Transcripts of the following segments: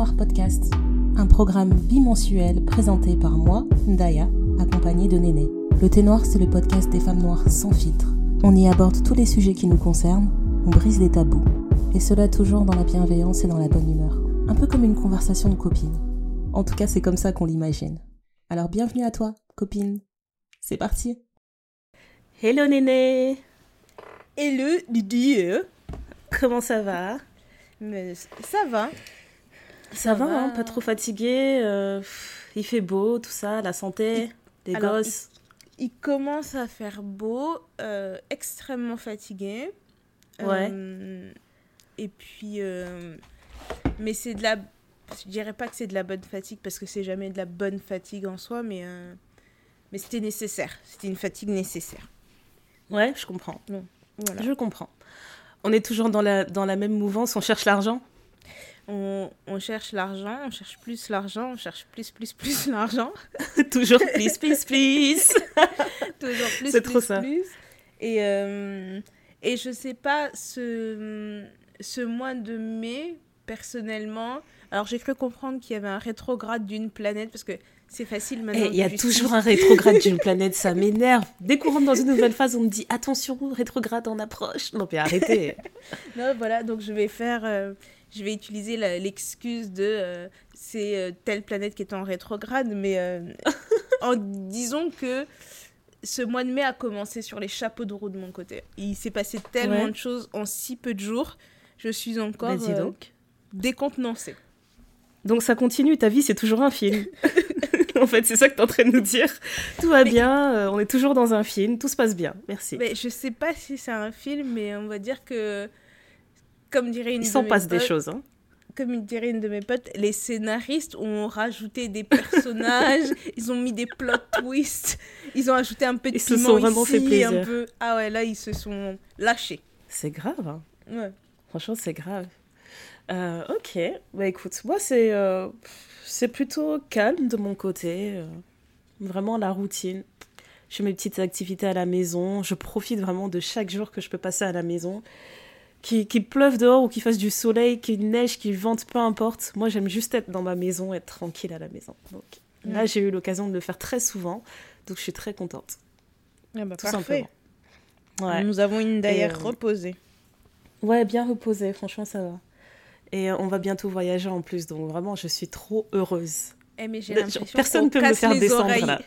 Noir Podcast, un programme bimensuel présenté par moi, Ndaya, accompagnée de Néné. Le Thé Noir, c'est le podcast des femmes noires sans filtre. On y aborde tous les sujets qui nous concernent, on brise les tabous. Et cela toujours dans la bienveillance et dans la bonne humeur. Un peu comme une conversation de copines. En tout cas, c'est comme ça qu'on l'imagine. Alors bienvenue à toi, copine. C'est parti. Hello Néné Hello Didier Comment ça va? Mais ça va. Ça, va, Hein, pas trop fatigué. euh, il fait beau, tout ça, la santé, les Alors, gosses. Il commence à faire beau, euh, extrêmement fatigué. Euh, et puis, mais c'est de la. Je dirais pas que c'est de la bonne fatigue parce que c'est jamais de la bonne fatigue en soi, mais mais c'était nécessaire. C'était une fatigue nécessaire. Ouais, je comprends. Voilà. Je comprends. On est toujours dans la, dans la même mouvance, on cherche l'argent. On, on cherche l'argent, on cherche plus l'argent, on cherche plus plus plus l'argent. toujours please, please, please. Toujours plus, C'est plus, trop ça. plus. Et, euh, et je sais pas, ce, ce mois de mai, personnellement, alors j'ai cru comprendre qu'il y avait un rétrograde d'une planète, parce que c'est facile Eh, maintenant. Il y a toujours un rétrograde d'une planète, ça m'énerve. Dès qu'on rentre dans une nouvelle phase, on me dit attention, rétrograde en approche. Non, mais arrêtez. Non, voilà, donc je vais faire... euh, je vais utiliser l'excuse de euh, c'est euh, telle planète qui est en rétrograde, mais euh, en disons que ce mois de mai a commencé sur les chapeaux de roue de mon côté. Il s'est passé tellement Ouais. de choses en si peu de jours. Je suis encore donc. décontenancée. Donc ça continue, ta vie c'est toujours un film. en fait, c'est ça que tu es en train de nous dire. Tout va Mais- bien, euh, on est toujours dans un film, tout se passe bien. Merci. Mais je sais pas si c'est un film, mais on va dire que, comme dirait une Il de s'en mes des potes- choses. Hein. comme dirait une de mes potes, les scénaristes ont rajouté des personnages, ils ont mis des plot twists, ils ont ajouté un peu de Ils se piment sont vraiment ici, fait plaisir. un peu. Ah ouais, là ils se sont lâchés. C'est grave, hein. Ouais. franchement c'est grave. Euh, ok, bah écoute, moi c'est euh, c'est plutôt calme de mon côté. euh, vraiment la routine. Je fais mes petites activités à la maison. Je profite vraiment de chaque jour que je peux passer à la maison. Qu'il pleuve dehors ou qu'il fasse du soleil, qu'il neige, qu'il vente, peu importe. Moi, j'aime juste être dans ma maison, être tranquille à la maison. Donc là, j'ai eu l'occasion de le faire très souvent. Donc je suis très contente. Ah bah, Tout parfait. simplement. Ouais. Nous avons une d'ailleurs euh, reposée. Ouais, bien reposé, franchement, ça va. Et euh, on va bientôt voyager en plus, donc vraiment, je suis trop heureuse. Eh, mais j'ai genre, l'impression personne qu'on peut me faire descendre, oreilles. là.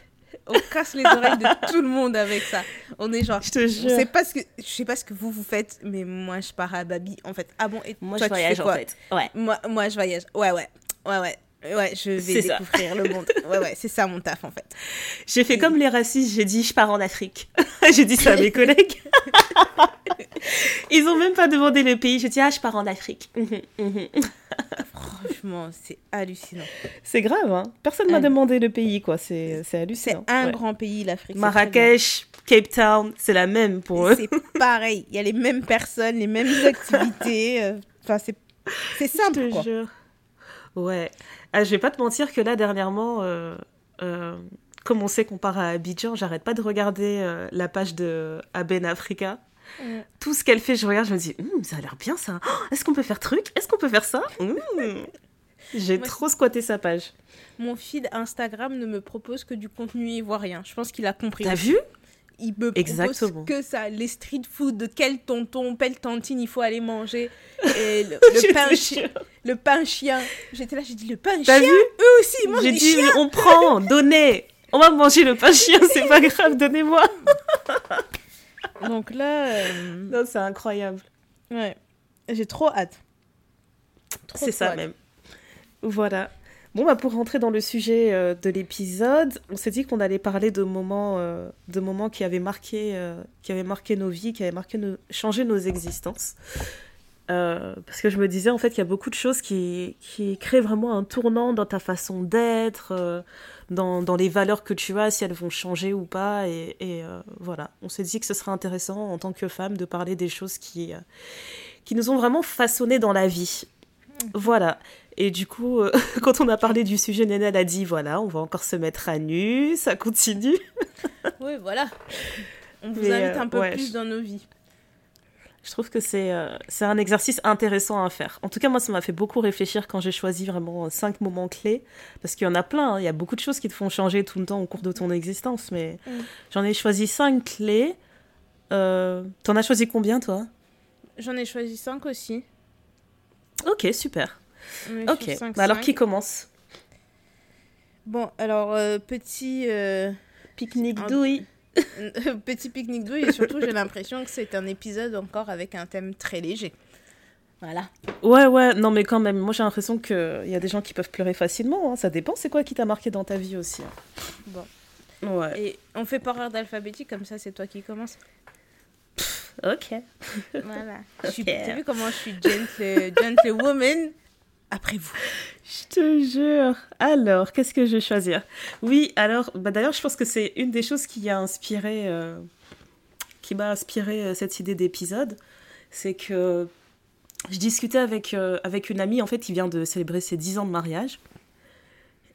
On casse les oreilles de tout le monde avec ça. On est genre. Je te Je jure. sais pas ce que je sais pas ce que vous vous faites, mais moi je pars à Babi en fait. Ah bon et Moi, toi, je tu fais voyage en quoi fait. Ouais. Moi, moi, je voyage. Ouais, ouais. Ouais, ouais. Ouais, je vais ça. découvrir le monde. Ouais, ouais, c'est ça mon taf en fait. J'ai fait comme les racistes, j'ai dit je pars en Afrique. j'ai dit ça à mes collègues. Ils ont même pas demandé le pays, j'ai dit ah, je pars en Afrique. Franchement, c'est hallucinant. C'est grave, hein. Personne m'a Ah. demandé le pays, quoi. C'est c'est C'est hallucinant. un Ouais. grand pays, l'Afrique. Marrakech, Cape Town, c'est la même pour eux. C'est pareil. Il y a les mêmes personnes, les mêmes activités. euh, Enfin, c'est c'est Je simple, te quoi. jure. Ouais. Ah, je vais pas te mentir que là, dernièrement, euh, euh, comme on sait qu'on part à Abidjan, j'arrête pas de regarder euh, la page de Aben Africa. Mm. Tout ce qu'elle fait, je regarde, je me dis, Hum, ça a l'air bien ça. Oh, Est-ce qu'on peut faire truc? Est-ce qu'on peut faire ça? Hum. J'ai trop squatté sa page. Mon feed Instagram ne me propose que du contenu ivoirien. Je pense qu'il a compris. T'as vu? Il me Exactement. propose que ça. Les street food, de quel tonton, quelle tantine il faut aller manger. Et le, pain, te chi- jure. le pain chien. J'étais là, j'ai dit le pain T'as chien? vu? Eux aussi, ils mangent J'ai dit, chiens. on prend, donnez. On va manger le pain chien, c'est pas grave, donnez-moi. Donc là, euh, Non, c'est incroyable. ouais, j'ai trop hâte. C'est ça hâte. même. Voilà. Bon, bah, pour rentrer dans le sujet euh, de l'épisode, on s'est dit qu'on allait parler de moments, euh, de moments qui avaient marqué, euh, qui avaient marqué nos vies, qui avaient marqué nos, changé nos existences. Parce que je me disais en fait qu'il y a beaucoup de choses qui, qui créent vraiment un tournant dans ta façon d'être, dans, dans les valeurs que tu as, si elles vont changer ou pas. Et, et, voilà, on s'est dit que ce serait intéressant en tant que femme de parler des choses qui, qui nous ont vraiment façonné dans la vie. Voilà. Et du coup, euh, quand on a parlé du sujet, elle a dit voilà, on va encore se mettre à nu, ça continue. Oui, voilà. On vous Mais, invite euh, un peu ouais, plus je- dans nos vies. Je trouve que c'est euh, c'est un exercice intéressant à faire. En tout cas, moi, ça m'a fait beaucoup réfléchir quand j'ai choisi vraiment cinq moments clés. Parce qu'il y en a plein, hein. il y a beaucoup de choses qui te font changer tout le temps au cours de ton existence. Mais mm. j'en ai choisi cinq clés. Euh, T'en as choisi combien, toi? J'en ai choisi cinq aussi. Ok, super. Ok, bah, alors qui commence? Bon, alors, euh, petit... Euh, pique-nique douille. petit pique-nique douille et surtout j'ai l'impression que c'est un épisode encore avec un thème très léger. Voilà. Ouais, ouais, non mais quand même, moi j'ai l'impression qu'il y a des gens qui peuvent pleurer facilement, hein. ça dépend, c'est quoi qui t'a marqué dans ta vie aussi. Hein. Bon. Ouais. Et on fait par ordre alphabétique, comme ça c'est toi qui commences. ok. Voilà. T'as vu comment je suis gentle, gentlewoman après vous. Je te jure. Alors, qu'est-ce que je vais choisir? Oui, alors, bah d'ailleurs, je pense que c'est une des choses qui a inspiré, euh, qui m'a inspiré euh, cette idée d'épisode. C'est que je discutais avec, euh, avec une amie, en fait, qui vient de célébrer ses 10 ans de mariage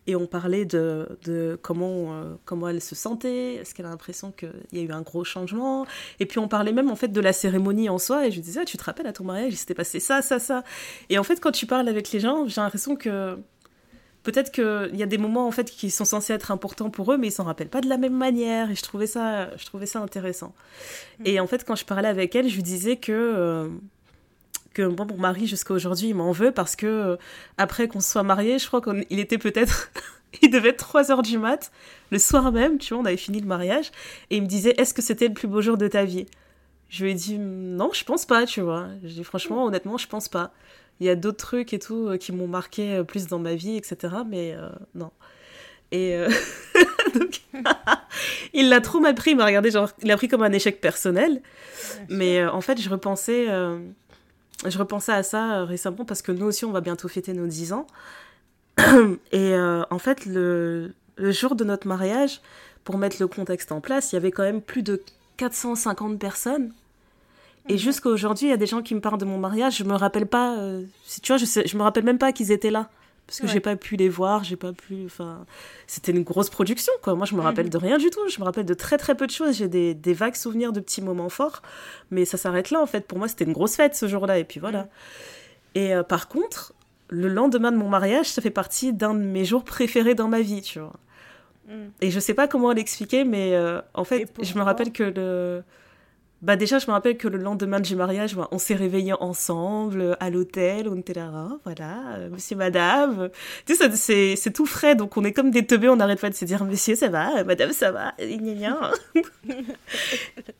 et on parlait de, de comment, euh, comment elle se sentait, est-ce qu'elle a l'impression qu'il y a eu un gros changement? Et puis on parlait même en fait de la cérémonie en soi, et je lui disais, ah, tu te rappelles à ton mariage, il s'était passé ça, ça, ça. Et en fait, quand tu parles avec les gens, j'ai l'impression que peut-être qu'il y a des moments en fait qui sont censés être importants pour eux, mais ils s'en rappellent pas de la même manière. Et je trouvais ça, je trouvais ça intéressant. Mm. Et en fait, quand je parlais avec elle, je lui disais que euh, que bon, mon mari jusqu'à aujourd'hui il m'en veut parce que euh, après qu'on se soit marié, je crois qu'il était peut-être il devait être 3 heures du mat le soir même, tu vois, on avait fini le mariage et il me disait est-ce que c'était le plus beau jour de ta vie? Je lui ai dit non, je pense pas, tu vois. Je dis franchement, honnêtement, je pense pas. Il y a d'autres trucs et tout euh, qui m'ont marqué euh, plus dans ma vie, etc. Mais non. Et donc, il l'a trop mal pris, il m'a regardé, genre, il l'a pris comme un échec personnel. Mais en fait, je repensais, je repensais à ça euh, récemment parce que nous aussi, on va bientôt fêter nos 10 ans. Et euh, en fait, le, le, jour de notre mariage, pour mettre le contexte en place, il y avait quand même plus de 450 personnes. Et mhm. jusqu'à aujourd'hui, il y a des gens qui me parlent de mon mariage. Je me rappelle pas, euh, tu vois, je, sais, je me rappelle même pas qu'ils étaient là parce que j'ai pas pu les voir, j'ai pas pu. Enfin, c'était une grosse production, quoi. Moi, je me rappelle mhm. de rien du tout. Je me rappelle de très très peu de choses. J'ai des, des, vagues souvenirs de petits moments forts, mais ça s'arrête là en fait. Pour moi, c'était une grosse fête ce jour-là, et puis voilà. Mhm. Et euh, par contre, le lendemain de mon mariage, ça fait partie d'un de mes jours préférés dans ma vie, tu vois. Mhm. Et je sais pas comment l'expliquer, mais euh, en fait, je me rappelle que le bah déjà, je me rappelle que le lendemain du mariage, on s'est réveillés ensemble à l'hôtel, on était là, oh, voilà, euh, monsieur, madame. Tu sais, c'est tout frais, donc on est comme des teubés, on n'arrête pas de se dire, monsieur, ça va, madame, ça va,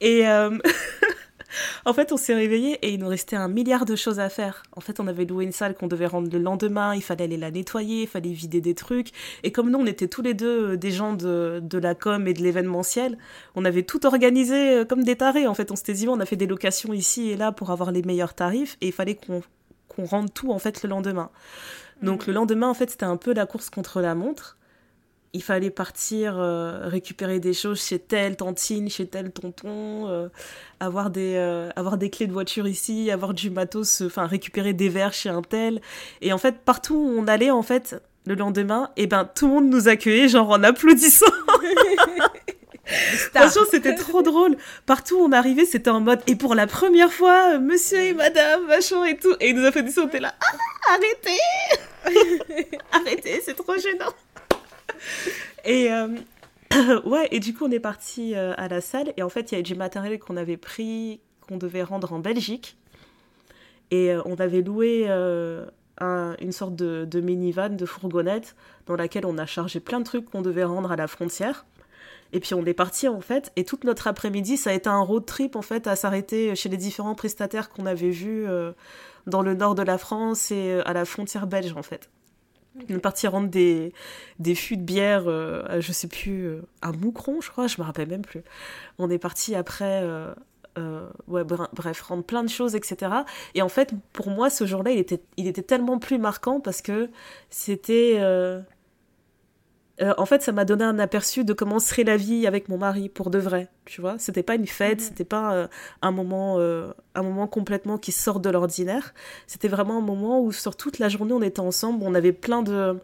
et, euh, en fait, on s'est réveillé et il nous restait un milliard de choses à faire. En fait, on avait loué une salle qu'on devait rendre le lendemain, il fallait aller la nettoyer, il fallait vider des trucs. Et comme nous, on était tous les deux euh, des gens de, de la com et de l'événementiel, on avait tout organisé euh, comme des tarés. En fait, on s'était dit, on a fait des locations ici et là pour avoir les meilleurs tarifs et il fallait qu'on rende tout en fait le lendemain. Donc mmh. le lendemain, en fait, c'était un peu la course contre la montre il fallait partir euh, récupérer des choses chez telle tantine, chez tel tonton, euh, avoir des euh, avoir des clés de voiture ici, avoir du matos, enfin récupérer des verres chez un tel. Et en fait, partout où on allait en fait le lendemain, et eh ben tout le monde nous accueillait genre en applaudissant. Franchement, c'était trop drôle. Partout où on arrivait, c'était en mode et pour la première fois, monsieur et madame, machin et tout. Et nous applaudissons, on était là, ah, arrêtez Arrêtez, c'est trop gênant et euh, ouais, et du coup, on est parti euh, à la salle. Et en fait, il y a du matériel qu'on avait pris, qu'on devait rendre en Belgique. Et euh, on avait loué une sorte de, de, minivan, de fourgonnette, dans laquelle on a chargé plein de trucs qu'on devait rendre à la frontière. Et puis on est parti en fait, et toute notre après-midi, ça a été un road trip en fait, à s'arrêter chez les différents prestataires qu'on avait vus dans le nord de la France et à la frontière belge en fait. On est parti rendre des, des fûts de bière, euh, je sais plus, euh, à Moucron, je crois, je me rappelle même plus. On est parti après, euh, ouais, bref, rendre plein de choses, etc. Et en fait, pour moi, ce jour-là, il était, il était tellement plus marquant parce que c'était euh, en fait, ça m'a donné un aperçu de comment serait la vie avec mon mari pour de vrai. Tu vois, c'était pas une fête, mhm. c'était pas euh, un moment, euh, un moment complètement qui sort de l'ordinaire. C'était vraiment un moment où sur toute la journée on était ensemble, on avait plein de,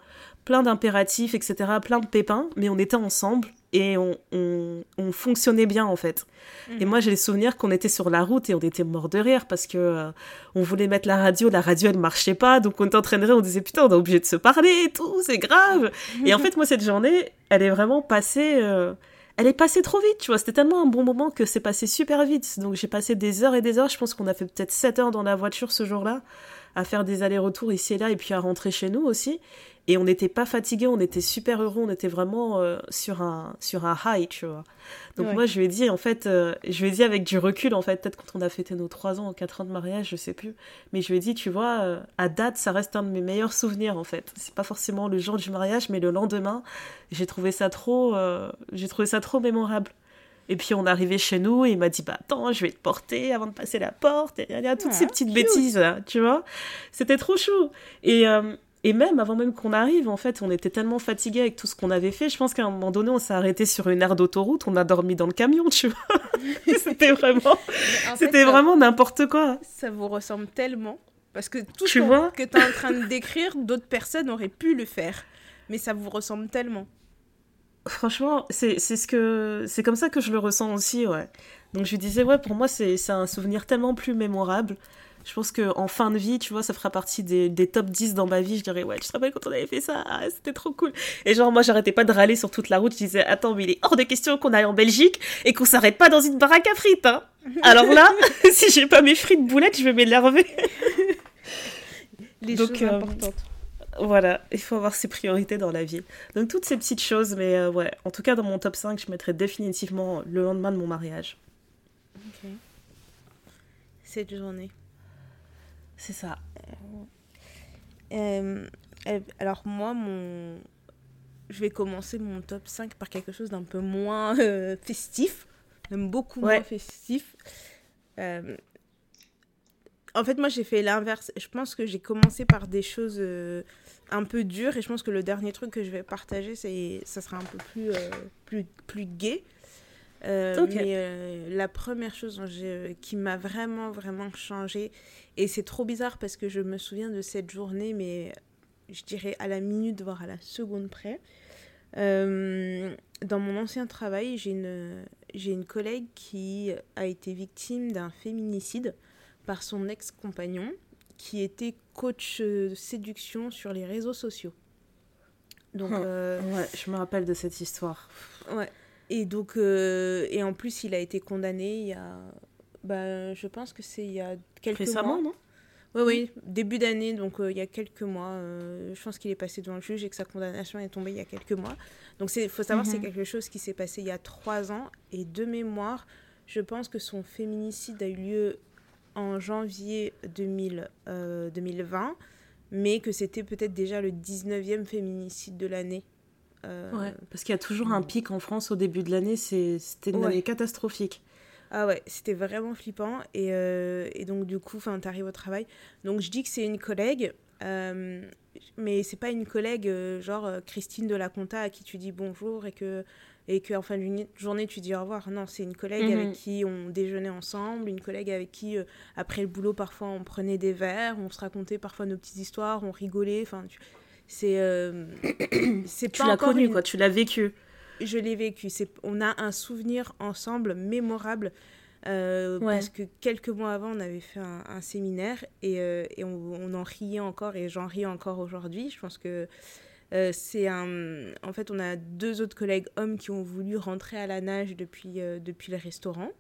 plein d'impératifs, etc., plein de pépins, mais on était ensemble et on, on, fonctionnait bien en fait. Et mhm. moi j'ai le souvenir qu'on était sur la route et on était mort de rire parce que euh, on voulait mettre la radio, la radio elle marchait pas, donc on t'entraînerait, on disait putain on est obligé de se parler et tout, c'est grave. et en fait moi cette journée, elle est vraiment passée... Euh, elle est passée trop vite, tu vois. C'était tellement un bon moment que c'est passé super vite. Donc j'ai passé des heures et des heures. Je pense qu'on a fait peut-être 7 heures dans la voiture ce jour-là, à faire des allers-retours ici et là, et puis à rentrer chez nous aussi. Et on n'était pas fatigué, on était super heureux, on était vraiment euh, sur, un, sur un high, tu vois. Donc moi, je lui ai dit, en fait, euh, je lui ai dit avec du recul, en fait, peut-être quand on a fêté nos 3 ans ou 4 ans de mariage, je sais plus. Mais je lui ai dit, tu vois, euh, à date, ça reste un de mes meilleurs souvenirs, en fait. C'est pas forcément le jour du mariage, mais le lendemain, j'ai trouvé ça trop, j'ai trouvé ça trop mémorable. Et puis on est arrivé chez nous et il m'a dit bah attends je vais te porter avant de passer la porte et il y a toutes ces petites bêtises là tu vois c'était trop chou et et même avant même qu'on arrive, en fait, on était tellement fatigués avec tout ce qu'on avait fait. Je pense qu'à un moment donné, on s'est arrêté sur une aire d'autoroute, on a dormi dans le camion, tu vois. c'était vraiment, c'était vraiment n'importe quoi. Ça vous ressemble tellement parce que tout ce que tu es en train de décrire, d'autres personnes auraient pu le faire, mais ça vous ressemble tellement. Franchement, c'est ce que c'est comme ça que je le ressens aussi, ouais. Donc je lui disais ouais, pour moi c'est un souvenir tellement plus mémorable. Je pense qu'en fin de vie, tu vois, ça fera partie des, des, top 10 dans ma vie. Je dirais, ouais, tu te rappelles quand on avait fait ça? Ah, C'était trop cool. Et genre, moi, j'arrêtais pas de râler sur toute la route. Je disais, attends, mais il est hors de question qu'on aille en Belgique et qu'on s'arrête pas dans une baraque à frites. Hein. Alors là, si j'ai pas mes frites boulettes, je vais m'énerver. Les choses euh, importantes. Voilà, il faut avoir ses priorités dans la vie. Donc toutes ces petites choses, mais euh, ouais, en tout cas dans mon top 5, je mettrais définitivement le lendemain de mon mariage. Ok. Cette journée. C'est ça. Euh, euh, alors moi, mon... je vais commencer mon top 5 par quelque chose d'un peu moins euh, festif, même beaucoup moins festif. en fait, moi, j'ai fait l'inverse. Je pense que j'ai commencé par des choses un peu dures et je pense que le dernier truc que je vais partager, c'est ça sera un peu plus, plus, plus gai. Euh, mais euh, la première chose qui m'a vraiment, vraiment changé, et c'est trop bizarre parce que je me souviens de cette journée, mais je dirais à la minute, voire à la seconde près. Euh, dans mon ancien travail, j'ai une, j'ai une collègue qui a été victime d'un féminicide par son ex-compagnon, qui était coach séduction sur les réseaux sociaux. Donc, ouais, je me rappelle de cette histoire. Ouais, et donc, euh, et en plus, il a été condamné il y a. Bah, je pense que c'est il y a quelques Récemment, mois. non? Oui, oui, début d'année, donc euh, il y a quelques mois. Euh, je pense qu'il est passé devant le juge et que sa condamnation est tombée il y a quelques mois. Donc il faut savoir, c'est mhm. quelque chose qui s'est passé il y a trois ans. Et de mémoire, je pense que son féminicide a eu lieu en janvier 2000, 2020, mais que c'était peut-être déjà le 19e féminicide de l'année. Euh, ouais, parce qu'il y a toujours un pic en France au début de l'année, c'était une année catastrophique. Ah ouais, c'était vraiment flippant. Et, euh, et donc, du coup, tu arrives au travail. Donc, je dis que c'est une collègue, euh, mais c'est pas une collègue euh, genre Christine de la Conta à qui tu dis bonjour et que, et que en fin de journée, tu dis au revoir. Non, c'est une collègue avec mhm. qui on déjeunait ensemble, une collègue avec qui, après le boulot, parfois, on prenait des verres, on se racontait parfois nos petites histoires, on rigolait. Enfin, tu c'est euh, c'est tu l'as connu quoi, tu l'as vécu. Je l'ai vécu. C'est on a un souvenir ensemble mémorable. Euh, parce que quelques mois avant, on avait fait un, séminaire et, euh, et on, en riait encore et j'en ris encore aujourd'hui. Je pense que c'est un. En fait, on a deux autres collègues hommes qui ont voulu rentrer à la nage depuis, depuis le restaurant.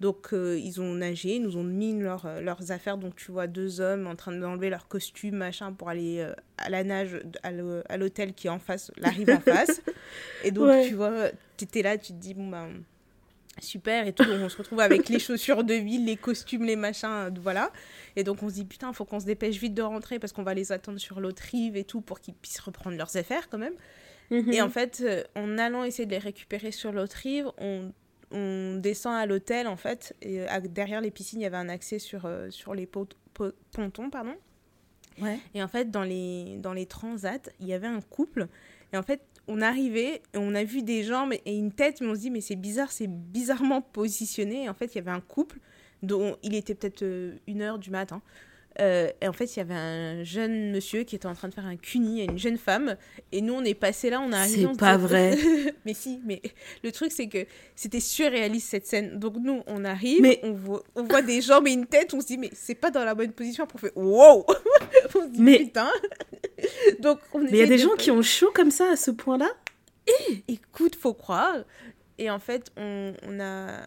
Donc, euh, ils ont nagé, ils nous ont mis leur, euh, leurs affaires. Donc, tu vois deux hommes en train d'enlever leurs costumes, machin, pour aller euh, à la nage à l'hôtel qui est en face, la rive en face. Et donc, tu vois, tu étais là, tu te dis, bon, ben, super. Et tout, on se retrouve avec les chaussures de ville, les costumes, les machins, voilà. Et donc, on se dit, putain, faut qu'on se dépêche vite de rentrer parce qu'on va les attendre sur l'autre rive et tout pour qu'ils puissent reprendre leurs affaires quand même. Mhm. Et en fait, en allant essayer de les récupérer sur l'autre rive, on on descend à l'hôtel en fait et euh, derrière les piscines il y avait un accès sur, euh, sur les pontons pardon. Ouais. et en fait dans les dans les transats il y avait un couple. Et en fait on arrivait et on a vu des jambes et une tête mais on se dit mais c'est bizarre c'est bizarrement positionné. Et en fait il y avait un couple dont il était peut-être euh, une heure du matin Euh, et en fait, il y avait un jeune monsieur qui était en train de faire un cuni à une jeune femme. Et nous, on est passé là, on a arrivé. C'est pas vrai. mais si, mais le truc, c'est que c'était surréaliste cette scène. Donc nous, on arrive, mais... on, voit, on voit des jambes et une tête, on se dit, mais c'est pas dans la bonne position. On fait, wow On se dit, mais... putain Donc, on Mais il y a des gens qui ont chaud comme ça à ce point-là? Écoute, faut croire. Et en fait, on, on a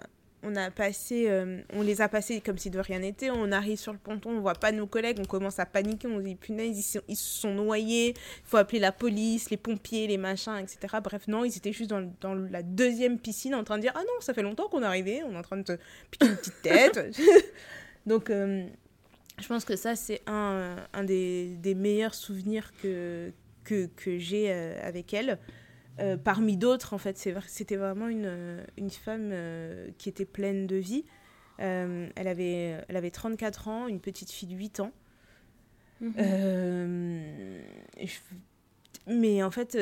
on a passé, euh, on les a passés comme si de rien n'était. On arrive sur le ponton, on voit pas nos collègues, on commence à paniquer, on se dit punaise, ils, sont, ils se sont noyés, il faut appeler la police, les pompiers, les machins, etc. Bref, non, ils étaient juste dans, dans, la deuxième piscine en train de dire ah non, ça fait longtemps qu'on est arrivé, on est en train de te piquer une petite tête. Donc, euh, je pense que ça, c'est un, un des, des, meilleurs souvenirs que, que, que j'ai euh, avec elle. Euh, parmi d'autres, en fait, c'était vraiment une, euh, une femme euh, qui était pleine de vie. elle, avait, elle avait 34 ans, une petite fille de 8 ans. Mhm. mais en fait,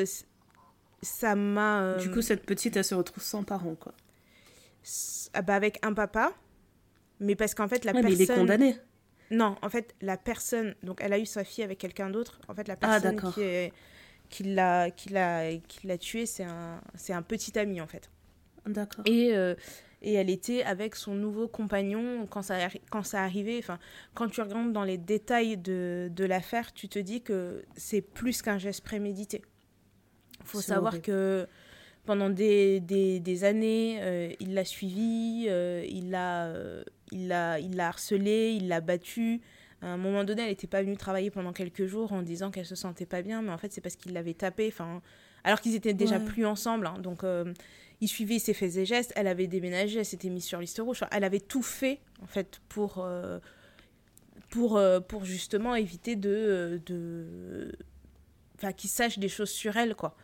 ça m'a... Du coup, cette petite, elle se retrouve sans parents, quoi. Ah bah avec un papa, mais parce qu'en fait, la personne... mais il est condamné. Non, en fait, la personne... Donc, elle a eu sa fille avec quelqu'un d'autre. En fait, la ah, personne qui est qui l'a qui l'a qui l'a tué c'est un c'est un petit ami en fait. D'accord. Et euh, et elle était avec son nouveau compagnon quand ça quand ça arrivait. Enfin quand tu regardes dans les détails de, de l'affaire tu te dis que c'est plus qu'un geste prémédité. Faut savoir que pendant des, des, des années euh, il l'a suivi euh, il l'a il l'a il l'a harcelé il l'a battu à un moment donné, elle n'était pas venue travailler pendant quelques jours en disant qu'elle se sentait pas bien, mais en fait, c'est parce qu'il l'avait tapé. Enfin, alors qu'ils étaient déjà plus ensemble. Hein. donc, euh, il suivait ses faits et gestes. Elle avait déménagé, elle s'était mise sur liste rouge. elle avait tout fait, en fait, pour, euh, pour, euh, pour justement éviter de. de enfin, qu'il sache des choses sur elle, quoi.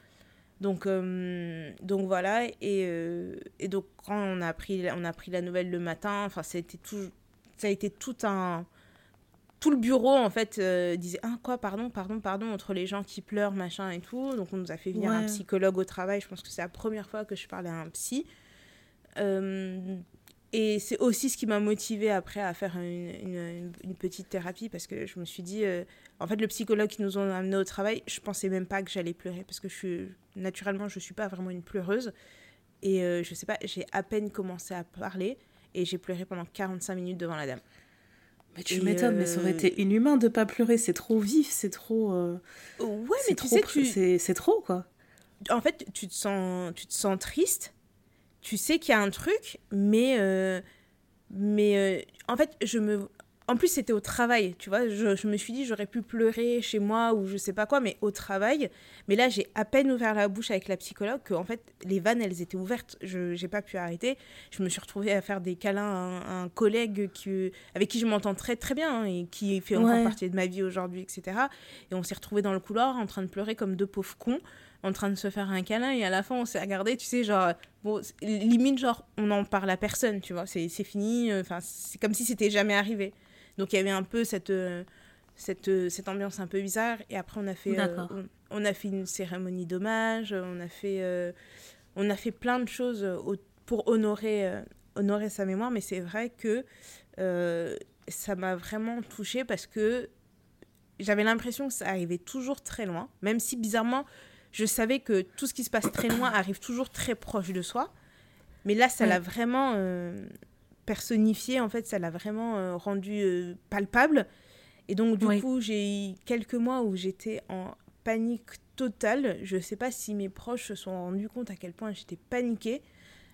Donc, donc voilà. Et, et donc, quand on a, appris, on a pris la nouvelle le matin, enfin, ça a été tout, ça a été tout un tout le bureau en fait euh, disait ah quoi pardon pardon pardon entre les gens qui pleurent machin et tout. Donc on nous a fait venir un psychologue au travail. Je pense que c'est la première fois que je parlais à un psy. Euh, et c'est aussi ce qui m'a motivée après à faire une, une, petite thérapie parce que je me suis dit euh, en fait le psychologue qui nous a amené au travail je pensais même pas que j'allais pleurer parce que je suis naturellement je suis pas vraiment une pleureuse. Et je sais pas j'ai à peine commencé à parler et j'ai pleuré pendant 45 minutes devant la dame mais tu m'étonnes, mais ça aurait été inhumain de pas pleurer. C'est trop vif, c'est trop. Euh, ouais, mais tu sais, tu... c'est trop quoi. En fait, tu te sens, tu te sens triste. Tu sais qu'il y a un truc, mais euh, mais euh, en fait, je me en plus, c'était au travail, tu vois. Je, je me suis dit, j'aurais pu pleurer chez moi ou je sais pas quoi, mais au travail. Mais là, j'ai à peine ouvert la bouche avec la psychologue que, en fait, les vannes, elles étaient ouvertes. Je n'ai pas pu arrêter. Je me suis retrouvée à faire des câlins à un, collègue qui, avec qui je m'entends très, très bien hein, et qui fait encore partie de ma vie aujourd'hui, etc. Et on s'est retrouvés dans le couloir en train de pleurer comme deux pauvres cons en train de se faire un câlin et à la fin on s'est regardé tu sais genre bon limite genre on en parle à personne tu vois c'est fini enfin c'est comme si c'était jamais arrivé donc il y avait un peu cette, euh, cette, euh, cette ambiance un peu bizarre. Et après, on a fait, euh, on, a fait une cérémonie d'hommage, on, a fait, on a fait plein de choses pour honorer, honorer sa mémoire. Mais c'est vrai que ça m'a vraiment touchée parce que j'avais l'impression que ça arrivait toujours très loin, même si bizarrement, je savais que tout ce qui se passe très loin arrive toujours très proche de soi. Mais là, ça l'a vraiment personnifié, en fait, ça l'a vraiment euh, rendu euh, palpable. Et donc, du coup, j'ai eu quelques mois où j'étais en panique totale. Je ne sais pas si mes proches se sont rendus compte à quel point j'étais paniquée.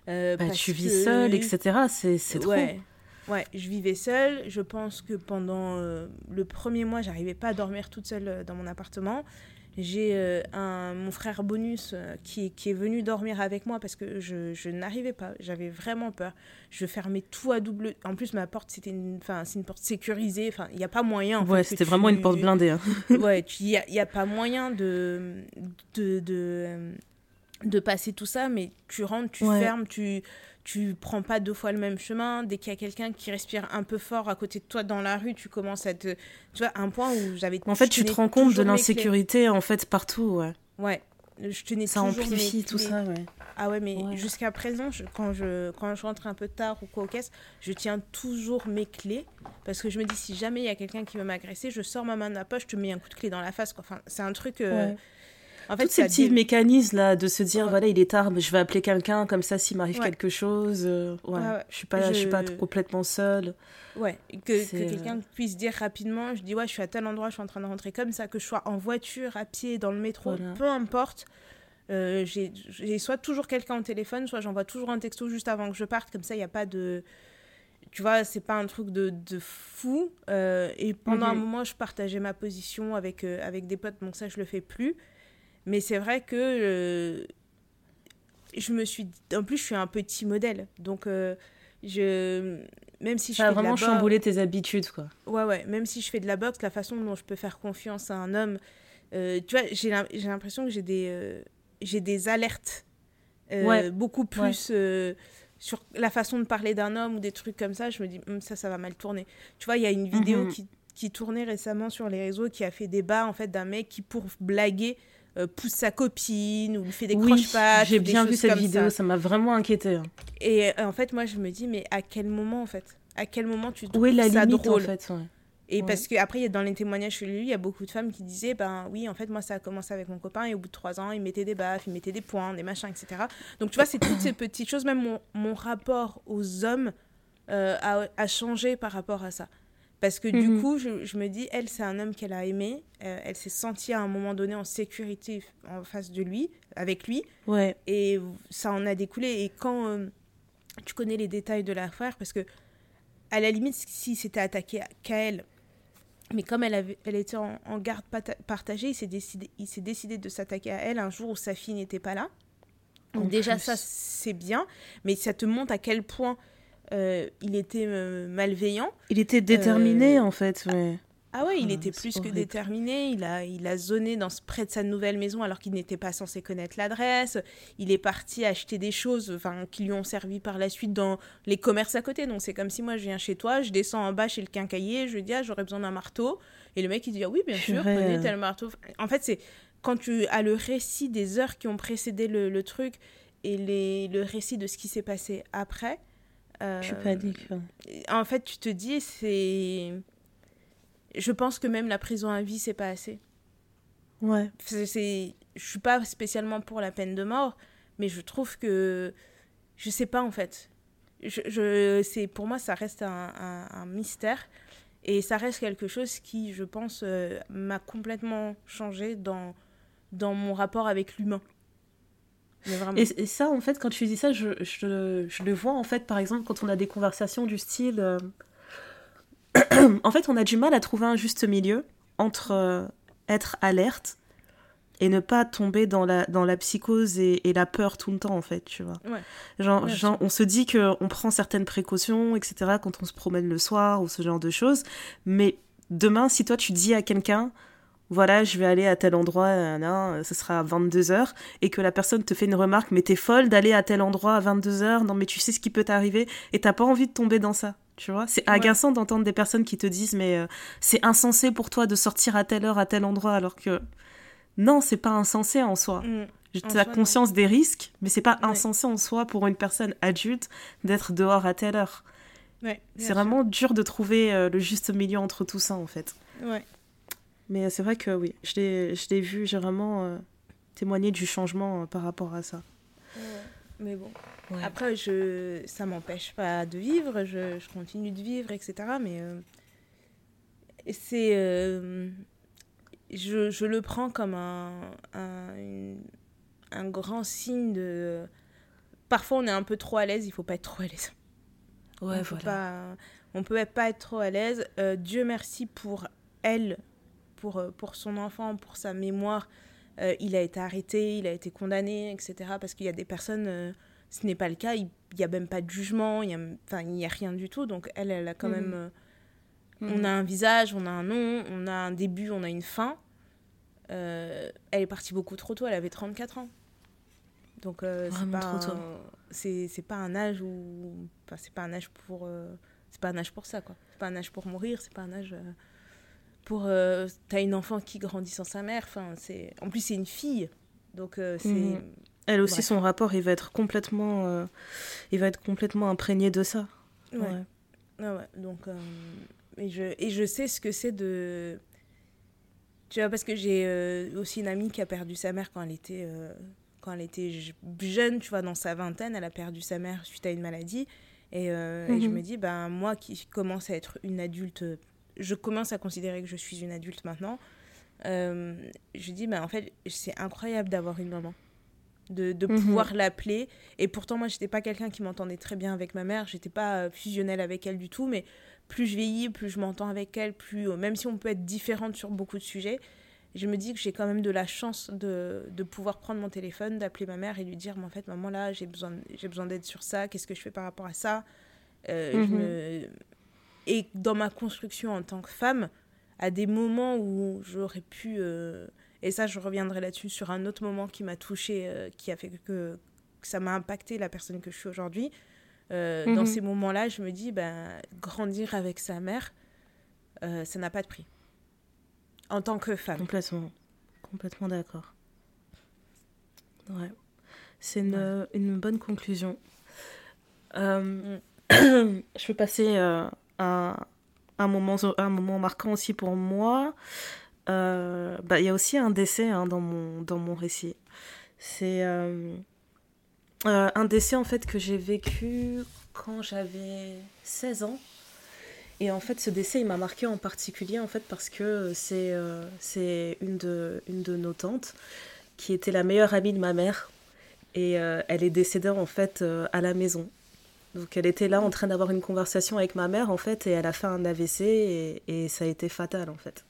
Euh, bah, tu vis seule, etc. C'est trop. Ouais. ouais, je vivais seule. Je pense que pendant le premier mois, j'arrivais pas à dormir toute seule dans mon appartement. J'ai euh, un mon frère bonus euh, qui, qui, est venu dormir avec moi parce que je, je n'arrivais pas. J'avais vraiment peur. Je fermais tout à double. En plus, ma porte, c'était une, c'est une porte sécurisée. Enfin, il n'y a pas moyen. ouais, c'était vraiment une porte blindée. Hein. ouais, il n'y a, y a, pas moyen de, de, de, de, passer tout ça, mais tu rentres, tu fermes, tu tu prends pas deux fois le même chemin. Dès qu'il y a quelqu'un qui respire un peu fort à côté de toi dans la rue, tu commences à te. Tu vois, un point où j'avais. En fait, tu te rends compte de l'insécurité, en fait, partout, ouais. Ouais. je tenais ça amplifie tout ça, ouais. Ah ouais, mais jusqu'à présent, quand, je, quand je rentre un peu tard ou quoi au caisse, je tiens toujours mes clés parce que je me dis si jamais il y a quelqu'un qui veut m'agresser, je sors ma main de la poche, je te mets un coup de clé dans la face. Quoi. Enfin, c'est un truc. Euh, en fait, Tous ces petits mécanismes là de se dire voilà il est tard, mais je vais appeler quelqu'un comme ça s'il m'arrive quelque chose. Euh, ouais. Je suis pas je... suis pas complètement seule. Ouais, que, que quelqu'un euh, puisse dire rapidement, je dis ouais je suis à tel endroit, je suis en train de rentrer comme ça, que je sois en voiture, à pied, dans le métro, peu importe. Euh, j'ai soit toujours quelqu'un au téléphone, soit j'envoie toujours un texto juste avant que je parte, comme ça il n'y a pas de tu vois, c'est pas un truc de, de fou. Euh, et pendant un mhm. moment, je partageais ma position avec, avec des potes, donc ça, je le fais plus. Mais c'est vrai que euh, je me suis. En plus, je suis un petit modèle. Donc, euh, je. Même si je Ça a vraiment chamboulé tes habitudes, quoi. Ouais, ouais. Même si je fais de la boxe, la façon dont je peux faire confiance à un homme. Euh, tu vois, j'ai l'impression que j'ai des, j'ai des alertes beaucoup plus. sur la façon de parler d'un homme ou des trucs comme ça, je me dis, hum, ça, ça va mal tourner. Tu vois, il y a une vidéo mhm. qui, qui tournait récemment sur les réseaux qui a fait débat, en fait, d'un mec qui, pour blaguer, euh, pousse sa copine ou lui fait des oui, croche-pattes. J'ai bien vu cette vidéo, ça m'a vraiment inquiété. Hein. Et euh, en fait, moi, je me dis, mais à quel moment, en fait? À quel moment tu trouves Où est la ça limite, drôle? en fait Et parce que après, dans les témoignages chez lui, il y a beaucoup de femmes qui disaient, ben oui, en fait, moi, ça a commencé avec mon copain et au bout de trois ans, il mettait des baffes, il mettait des points, des machins, etc. Donc, tu vois, c'est toutes ces petites choses. Même mon, mon rapport aux hommes euh, a, a, changé par rapport à ça. Parce que du mhm. coup, je, je, me dis, elle, c'est un homme qu'elle a aimé. Euh, elle s'est sentie à un moment donné en sécurité en face de lui, avec lui. Ouais. Et ça en a découlé. Et quand euh, tu connais les détails de l'affaire, parce que à la limite, si c'était attaqué qu'à elle, mais comme elle, avait, elle était en, garde partagée, il s'est décidé, il décidé de s'attaquer à elle un jour où sa fille n'était pas là. Donc déjà, ça, c'est bien. Mais ça te montre à quel point il était euh, malveillant. Il était déterminé euh, en fait. Ouais. Ah ouais, il ah, était plus que déterminé. Il a, il a zoné dans, près de sa nouvelle maison alors qu'il n'était pas censé connaître l'adresse. Il est parti acheter des choses enfin, qui lui ont servi par la suite dans les commerces à côté. Donc c'est comme si moi je viens chez toi, je descends en bas chez le quincaillier, je dis ah, j'aurais besoin d'un marteau. Et le mec il dit ah oui, bien sûr, prenez tel marteau. En fait, c'est quand tu as le récit des heures qui ont précédé le, le truc et les, le récit de ce qui s'est passé après je suis pas d'accord. En fait, tu te dis, c'est. Je pense que même la prison à vie, c'est pas assez. Ouais. C'est, je suis pas spécialement pour la peine de mort, mais je trouve que, je sais pas en fait. Je, je c'est pour moi, ça reste un, un, mystère et ça reste quelque chose qui, je pense, euh, m'a complètement changé dans dans mon rapport avec l'humain. Et, ça, en fait, quand tu dis ça, je, je, je, le vois, en fait, par exemple, quand on a des conversations du style... Euh, en fait, on a du mal à trouver un juste milieu entre euh, être alerte et ne pas tomber dans la, dans la psychose et, et la peur tout le temps, en fait, tu vois. Ouais. Genre, genre on se dit qu'on prend certaines précautions, etc., quand on se promène le soir ou ce genre de choses, mais demain, si toi, tu dis à quelqu'un voilà, je vais aller à tel endroit, là, ce sera à 22h, et que la personne te fait une remarque, mais t'es folle d'aller à tel endroit à 22h, non mais tu sais ce qui peut t'arriver, et t'as pas envie de tomber dans ça, tu vois. C'est agaçant d'entendre des personnes qui te disent, mais euh, c'est insensé pour toi de sortir à telle heure, à tel endroit, alors que non, c'est pas insensé en soi. Mm. Tu as conscience des risques, mais c'est pas insensé en soi pour une personne adulte d'être dehors à telle heure. c'est vraiment dur de trouver euh, le juste milieu entre tout ça, en fait. Ouais. Mais c'est vrai que oui, je l'ai vu, j'ai vraiment euh, témoigné du changement euh, par rapport à ça. mais bon. Après, je, ça m'empêche pas de vivre, je, je, continue de vivre, etc. Mais euh, c'est. je, je, le prends comme un, un, un, grand signe de. Parfois, on est un peu trop à l'aise, il faut pas être trop à l'aise. Ouais, on voilà. Pas, on peut pas être trop à l'aise. Dieu merci pour elle, pour, euh, pour son enfant, pour sa mémoire. Euh, il a été arrêté, il a été condamné, etc. Parce qu'il y a des personnes, euh, ce n'est pas le cas, il n'y a même pas de jugement, il n'y a, rien du tout. Donc elle, elle a quand mmh. même... On mmh. a un visage, on a un nom, on a un début, on a une fin. elle est partie beaucoup trop tôt, elle avait 34 ans. Donc c'est pas, c'est pas un âge où... Enfin, c'est pas un âge pour... c'est pas un âge pour ça, quoi. C'est pas un âge pour mourir, c'est pas un âge pour euh, t'as une enfant qui grandit sans sa mère enfin c'est en plus c'est une fille Donc, c'est. Mhm. Elle aussi, son rapport, il va être complètement, il va être complètement imprégné de ça. Ouais. ouais. ouais. Donc, et, je, et je sais ce que c'est de. Tu vois, parce que j'ai aussi une amie qui a perdu sa mère quand elle était, quand elle était jeune, tu vois, dans sa vingtaine. Elle a perdu sa mère suite à une maladie. Et, et je mhm. me dis, ben, moi qui commence à être une adulte je commence à considérer que je suis une adulte maintenant, euh, je dis, bah, en fait, c'est incroyable d'avoir une maman, de, de mhm. pouvoir l'appeler. Et pourtant, moi, je n'étais pas quelqu'un qui m'entendait très bien avec ma mère, j'étais pas euh, fusionnelle avec elle du tout, mais plus je vieillis, plus je m'entends avec elle, plus, euh, même si on peut être différente sur beaucoup de sujets, je me dis que j'ai quand même de la chance de, de pouvoir prendre mon téléphone, d'appeler ma mère et lui dire, mais en fait, maman, là, j'ai besoin, besoin d'aide sur ça, qu'est-ce que je fais par rapport à ça? Je mhm. me et dans ma construction en tant que femme, à des moments où j'aurais pu, euh, et ça je reviendrai là-dessus sur un autre moment qui m'a touchée, euh, qui a fait que, ça m'a impacté la personne que je suis aujourd'hui, euh, dans mhm. ces moments-là, je me dis, ben, grandir avec sa mère, ça n'a pas de prix. En tant que femme. Complètement. Complètement d'accord. Ouais. C'est une, une, bonne conclusion. Mm. je peux passer un, moment, un moment marquant aussi pour moi. Euh, bah, il y a aussi un décès hein, dans, mon, dans mon récit. C'est euh, euh, un décès en fait que j'ai vécu quand j'avais 16 ans. Et en fait, ce décès, il m'a marqué en particulier en fait parce que c'est une, de, une de nos tantes qui était la meilleure amie de ma mère. Et elle est décédée en fait à la maison. Donc elle était là en train d'avoir une conversation avec ma mère en fait et elle a fait un AVC et, et ça a été fatal en fait.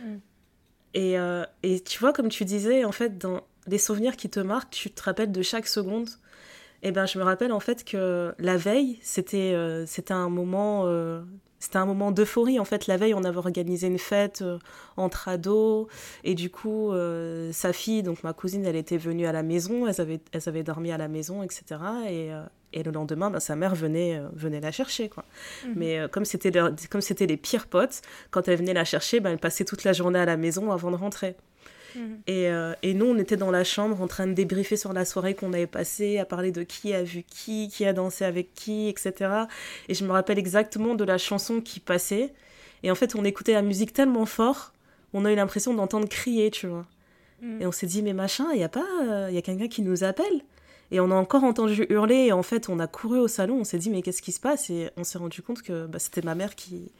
Mm. Et, euh, et, tu vois comme tu disais en fait dans les souvenirs qui te marquent, tu te rappelles de chaque seconde. Et eh ben je me rappelle en fait que la veille c'était euh, c'était un moment euh, c'était un moment d'euphorie en fait. La veille, on avait organisé une fête entre ados et du coup, sa fille, donc ma cousine, elle était venue à la maison. Elles avaient, elles avaient dormi à la maison, etc. Et, et le lendemain, ben, sa mère venait, euh, venait la chercher. Quoi. Mhm. Mais euh, comme c'était comme c'était les pires potes, quand elle venait la chercher, ben, elle passait toute la journée à la maison avant de rentrer. Mhm. Et, euh, et, nous, on était dans la chambre en train de débriefer sur la soirée qu'on avait passée, à parler de qui a vu qui, qui a dansé avec qui, etc. Et je me rappelle exactement de la chanson qui passait. Et en fait, on écoutait la musique tellement fort, on a eu l'impression d'entendre crier, tu vois. Mhm. Et on s'est dit, mais machin, il y a pas, il y a quelqu'un qui nous appelle. Et on a encore entendu hurler, et en fait, on a couru au salon, on s'est dit, mais qu'est-ce qui se passe? Et on s'est rendu compte que bah, c'était ma mère qui,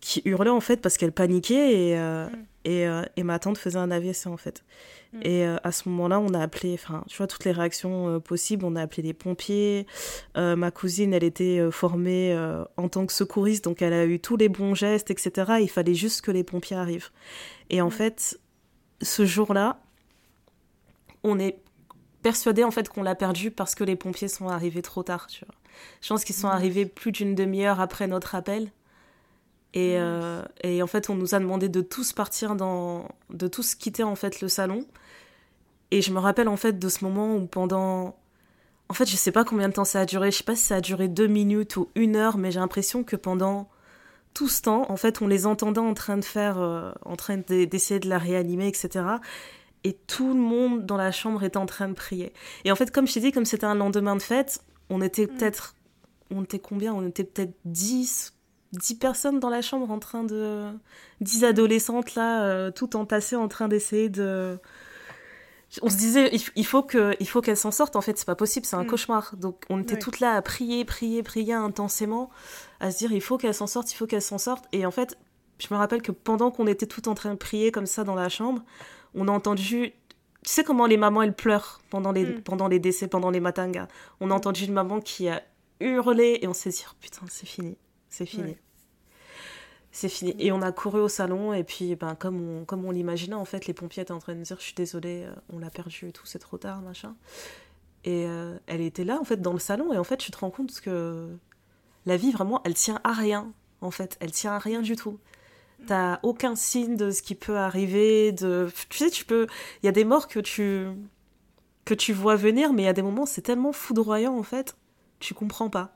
qui hurlait, en fait, parce qu'elle paniquait, et, euh, mm. Et, euh, et, ma tante faisait un AVC, en fait. Mm. Et euh, à ce moment-là, on a appelé, enfin, tu vois, toutes les réactions possibles, on a appelé les pompiers. ma cousine, elle était formée en tant que secouriste, donc elle a eu tous les bons gestes, etc. Il fallait juste que les pompiers arrivent. Et en mm. fait, ce jour-là, on est persuadée en fait qu'on l'a perdu parce que les pompiers sont arrivés trop tard, tu vois. Je pense qu'ils sont arrivés plus d'une demi-heure après notre appel. Et, euh, et, en fait, on nous a demandé de tous partir dans... de tous quitter en fait le salon. Et je me rappelle en fait de ce moment où pendant... En fait, je sais pas combien de temps ça a duré. Je sais pas si ça a duré deux minutes ou une heure, mais j'ai l'impression que pendant tout ce temps, en fait, on les entendait en train de faire... Euh, en train d'essayer de la réanimer, etc et tout le monde dans la chambre était en train de prier. Et en fait, comme je t'ai dit, comme c'était un lendemain de fête, on était mm. peut-être. On était combien? On était peut-être 10, 10 personnes dans la chambre en train de. 10 adolescentes là, euh, tout entassées en train d'essayer de. On se disait, il faut que, il faut qu'elles s'en sortent. En fait, c'est pas possible, c'est un mm. cauchemar. Donc, on était toutes là à prier, prier, prier intensément, à se dire, il faut qu'elles s'en sortent, il faut qu'elles s'en sortent. Et en fait, je me rappelle que pendant qu'on était toutes en train de prier comme ça dans la chambre, on a entendu tu sais comment les mamans elles pleurent pendant les, mm. pendant les décès, pendant les matangas. On a entendu une maman qui a hurlé et on s'est dit oh, putain c'est fini, c'est fini. C'est fini. Et on a couru au salon et puis ben, comme on, comme on l'imaginait en fait les pompiers étaient en train de dire je suis désolée, euh, on l'a perdu et tout, c'est trop tard machin. Et euh, elle était là en fait dans le salon et en fait tu te rends compte que la vie vraiment elle tient à rien en fait, elle tient à rien du tout t'as aucun signe de ce qui peut arriver. De... Tu sais, tu peux. Il y a des morts que tu que tu vois venir, mais il y a des moments, c'est tellement foudroyant en fait, tu comprends pas.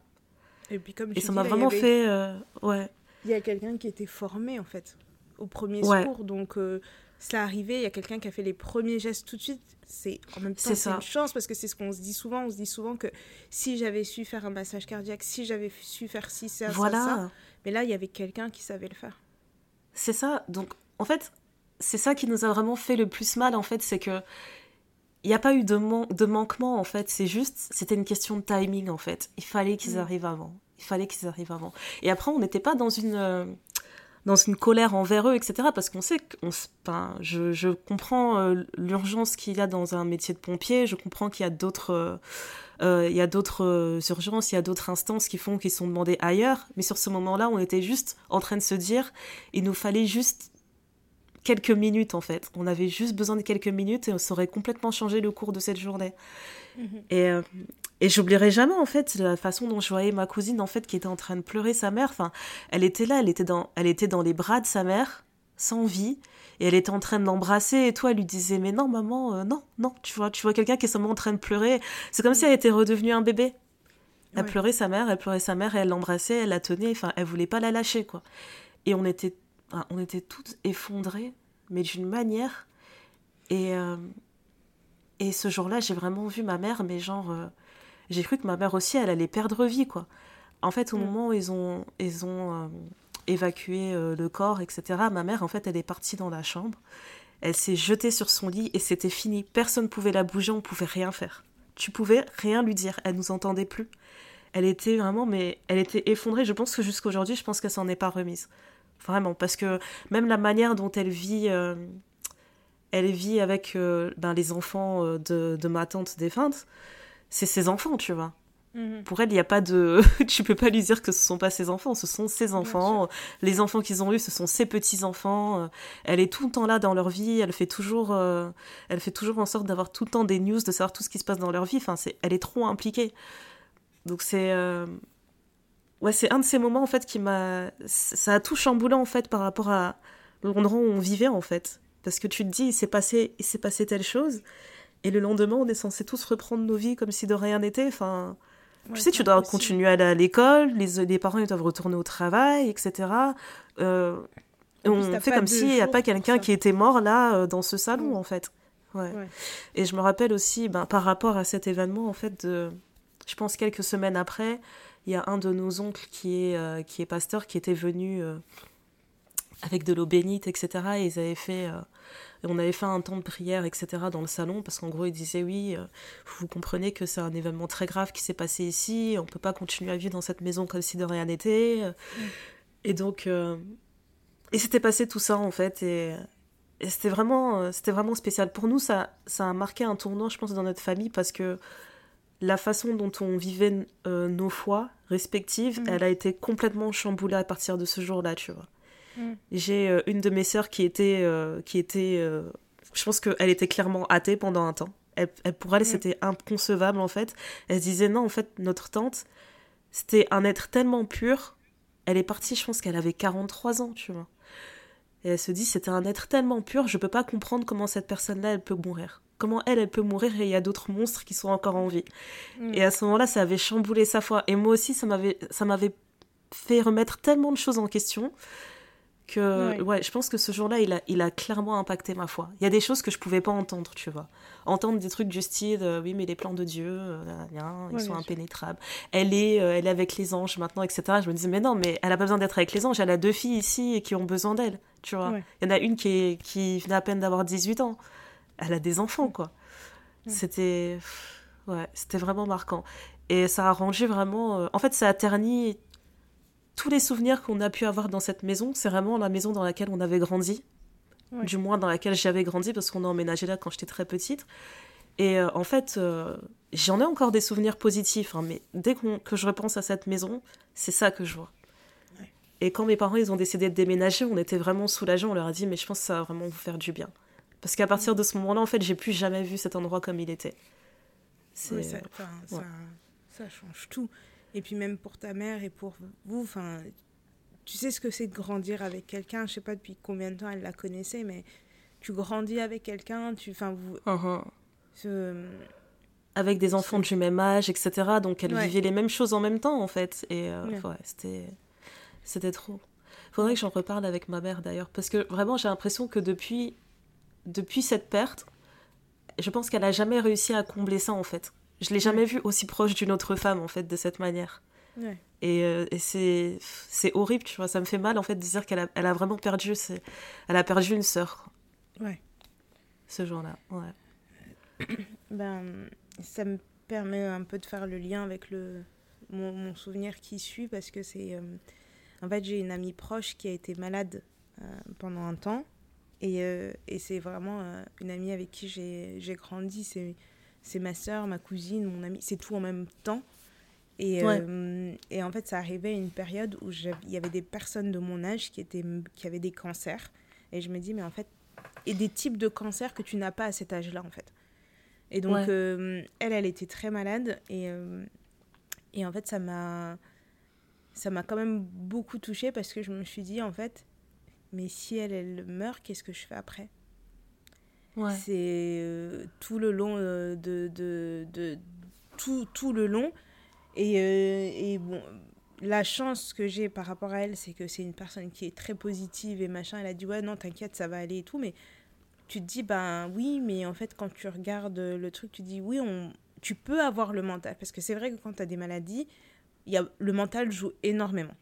Et puis comme Et ça m'a vraiment fait, euh, ouais. Il y a quelqu'un qui était formé en fait au premier secours, donc euh, ça arrivait. Il y a quelqu'un qui a fait les premiers gestes tout de suite. c'est en même temps c'est une chance parce que c'est ce qu'on se dit souvent. On se dit souvent que si j'avais su faire un massage cardiaque, si j'avais su faire ci, ça, voilà. ça, ça. Mais là, il y avait quelqu'un qui savait le faire. C'est ça. Donc, en fait, c'est ça qui nous a vraiment fait le plus mal, en fait, c'est que il n'y a pas eu de, de manquement, en fait. C'est juste, c'était une question de timing, en fait. Il fallait qu'ils mm. arrivent avant. Il fallait qu'ils arrivent avant. Et après, on n'était pas dans une, euh, dans une colère envers eux, etc. Parce qu'on sait que enfin, je, je, comprends euh, l'urgence qu'il y a dans un métier de pompier. Je comprends qu'il y a d'autres. Euh, il y a d'autres urgences, il y a d'autres instances qui font qu'ils sont demandés ailleurs. Mais sur ce moment-là, on était juste en train de se dire, il nous fallait juste quelques minutes en fait. On avait juste besoin de quelques minutes et ça aurait complètement changé le cours de cette journée. Mhm. Et, et j'oublierai jamais en fait la façon dont je voyais ma cousine en fait qui était en train de pleurer sa mère. Enfin, elle était là, elle était dans, elle était dans les bras de sa mère, sans vie, et elle était en train de l'embrasser et toi, elle lui disait mais non maman, euh, non non, tu vois, tu vois quelqu'un qui est seulement en train de pleurer. C'est comme si elle était redevenue un bébé. Elle pleurait sa mère, elle pleurait sa mère et elle l'embrassait, elle la tenait. Enfin, elle voulait pas la lâcher quoi. Et on était on était toutes effondrées, mais d'une manière. Et, euh, et ce jour-là, j'ai vraiment vu ma mère, mais genre, euh, j'ai cru que ma mère aussi, elle allait perdre vie, quoi. En fait, au mm. moment où ils ont, ils ont euh, évacué le corps, etc., ma mère, en fait, elle est partie dans la chambre. Elle s'est jetée sur son lit et c'était fini. Personne ne pouvait la bouger, on pouvait rien faire. Tu pouvais rien lui dire, elle nous entendait plus. Elle était vraiment, mais elle était effondrée. Je pense que jusqu'à aujourd'hui, je pense qu'elle s'en est pas remise. Vraiment, parce que même la manière dont elle vit, euh, elle vit avec euh, ben, les enfants euh, de, de, ma tante défunte, c'est ses enfants, tu vois. Mhm. Pour elle, il n'y a pas de. tu peux pas lui dire que ce sont pas ses enfants, ce sont ses enfants. Les enfants qu'ils ont eus, ce sont ses petits-enfants. Elle est tout le temps là dans leur vie, elle fait toujours, elle fait toujours en sorte d'avoir tout le temps des news, de savoir tout ce qui se passe dans leur vie. Enfin, c'est... elle est trop impliquée. Donc c'est ouais, c'est un de ces moments en fait qui m'a. Ça a tout chamboulé en fait par rapport à l'endroit où on vivait en fait. Parce que tu te dis, il s'est passé, il s'est passé telle chose, et le lendemain, on est censé tous reprendre nos vies comme si de rien n'était. Enfin, tu sais, tu dois continuer à aller à l'école, les, les parents ils doivent retourner au travail, etc. Euh, on fait comme s'il n'y a pas quelqu'un qui était mort là euh, dans ce salon en fait. Ouais. Et je me rappelle aussi, ben, par rapport à cet événement, en fait, de, je pense quelques semaines après, il y a un de nos oncles qui est, euh, qui est pasteur qui était venu euh, avec de l'eau bénite, etc. Et ils avaient fait, euh, on avait fait un temps de prière, etc. dans le salon, parce qu'en gros, ils disaient oui, vous comprenez que c'est un événement très grave qui s'est passé ici, on ne peut pas continuer à vivre dans cette maison comme si de rien n'était. Et donc, et c'était passé tout ça, en fait, et, c'était vraiment, c'était vraiment spécial. Pour nous, ça, ça a marqué un tournant, je pense, dans notre famille, parce que la façon dont on vivait euh, nos foi respectives, mm. elle a été complètement chamboulée à partir de ce jour-là, tu vois. Mm. J'ai euh, une de mes sœurs qui était, euh, qui était je pense qu'elle était clairement athée pendant un temps. Elle, pour elle, mm. c'était inconcevable en fait. Elle se disait non, en fait, notre tante, c'était un être tellement pur. Elle est partie, je pense qu'elle avait 43 ans, tu vois. Et elle se dit, c'était un être tellement pur, je peux pas comprendre comment cette personne-là, elle peut mourir comment elle, elle peut mourir et il y a d'autres monstres qui sont encore en vie. Mm. Et à ce moment-là, ça avait chamboulé sa foi. Et moi aussi, ça m'avait, ça m'avait fait remettre tellement de choses en question que ouais. je pense que ce jour-là, il a, il a clairement impacté ma foi. Il y a des choses que je pouvais pas entendre, tu vois. Entendre des trucs du style, euh, oui, mais les plans de Dieu, euh, ils sont impénétrables. Elle est, euh, elle est avec les anges maintenant, etc. Je me disais, mais non, mais elle a pas besoin d'être avec les anges. Elle a deux filles ici qui ont besoin d'elle, tu vois. Il y en a une qui, est, qui venait à peine d'avoir 18 ans elle a des enfants, quoi. C'était. Ouais, c'était vraiment marquant. Et ça a rangé vraiment. En fait, ça a terni tous les souvenirs qu'on a pu avoir dans cette maison. C'est vraiment la maison dans laquelle on avait grandi. Du moins, dans laquelle j'avais grandi, parce qu'on a emménagé là quand j'étais très petite. Et euh, en fait, euh, j'en ai encore des souvenirs positifs, hein, mais dès que je repense à cette maison, c'est ça que je vois. Et quand mes parents ils ont décidé de déménager, on était vraiment soulagés. On leur a dit, mais je pense que ça va vraiment vous faire du bien. Parce qu'à partir de ce moment-là, en fait, j'ai plus jamais vu cet endroit comme il était. ça, ça, change tout. Et puis même pour ta mère et pour vous, enfin, tu sais ce que c'est de grandir avec quelqu'un. Je sais pas depuis combien de temps elle la connaissait, mais tu grandis avec quelqu'un, tu, enfin, vous. Uh-huh. Avec des enfants du même âge, etc. Donc elle vivait les mêmes choses en même temps, en fait. Et euh, ouais, c'était, c'était trop. Faudrait que j'en reparle avec ma mère d'ailleurs, parce que vraiment j'ai l'impression que depuis depuis cette perte, je pense qu'elle a jamais réussi à combler ça en fait. Je l'ai jamais vue aussi proche d'une autre femme en fait de cette manière. Et, euh, et c'est c'est horrible, tu vois. Ça me fait mal en fait de dire qu'elle a, elle a vraiment perdu, elle a perdu une sœur. Ouais. Ce jour-là, ouais. ben, ça me permet un peu de faire le lien avec le mon, mon souvenir qui suit parce que c'est euh, en fait j'ai une amie proche qui a été malade euh, pendant un temps et, et c'est vraiment une amie avec qui j'ai grandi. C'est c'est ma soeur, ma cousine, mon amie, c'est tout en même temps. Et, euh, et en fait, ça arrivait à une période où il y avait des personnes de mon âge qui, étaient, qui avaient des cancers. Et je me dis, mais en fait, et des types de cancers que tu n'as pas à cet âge-là, en fait. Et donc, euh, elle, elle était très malade. Et, euh, et en fait, ça m'a, ça m'a quand même beaucoup touchée parce que je me suis dit, en fait, mais si elle, elle meurt, qu'est-ce que je fais après? C'est euh, tout le long euh, de, de, de, tout, tout le long. Et, euh, et bon, la chance que j'ai par rapport à elle, c'est que c'est une personne qui est très positive et machin. Elle a dit ouais non t'inquiète ça va aller et tout, mais tu te dis ben oui, mais en fait quand tu regardes le truc, tu dis oui on, tu peux avoir le mental parce que c'est vrai que quand tu as des maladies, y a, le mental joue énormément.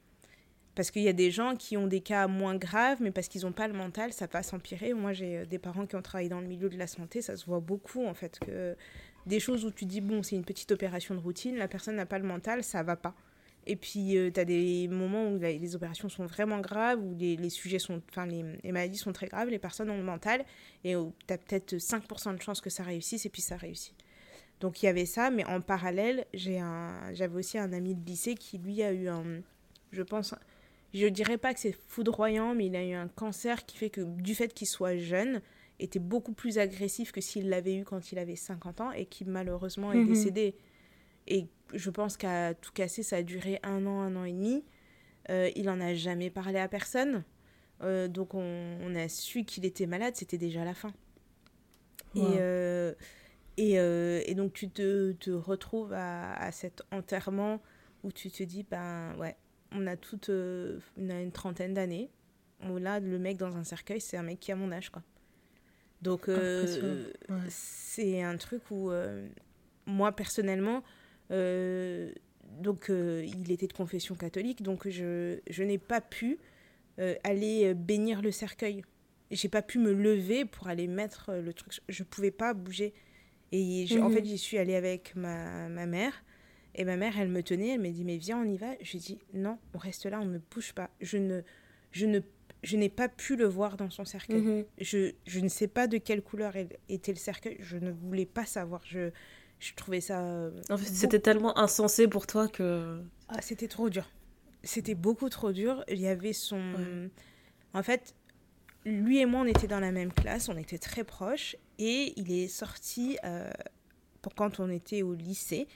Parce qu'il y a des gens qui ont des cas moins graves, mais parce qu'ils n'ont pas le mental, ça va s'empirer. Moi, j'ai euh, des parents qui ont travaillé dans le milieu de la santé, ça se voit beaucoup, en fait, que des choses où tu dis, bon, c'est une petite opération de routine, la personne n'a pas le mental, ça va pas. Et puis, euh, tu as des moments où les opérations sont vraiment graves, où les, sujets sont, enfin, les, les, maladies sont très graves, les personnes ont le mental, et où tu as peut-être 5% de chances que ça réussisse, et puis ça réussit. Donc, il y avait ça, mais en parallèle, j'avais aussi un ami de lycée qui, lui, a eu un, je pense, je dirais pas que c'est foudroyant, mais il a eu un cancer qui fait que, du fait qu'il soit jeune, était beaucoup plus agressif que s'il l'avait eu quand il avait 50 ans et qui malheureusement est mhm. décédé. Et je pense qu'à tout casser, ça a duré un an, un an et demi. Euh, il en a jamais parlé à personne. Euh, donc on, a su qu'il était malade, c'était déjà la fin. Et, euh, et, et, donc tu te, te retrouves à, à, cet enterrement où tu te dis, ben ouais, on a toute euh, une, trentaine d'années. Là, le mec dans un cercueil, c'est un mec qui a mon âge, quoi. Donc, euh, c'est un truc où, euh, moi, personnellement, donc, il était de confession catholique, donc je, je n'ai pas pu aller bénir le cercueil. J'ai pas pu me lever pour aller mettre le truc. Je pouvais pas bouger. Et en mhm. fait, j'y suis allée avec ma, ma mère. Et ma mère, elle me tenait, elle m'a dit, mais viens, on y va. Je lui ai dit, non, on reste là, on ne bouge pas. Je ne, je ne, je n'ai pas pu le voir dans son cercueil. Mhm. je, je, ne sais pas de quelle couleur était le cercueil. Je ne voulais pas savoir. Je, je trouvais ça. Euh, en fait, c'était tellement insensé pour toi que. Ah, c'était trop dur. C'était beaucoup trop dur. Il y avait son. En fait, lui et moi, on était dans la même classe, on était très proches. Et il est sorti euh, pour quand on était au lycée.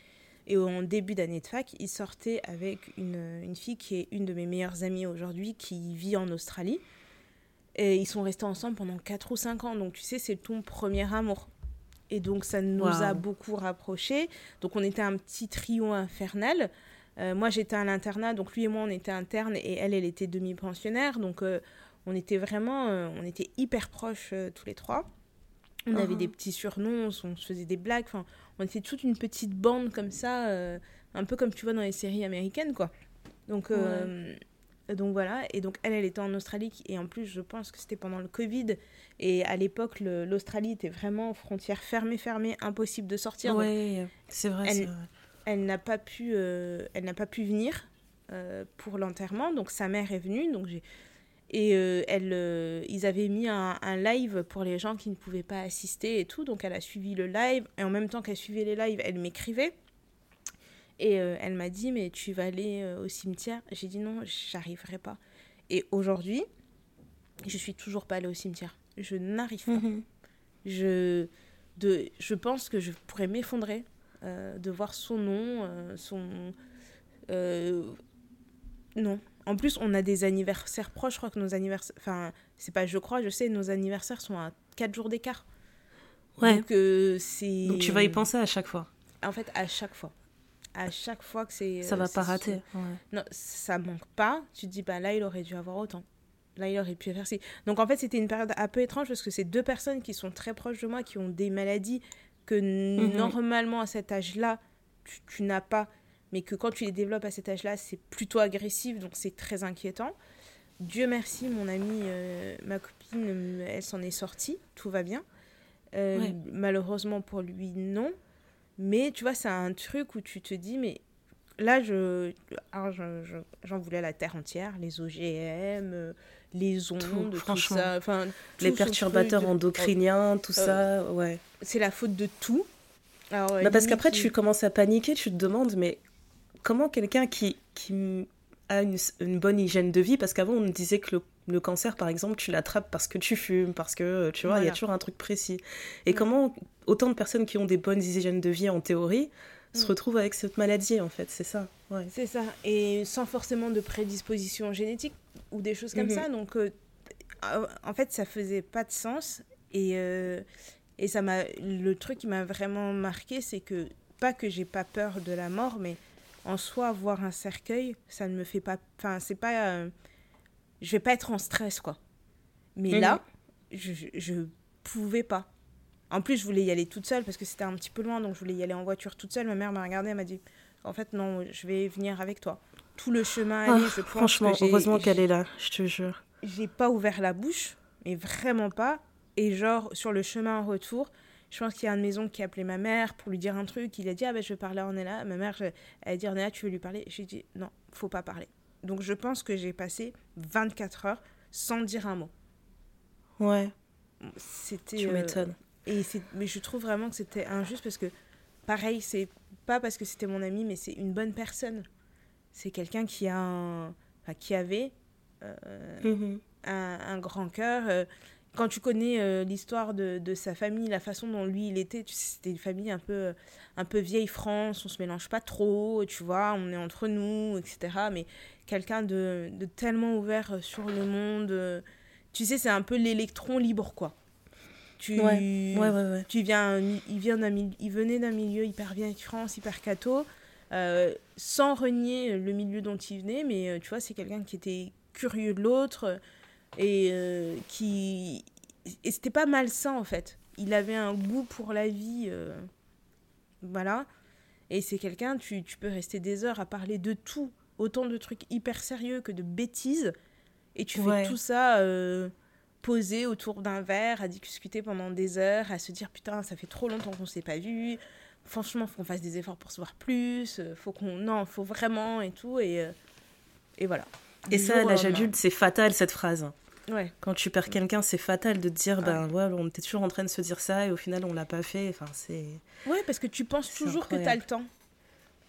Et en début d'année de fac, il sortait avec une, une, fille qui est une de mes meilleures amies aujourd'hui, qui vit en Australie. Et ils sont restés ensemble pendant 4 ou 5 ans. Donc tu sais, c'est ton premier amour. Et donc ça nous a beaucoup rapprochés. Donc on était un petit trio infernal. Euh, moi j'étais à l'internat, donc lui et moi on était internes et elle, elle était demi-pensionnaire. Donc euh, on était vraiment, euh, on était hyper proches tous les trois. On avait uh-huh. des petits surnoms, on se faisait des blagues. Enfin, on était toute une petite bande comme ça, euh, un peu comme tu vois dans les séries américaines, quoi. Donc, euh, donc voilà. Et donc, elle, elle était en Australie. Et en plus, je pense que c'était pendant le Covid. Et à l'époque, l'Australie était vraiment frontière fermée, fermée, impossible de sortir. Oui, c'est vrai. Elle, elle n'a pas pu, euh, elle n'a pas pu venir pour l'enterrement. Donc, sa mère est venue. Donc, j'ai et euh, elle, euh, ils avaient mis un, un, live pour les gens qui ne pouvaient pas assister et tout. Donc elle a suivi le live. Et en même temps qu'elle suivait les lives, elle m'écrivait. Et euh, elle m'a dit, mais tu vas aller au cimetière? J'ai dit non, j'arriverai pas. Et aujourd'hui, je suis toujours pas allée au cimetière. Je n'arrive pas. Mhm. Je, de, je pense que je pourrais m'effondrer de voir son nom, son... non, en plus, on a des anniversaires proches. Je crois que nos anniversaires. Enfin, c'est pas je crois, je sais, nos anniversaires sont à 4 jours d'écart. Ouais. Donc, euh, c'est. Donc, tu vas y penser à chaque fois. En fait, à chaque fois. À chaque fois que c'est. Ça va pas rater. Non, ça manque pas. Tu te dis, bah là, il aurait dû avoir autant. là il aurait pu faire ci. Donc en fait, c'était une période un peu étrange parce que c'est deux personnes qui sont très proches de moi, qui ont des maladies que mhm. normalement à cet âge-là, tu, n'as pas, mais que quand tu les développes à cet âge-là, c'est plutôt agressif, donc c'est très inquiétant. Dieu merci, mon amie, euh, ma copine, elle s'en est sortie, tout va bien. Euh, malheureusement pour lui, non. Mais tu vois, c'est un truc où tu te dis, mais là, je, j'en voulais à la terre entière, les OGM, euh, les ondes, tout, ça. Enfin, les perturbateurs endocriniens, tout ça, ouais. C'est la faute de tout. Alors, bah parce qu'après, tu commences à paniquer, tu te demandes, mais comment quelqu'un qui, qui a une, une, bonne hygiène de vie, parce qu'avant, on me disait que le, le cancer, par exemple, tu l'attrapes parce que tu fumes, parce que, tu vois, il y a toujours un truc précis. Et comment autant de personnes qui ont des bonnes hygiènes de vie en théorie se mm. retrouvent avec cette maladie, en fait, c'est ça. Ouais. C'est ça, et sans forcément de prédisposition génétique ou des choses comme mm-hmm. ça. Donc, euh, en fait, ça faisait pas de sens. Et, euh, et ça m'a, le truc qui m'a vraiment marqué, c'est que, pas que j'ai pas peur de la mort, mais en soi, voir un cercueil, ça ne me fait pas. Enfin, c'est pas. Euh, je vais pas être en stress, quoi. Mais là, je, je pouvais pas. En plus, je voulais y aller toute seule parce que c'était un petit peu loin, donc je voulais y aller en voiture toute seule. Ma mère m'a regardée, elle m'a dit En fait, non, je vais venir avec toi. Tout le chemin aller, ah, je pense Franchement, heureusement qu'elle est là, je te jure. J'ai pas ouvert la bouche, mais vraiment pas. Et genre, sur le chemin en retour, je pense qu'il y a une maison qui a appelé ma mère pour lui dire un truc. Il a dit Ah ben, je vais parler à Ornella. Ma mère, elle a dit Ornella, tu veux lui parler? J'ai dit Non, faut pas parler. Donc, je pense que j'ai passé 24 heures sans dire un mot. Ouais. C'était. Tu m'étonnes. Et mais je trouve vraiment que c'était injuste parce que, pareil, c'est pas parce que c'était mon ami, mais c'est une bonne personne. C'est quelqu'un qui a un, qui avait euh, mm-hmm. un, un, grand cœur. Euh, quand tu connais euh, l'histoire de, de, sa famille, la façon dont lui il était, c'était une famille un peu, un peu vieille France, on se mélange pas trop, tu vois, on est entre nous, etc. Mais quelqu'un de, de, tellement ouvert sur le monde, tu sais, c'est un peu l'électron libre, quoi. Tu, ouais. Ouais, tu viens, il, vient il venait d'un milieu hyper bien France, hyper catho, euh, sans renier le milieu dont il venait, mais euh, tu vois, c'est quelqu'un qui était curieux de l'autre et euh, qui. Et c'était pas malsain en fait. Il avait un goût pour la vie. voilà. Et c'est quelqu'un, tu, tu peux rester des heures à parler de tout, autant de trucs hyper sérieux que de bêtises. Et tu fais tout ça poser autour d'un verre, à discuter pendant des heures, à se dire putain, ça fait trop longtemps qu'on s'est pas vu. Franchement, faut qu'on fasse des efforts pour se voir plus. Euh, faut qu'on non, faut vraiment et tout et euh, et voilà. Et ça, à l'âge adulte, c'est fatal cette phrase. Ouais. Quand tu perds quelqu'un, c'est fatal de te dire ben ouais, on était toujours en train de se dire ça et au final on l'a pas fait. Enfin, c'est. Ouais, parce que tu penses toujours que tu as le temps.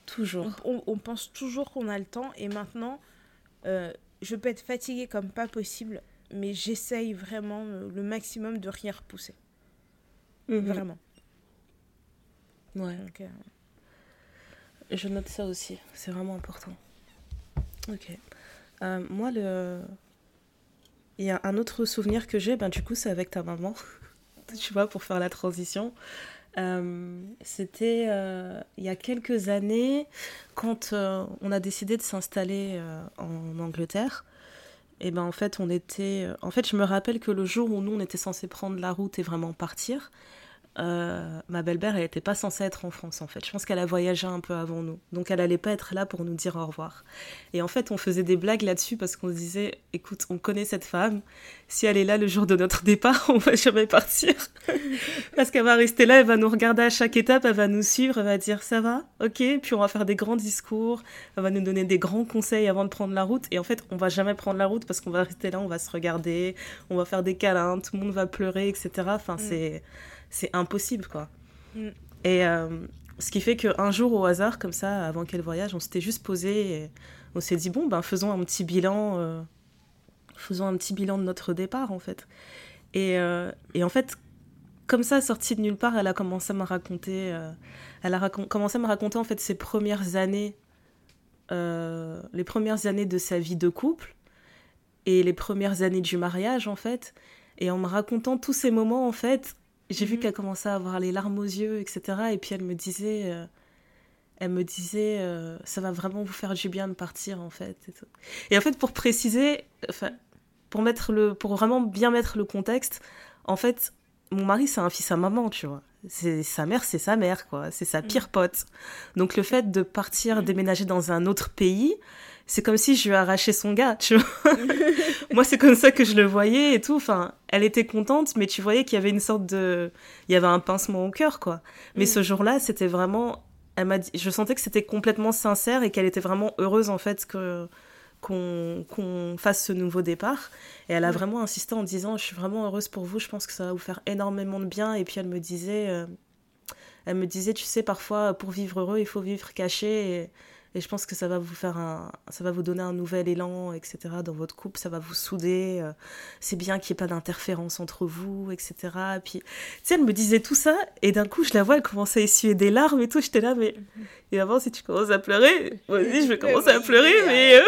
Toujours. On, pense toujours qu'on a le temps et maintenant, euh, je peux être fatiguée comme pas possible mais j'essaye vraiment le maximum de rien repousser. Mhm. Vraiment. Ouais. Euh, Je note ça aussi, c'est vraiment important. Ok. Euh, moi, le... il y a un autre souvenir que j'ai, ben, du coup, c'est avec ta maman, tu vois, pour faire la transition. Euh, c'était il y a quelques années, quand on a décidé de s'installer en Angleterre et ben en fait on était euh, en fait je me rappelle que le jour où nous on était censé prendre la route et vraiment partir euh, ma belle-mère, elle n'était pas censée être en France en fait. Je pense qu'elle a voyagé un peu avant nous. Donc elle allait pas être là pour nous dire au revoir. Et en fait, on faisait des blagues là-dessus parce qu'on se disait, écoute, on connaît cette femme. Si elle est là le jour de notre départ, on va jamais partir. parce qu'elle va rester là, elle va nous regarder à chaque étape, elle va nous suivre, elle va dire, ça va, ok. Puis on va faire des grands discours, elle va nous donner des grands conseils avant de prendre la route. Et en fait, on va jamais prendre la route parce qu'on va rester là, on va se regarder, on va faire des câlins, tout le monde va pleurer, etc. Enfin, mm. c'est c'est impossible, quoi. Mm. Et euh, ce qui fait qu'un jour, au hasard, comme ça, avant qu'elle voyage, on s'était juste posé et on s'est dit, bon, ben, faisons un petit bilan, euh, faisons un petit bilan de notre départ, en fait. Et, euh, et en fait, comme ça, sortie de nulle part, elle a commencé à me raconter, elle a commencé à me raconter, en fait, ses premières années, les premières années de sa vie de couple et les premières années du mariage, en fait. Et en me racontant tous ces moments, en fait, j'ai vu mhm. qu'elle commençait à avoir les larmes aux yeux, etc. Et puis elle me disait, euh, elle me disait, euh, ça va vraiment vous faire du bien de partir en fait. Et, en fait, pour préciser, enfin, pour, mettre le, pour vraiment bien mettre le contexte, en fait, mon mari, c'est un fils à maman, tu vois. C'est sa mère, c'est sa mère, quoi. C'est sa pire mm. pote. Donc le fait de partir déménager dans un autre pays, c'est comme si je lui arrachais son gars, tu vois. Moi, c'est comme ça que je le voyais et tout. Enfin, elle était contente, mais tu voyais qu'il y avait une sorte de, il y avait un pincement au cœur, quoi. Mais mm. ce jour-là, c'était vraiment, elle m'a dit, je sentais que c'était complètement sincère et qu'elle était vraiment heureuse en fait que qu'on fasse ce nouveau départ. Et elle a vraiment insisté en disant Je suis vraiment heureuse pour vous, je pense que ça va vous faire énormément de bien. Et puis elle me disait, euh, elle me disait Tu sais, parfois, pour vivre heureux, il faut vivre caché. Et, et je pense que ça va vous faire un, ça va vous donner un nouvel élan, etc. dans votre couple, ça va vous souder. Euh, c'est bien qu'il n'y ait pas d'interférence entre vous, etc. Puis, tu sais, elle me disait tout ça, et d'un coup, je la vois, elle commençait à essuyer des larmes et tout. J'étais là, mais et avant, si tu commences à pleurer, moi aussi, je vais commencer à pleurer, mais. Euh,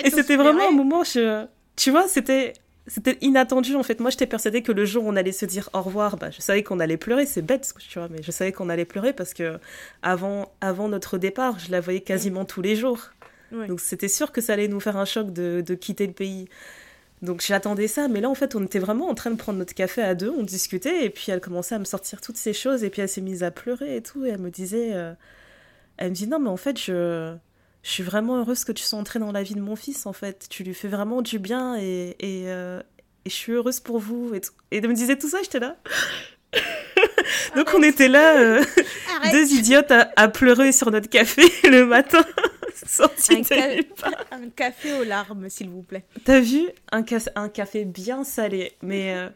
et c'était vraiment un moment, je... tu vois, c'était c'était inattendu en fait. Moi, j'étais persuadée que le jour où on allait se dire au revoir, bah, je savais qu'on allait pleurer. C'est bête, tu vois, mais je savais qu'on allait pleurer parce que avant, avant notre départ, je la voyais quasiment tous les jours. Donc c'était sûr que ça allait nous faire un choc de, de quitter le pays. Donc j'attendais ça, mais là en fait on était vraiment en train de prendre notre café à deux, on discutait et puis elle commençait à me sortir toutes ces choses et puis elle s'est mise à pleurer et tout et elle me disait, euh, elle me dit non mais en fait je je suis vraiment heureuse que tu sois entrée dans la vie de mon fils, en fait. Tu lui fais vraiment du bien et, et, euh, et je suis heureuse pour vous. Et, et de me disait tout ça, j'étais là. Donc on était là, euh, deux idiotes à, pleurer sur notre café le matin. un, un, café aux larmes, s'il vous plaît. T'as vu? Un, un café bien salé. Mais euh,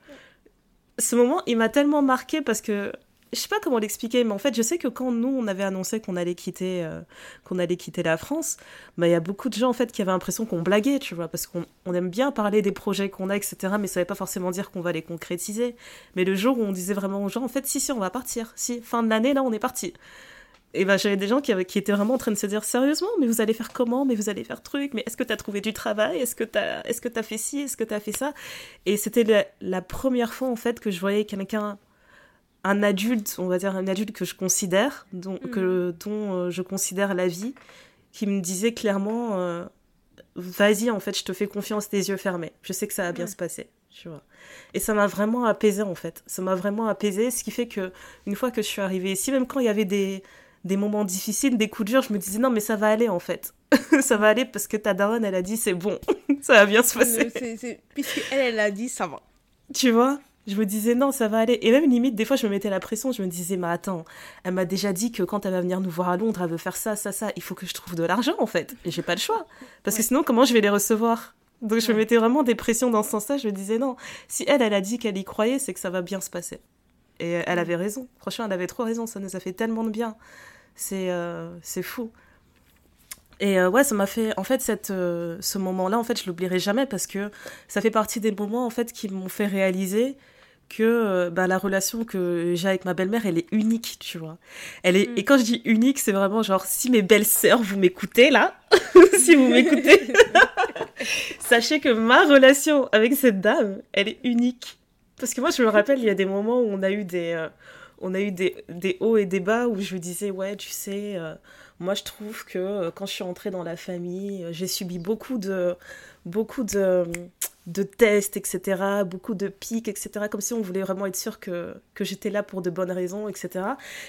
ce moment, il m'a tellement marqué parce que je sais pas comment l'expliquer, mais en fait, je sais que quand nous, on avait annoncé qu'on allait quitter, euh, qu'on allait quitter la France, bah, il y a beaucoup de gens, en fait, qui avaient l'impression qu'on blaguait, tu vois, parce qu'on on aime bien parler des projets qu'on a, etc., mais ça veut pas forcément dire qu'on va les concrétiser. Mais le jour où on disait vraiment aux gens, en fait, si, si, on va partir, si, fin de l'année, là, on est parti. Et ben, j'avais des gens qui, qui, étaient vraiment en train de se dire sérieusement, mais vous allez faire comment? Mais vous allez faire truc Mais est-ce que tu as trouvé du travail? Est-ce que tu as, est-ce que as fait ci? Est-ce que tu as fait ça? Et c'était la, première fois en fait que je voyais quelqu'un un adulte, on va dire un adulte que je considère, dont, mm. que, dont euh, je considère la vie, qui me disait clairement euh, Vas-y, en fait, je te fais confiance, tes yeux fermés. Je sais que ça va bien se passer. Tu vois. Et ça m'a vraiment apaisé, en fait. Ça m'a vraiment apaisé, ce qui fait que une fois que je suis arrivée ici, même quand il y avait des, des moments difficiles, des coups durs, je me disais Non, mais ça va aller, en fait. ça va aller parce que ta daronne, elle a dit C'est bon, ça va bien se passer. Puisqu'elle, elle a dit Ça va. Tu vois? Je me disais non, ça va aller. Et même limite, des fois, je me mettais la pression. Je me disais, mais attends, elle m'a déjà dit que quand elle va venir nous voir à Londres, elle veut faire ça, ça, ça. Il faut que je trouve de l'argent, en fait. Et j'ai pas le choix. Parce que sinon, comment je vais les recevoir? Donc, je me mettais vraiment des pressions dans ce sens-là. Je me disais, non, si elle, elle a dit qu'elle y croyait, c'est que ça va bien se passer. Et elle avait raison. Franchement, elle avait trop raison. Ça nous a fait tellement de bien. C'est euh, c'est fou. Et euh, ouais, ça m'a fait, en fait, cette, euh, ce moment-là, en fait, je l'oublierai jamais parce que ça fait partie des moments, en fait, qui m'ont fait réaliser que euh, bah, la relation que j'ai avec ma belle-mère, elle est unique, tu vois. Elle est... Mm. Et quand je dis unique, c'est vraiment genre, si mes belles-sœurs, vous m'écoutez là, si vous m'écoutez, sachez que ma relation avec cette dame, elle est unique. Parce que moi, je me rappelle, il y a des moments où on a eu des, euh, on a eu des, des, hauts et des bas où je lui disais, ouais, tu sais, euh, moi, je trouve que quand je suis entrée dans la famille, j'ai subi beaucoup de, beaucoup de de tests, etc., beaucoup de pics, etc., comme si on voulait vraiment être sûr que, que j'étais là pour de bonnes raisons, etc.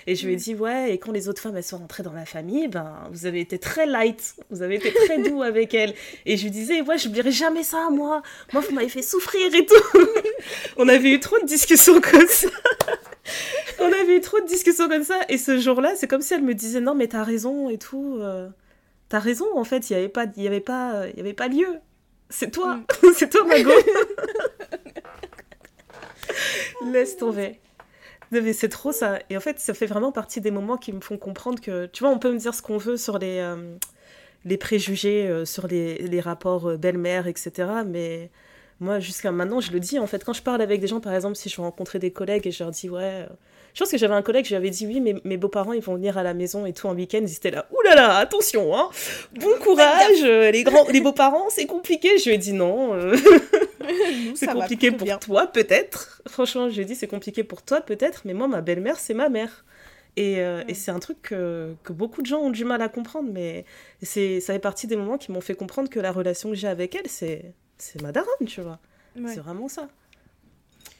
Et je lui ai mm. dit, ouais, et quand les autres femmes, elles sont rentrées dans la famille, ben, vous avez été très light, vous avez été très doux avec elles. Et je lui disais, ouais, j'oublierai jamais ça, moi. Moi, vous m'avez fait souffrir et tout. on avait eu trop de discussions comme ça. on avait eu trop de discussions comme ça. Et ce jour-là, c'est comme si elle me disait, non, mais t'as raison et tout. Euh, t'as raison, en fait, il n'y avait, pas, y avait, pas, y avait pas lieu. C'est toi, mm. c'est toi, Mago. Laisse tomber. mais c'est trop ça. Et en fait, ça fait vraiment partie des moments qui me font comprendre que, tu vois, on peut me dire ce qu'on veut sur les, euh, les préjugés, euh, sur les, les rapports euh, belle-mère, etc. Mais moi, jusqu'à maintenant, je le dis. En fait, quand je parle avec des gens, par exemple, si je rencontrais des collègues et je leur dis, ouais, je pense que j'avais un collègue, je lui avais dit oui, mais mes beaux-parents, ils vont venir à la maison et tout en week-end. Ils étaient là, oulala, là là, attention, hein, bon courage, euh, les, grands, les beaux-parents, c'est compliqué. Je lui ai dit non, euh, c'est compliqué pour toi, peut-être. Franchement, je lui ai dit c'est compliqué pour toi, peut-être, mais moi, ma belle-mère, c'est ma mère. Et, euh, et c'est un truc que, que, beaucoup de gens ont du mal à comprendre, mais ça fait partie des moments qui m'ont fait comprendre que la relation que j'ai avec elle, c'est c'est ma daronne, tu vois. C'est vraiment ça.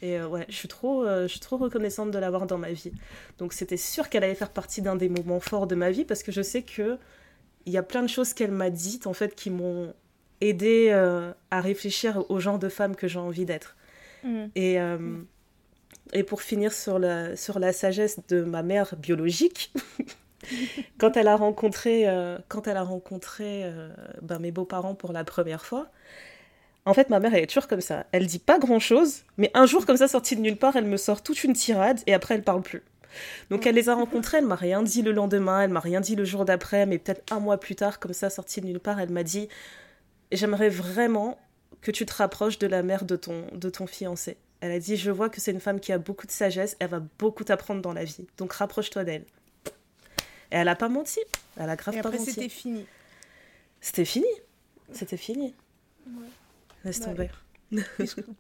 Et euh, ouais, je suis, trop, euh, je suis trop reconnaissante de l'avoir dans ma vie. Donc c'était sûr qu'elle allait faire partie d'un des moments forts de ma vie parce que je sais que il y a plein de choses qu'elle m'a dites en fait qui m'ont aidé euh, à réfléchir au genre de femme que j'ai envie d'être. Mm. Et, et pour finir sur la, sur la sagesse de ma mère biologique, quand elle a rencontré, quand elle a rencontré ben, mes beaux-parents pour la première fois, en fait, ma mère, elle est toujours comme ça. Elle dit pas grand chose, mais un jour, comme ça, sortie de nulle part, elle me sort toute une tirade et après, elle parle plus. Donc, elle les a rencontrés, elle m'a rien dit le lendemain, elle m'a rien dit le jour d'après, mais peut-être un mois plus tard, comme ça, sortie de nulle part, elle m'a dit J'aimerais vraiment que tu te rapproches de la mère de ton, de ton fiancé. Elle a dit Je vois que c'est une femme qui a beaucoup de sagesse, elle va beaucoup t'apprendre dans la vie. Donc, rapproche-toi d'elle. Et elle a pas menti. Elle a grave et après, c'était fini. C'était fini. C'était fini. Ouais. Laisse tomber.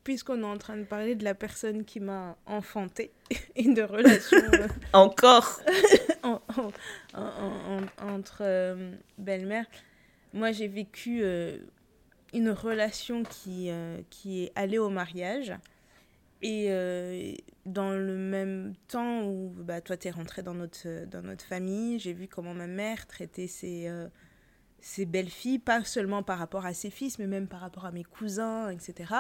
Puisqu'on est en train de parler de la personne qui m'a enfanté et de relations. Euh, Encore Entre euh, belle-mère. Moi, j'ai vécu euh, une relation qui, qui est allée au mariage. Et dans le même temps où bah, toi, tu es rentrée dans notre, dans notre famille, j'ai vu comment ma mère traitait ses ses belles-filles, pas seulement par rapport à ses fils, mais même par rapport à mes cousins, etc.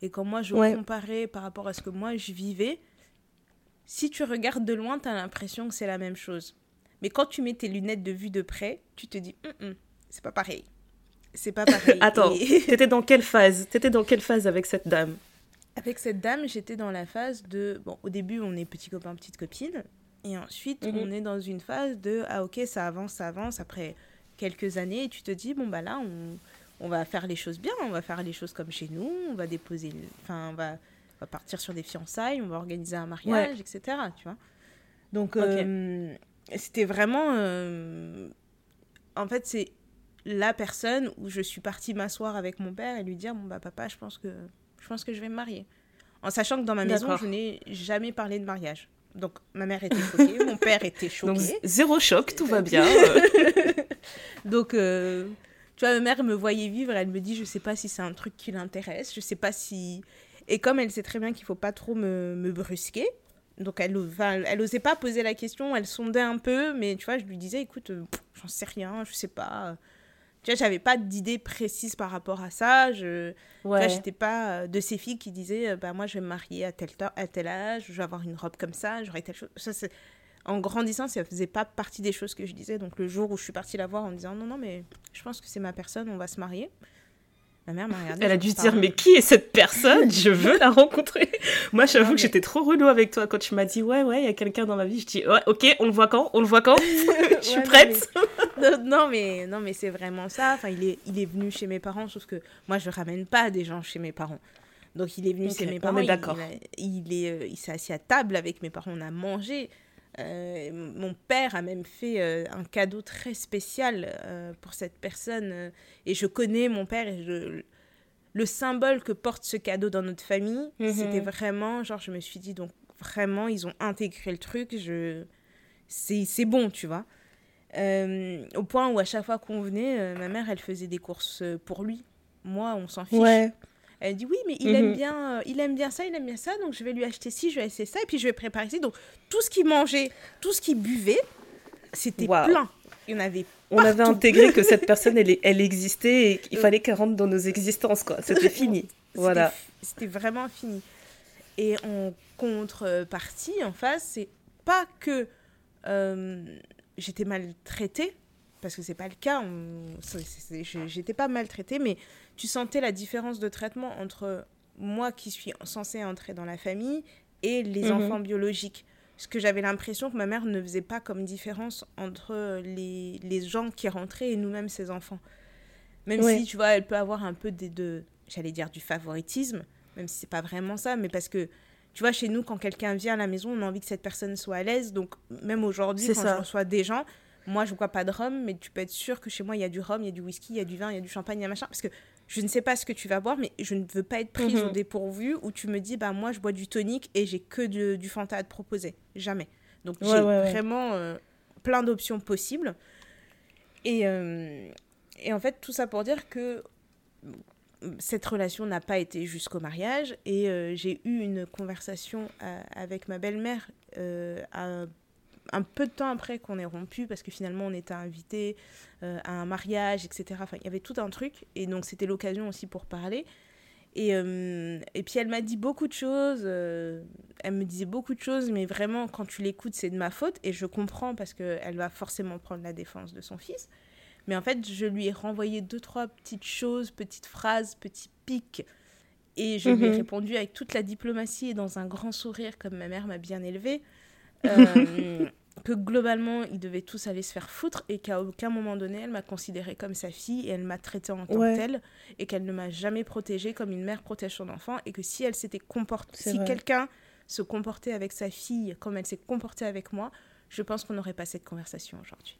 Et quand moi je comparais par rapport à ce que moi je vivais, si tu regardes de loin, tu as l'impression que c'est la même chose. Mais quand tu mets tes lunettes de vue de près, tu te dis, hum, hum, c'est pas pareil. C'est pas pareil. Attends, t'étais dans quelle phase? T'étais dans quelle phase avec cette dame? Avec cette dame, j'étais dans la phase de, bon, au début, on est petit copain, petite copine. Et ensuite, mhm. on est dans une phase de, ah ok, ça avance, ça avance. Après, quelques années et tu te dis, bon, bah là, on, on va faire les choses bien, on va faire les choses comme chez nous, on va déposer, enfin, on va, va partir sur des fiançailles, on va organiser un mariage, etc. Tu vois Donc, euh, c'était vraiment. Euh, en fait, c'est la personne où je suis partie m'asseoir avec mon père et lui dire Bon, bah, papa, je pense que je, pense que je vais me marier. En sachant que dans ma maison, je n'ai jamais parlé de mariage. Donc, ma mère était choquée, mon père était choqué. Donc, zéro choc, tout va bien. Donc, euh, tu vois, ma mère me voyait vivre, elle me dit, je sais pas si c'est un truc qui l'intéresse, je sais pas si... Et comme elle sait très bien qu'il faut pas trop me, me brusquer, donc elle, enfin, elle osait pas poser la question, elle sondait un peu, mais tu vois, je lui disais, écoute, euh, j'en sais rien, je sais pas. Tu vois, j'avais pas d'idée précise par rapport à ça. Je ouais. j'étais pas euh, de ces filles qui disaient, bah moi je vais me marier à tel, à tel âge, je vais avoir une robe comme ça, j'aurai telle chose. Ça, en grandissant, ça faisait pas partie des choses que je disais. Donc le jour où je suis partie la voir en me disant non, non, mais je pense que c'est ma personne, on va se marier. Ma mère m'a regardé. Elle a dû se dire mais qui est cette personne? Je veux la rencontrer. Moi, j'avoue que j'étais trop relou avec toi quand tu m'as dit ouais, ouais, il y a quelqu'un dans ma vie. Je dis ouais, ok, on le voit quand? On le voit quand? Je suis prête. non, mais non, mais c'est vraiment ça. Enfin, il est, il est venu chez mes parents, sauf que moi, je ramène pas des gens chez mes parents. Donc il est venu chez mes parents. d'accord. Il, il, est, euh, il s'est assis à table avec mes parents. On a mangé. Euh, mon père a même fait euh, un cadeau très spécial euh, pour cette personne. et je connais mon père et je, le symbole que porte ce cadeau dans notre famille, mhm. c'était vraiment, genre, je me suis dit, donc vraiment, ils ont intégré le truc. Je... C'est bon, tu vois. au point où à chaque fois qu'on venait, ma mère, elle faisait des courses pour lui. Moi, on s'en fiche. Ouais. Elle dit oui, mais il, aime mhm. bien, euh, il aime bien ça, il aime bien ça, donc je vais lui acheter ci, je vais acheter ça, et puis je vais préparer ci. Donc tout ce qu'il mangeait, tout ce qu'il buvait, c'était plein. Il y en avait On avait intégré que cette personne, elle, elle existait et qu'il fallait qu'elle rentre dans nos existences, quoi. C'était fini. voilà. C'était vraiment fini. Et en contrepartie, en face, c'est pas que euh, j'étais maltraitée, parce que c'est pas le cas, j'étais pas maltraitée, mais tu sentais la différence de traitement entre moi qui suis censée entrer dans la famille et les mhm. enfants biologiques. Parce que j'avais l'impression que ma mère ne faisait pas comme différence entre les, les gens qui rentraient et nous-mêmes, ses enfants. Même si, tu vois, elle peut avoir un peu de, de j'allais dire, du favoritisme, même si c'est pas vraiment ça, mais parce que, tu vois, chez nous, quand quelqu'un vient à la maison, on a envie que cette personne soit à l'aise. Donc, même aujourd'hui, quand je reçois des gens, moi, je ne bois pas de rhum, mais tu peux être sûr que chez moi, il y a du rhum, il y a du whisky, il y a du vin, il y a du champagne, il y a machin. Parce que je ne sais pas ce que tu vas boire, mais je ne veux pas être prise au mhm. dépourvu où tu me dis, bah moi je bois du tonique et j'ai que du Fanta à te proposer. Jamais. Donc j'ai vraiment euh, plein d'options possibles. Et, euh, et en fait, tout ça pour dire que cette relation n'a pas été jusqu'au mariage et euh, j'ai eu une conversation euh, avec ma belle-mère un peu de temps après qu'on ait rompu parce que finalement on était invité à un mariage, etc. Enfin, il y avait tout un truc et donc c'était l'occasion aussi pour parler. Et, et puis elle m'a dit beaucoup de choses, elle me disait beaucoup de choses, mais vraiment quand tu l'écoutes c'est de ma faute et je comprends parce qu'elle va forcément prendre la défense de son fils. Mais en fait, je lui ai renvoyé deux, trois petites choses, petites phrases, petits pics. Et je lui ai mhm. répondu avec toute la diplomatie et dans un grand sourire, comme ma mère m'a bien élevée, euh, que globalement, ils devaient tous aller se faire foutre et qu'à aucun moment donné, elle m'a considérée comme sa fille et elle m'a traitée en tant que telle et qu'elle ne m'a jamais protégée comme une mère protège son enfant et que si elle s'était comportée, si quelqu'un se comportait avec sa fille comme elle s'est comportée avec moi, je pense qu'on n'aurait pas cette conversation aujourd'hui.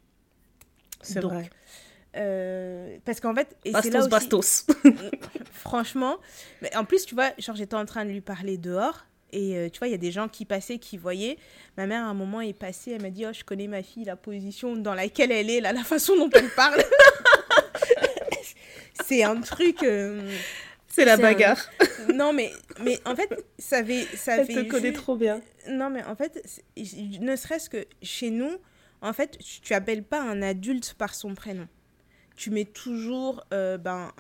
C'est vrai. Euh, parce qu'en fait, et bastos, là aussi, bastos. franchement, mais en plus, tu vois, genre j'étais en train de lui parler dehors et euh, tu vois, il y a des gens qui passaient, qui voyaient. Ma mère, à un moment, est passée, elle m'a dit Oh, je connais ma fille, la position dans laquelle elle est, là, la façon dont elle parle. c'est un truc. Euh, c'est la bagarre. Non, mais, mais en fait, ça avait. Ça elle te connaît trop bien. Non, mais en fait, ne serait-ce que chez nous, en fait, tu appelles pas un adulte par son prénom. Tu mets toujours, euh, ben,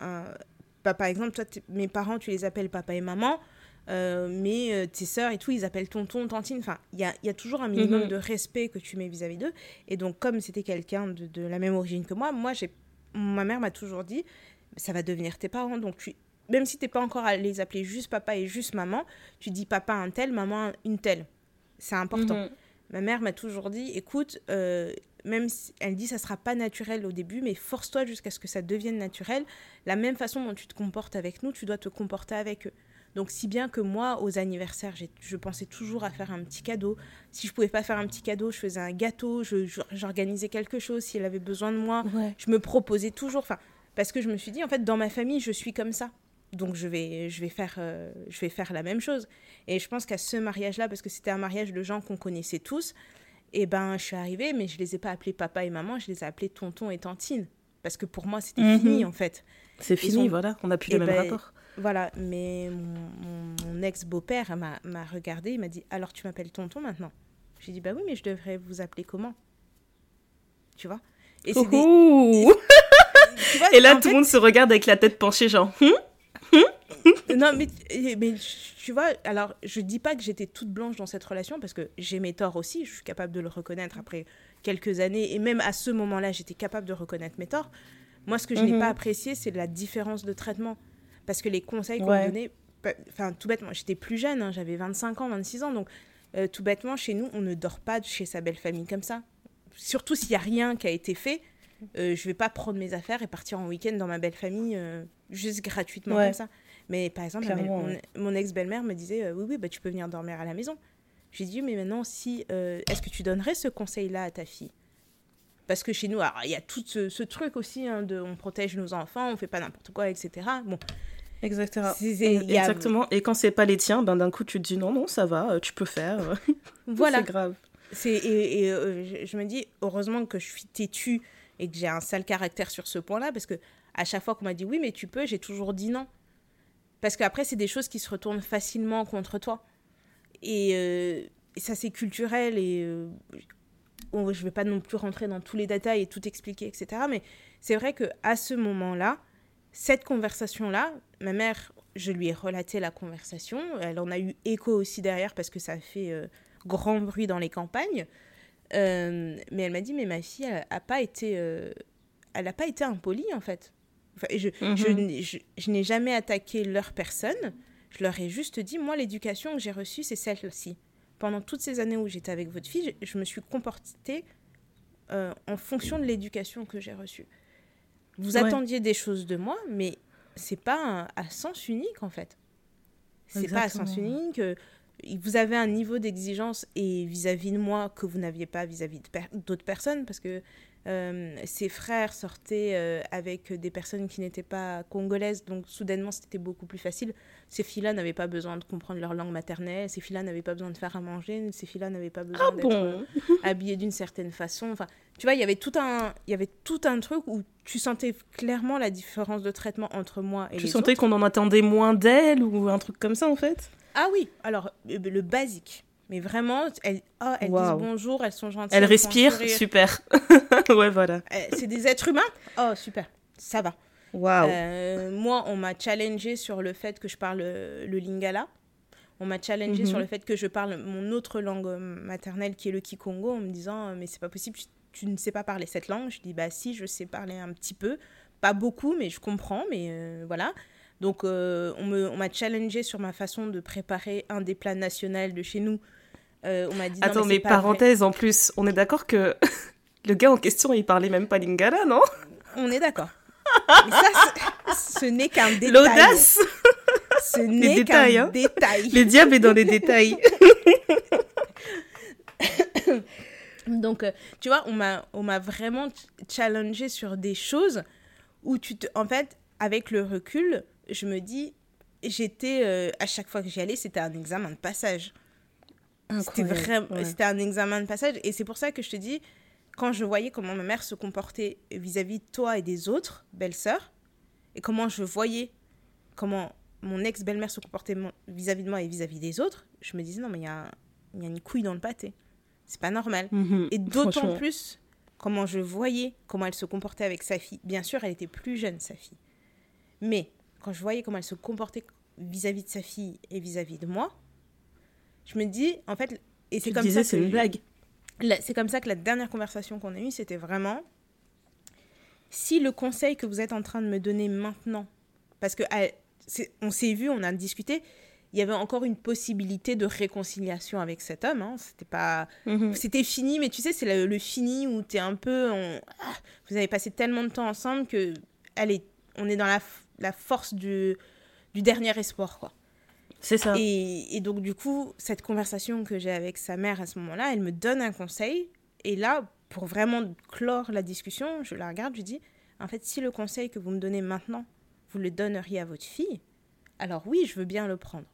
bah, par exemple, toi, mes parents, tu les appelles papa et maman, euh, mais euh, tes sœurs et tout, ils appellent tonton, tantine. Enfin, il y a, y a, toujours un minimum mhm. de respect que tu mets vis-à-vis d'eux. Et donc, comme c'était quelqu'un de, de, la même origine que moi, moi, j'ai, ma mère m'a toujours dit, ça va devenir tes parents. Donc, tu, même si tu n'es pas encore à les appeler juste papa et juste maman, tu dis papa un tel, maman une telle. C'est important. Mhm. Ma mère m'a toujours dit, écoute, euh, même si elle dit ça sera pas naturel au début, mais force-toi jusqu'à ce que ça devienne naturel. La même façon dont tu te comportes avec nous, tu dois te comporter avec eux. Donc si bien que moi, aux anniversaires, je pensais toujours à faire un petit cadeau. Si je pouvais pas faire un petit cadeau, je faisais un gâteau, j'organisais quelque chose. Si elle avait besoin de moi, je me proposais toujours. Enfin, parce que je me suis dit, en fait, dans ma famille, je suis comme ça. Donc je vais, je vais, faire, euh, je vais faire la même chose. Et je pense qu'à ce mariage-là, parce que c'était un mariage de gens qu'on connaissait tous, et eh ben je suis arrivée, mais je les ai pas appelés papa et maman, je les ai appelés tonton et tantine. Parce que pour moi, c'était mhm. fini en fait. C'est fini, voilà, on n'a plus le même ben, rapport. Voilà, mais mon, ex-beau-père m'a regardé, il m'a dit Alors tu m'appelles tonton maintenant? J'ai dit Bah oui, mais je devrais vous appeler comment? Tu vois? Et, et, là, tout le monde se regarde avec la tête penchée, genre. Hum non, mais, mais tu vois, alors je dis pas que j'étais toute blanche dans cette relation parce que j'ai mes torts aussi, je suis capable de le reconnaître après quelques années et même à ce moment-là, j'étais capable de reconnaître mes torts. Moi, ce que je n'ai mhm. pas apprécié, c'est la différence de traitement. Parce que les conseils qu'on me donnait, enfin, tout bêtement, j'étais plus jeune, hein, j'avais 25 ans, 26 ans, donc euh, tout bêtement, chez nous, on ne dort pas chez sa belle famille comme ça. Surtout s'il n'y a rien qui a été fait, euh, je vais pas prendre mes affaires et partir en week-end dans ma belle famille euh, juste gratuitement comme ça. Mais par exemple, mon, ex-belle-mère me disait euh, Oui, oui, bah, tu peux venir dormir à la maison. J'ai dit Mais maintenant, si, est-ce que tu donnerais ce conseil-là à ta fille? Parce que chez nous, il y a tout ce, truc aussi hein, de on protège nos enfants, on fait pas n'importe quoi, etc. Bon. Exactement. Exactement. Et quand c'est pas les tiens, ben d'un coup tu te dis non, non, ça va, euh, tu peux faire. voilà. c'est grave. Et, et je me dis, heureusement que je suis têtue et que j'ai un sale caractère sur ce point-là, parce que à chaque fois qu'on m'a dit oui, mais tu peux, j'ai toujours dit non. Parce qu'après, c'est des choses qui se retournent facilement contre toi. Et, euh, ça, c'est culturel. Et euh, je ne vais pas non plus rentrer dans tous les détails et tout expliquer, etc. Mais c'est vrai qu'à ce moment-là, cette conversation-là, ma mère, je lui ai relaté la conversation. Elle en a eu écho aussi derrière parce que ça a fait euh, grand bruit dans les campagnes. mais elle m'a dit, mais ma fille, elle n'a pas été... elle n'a pas été impolie, en fait je, mhm. je, je, n'ai jamais attaqué leur personne. Je leur ai juste dit, moi, l'éducation que j'ai reçue, c'est celle-ci. Pendant toutes ces années où j'étais avec votre fille, je, me suis comportée euh, en fonction de l'éducation que j'ai reçue. Vous attendiez des choses de moi, mais c'est pas à sens unique, en fait. C'est pas à sens unique. vous avez un niveau d'exigence et vis-à-vis de moi que vous n'aviez pas vis-à-vis d'autres personnes, parce que euh, ses frères sortaient euh, avec des personnes qui n'étaient pas congolaises, donc soudainement c'était beaucoup plus facile. Ces filles-là n'avaient pas besoin de comprendre leur langue maternelle, ces filles-là n'avaient pas besoin de faire à manger, ces filles-là n'avaient pas besoin ah d'être bon habillées d'une certaine façon. Enfin, tu vois, il y avait tout un, il y avait tout un truc où tu sentais clairement la différence de traitement entre moi et tu les sentais qu'on en attendait moins d'elle ou un truc comme ça en fait? Ah oui, alors le basique mais vraiment, elles, oh, elles disent bonjour, elles sont gentilles. Elles respirent, super. ouais, voilà. Euh, c'est des êtres humains Oh, super, ça va. Waouh. Euh, moi, on m'a challengé sur le fait que je parle le lingala. On m'a challengé sur mhm. le fait que je parle mon autre langue maternelle qui est le kikongo en me disant mais c'est pas possible, tu ne sais pas parler cette langue. Je dis bah si, je sais parler un petit peu, pas beaucoup, mais je comprends, mais euh, voilà. Donc on m'a challengé sur ma façon de préparer un des plats nationaux de chez nous euh, on m'a dit. Attends, mais, parenthèse en plus, on est d'accord que le gars en question, il parlait même pas lingala, non On est d'accord. mais ça, ce n'est qu'un détail. L'audace Ce n'est qu'un hein. détail. Les diables est dans les détails. Donc, euh, tu vois, on m'a, on m'a vraiment challengé sur des choses où tu te... En fait, avec le recul, je me dis, j'étais... Euh, à chaque fois que j'y allais, c'était un examen de passage. C'était vraiment, c'était un examen de passage. Et c'est pour ça que je te dis, quand je voyais comment ma mère se comportait vis-à-vis de toi et des autres belles-sœurs, et comment je voyais comment mon ex-belle-mère se comportait vis-à-vis de moi et vis-à-vis des autres, je me disais, non, mais il y a, y a, une couille dans le pâté. C'est pas normal. Mhm. et d'autant plus, comment je voyais comment elle se comportait avec sa fille. Bien sûr, elle était plus jeune, sa fille. Mais quand je voyais comment elle se comportait vis-à-vis de sa fille et vis-à-vis de moi, je me dis, en fait, et c'est comme disais, ça. c'est une blague. C'est comme ça que la dernière conversation qu'on a eue, c'était vraiment si le conseil que vous êtes en train de me donner maintenant, parce que ah, on s'est vu, on a discuté, il y avait encore une possibilité de réconciliation avec cet homme. Hein. C'était pas, mhm. c'était fini, mais tu sais, c'est le, fini où tu es un peu, ah, vous avez passé tellement de temps ensemble que, allez, on est dans la, la force du, du dernier espoir, quoi. C'est ça. Et, donc, du coup, cette conversation que j'ai avec sa mère à ce moment-là, elle me donne un conseil. Et là, pour vraiment clore la discussion, je la regarde, je lui dis En fait, si le conseil que vous me donnez maintenant, vous le donneriez à votre fille, alors oui, je veux bien le prendre.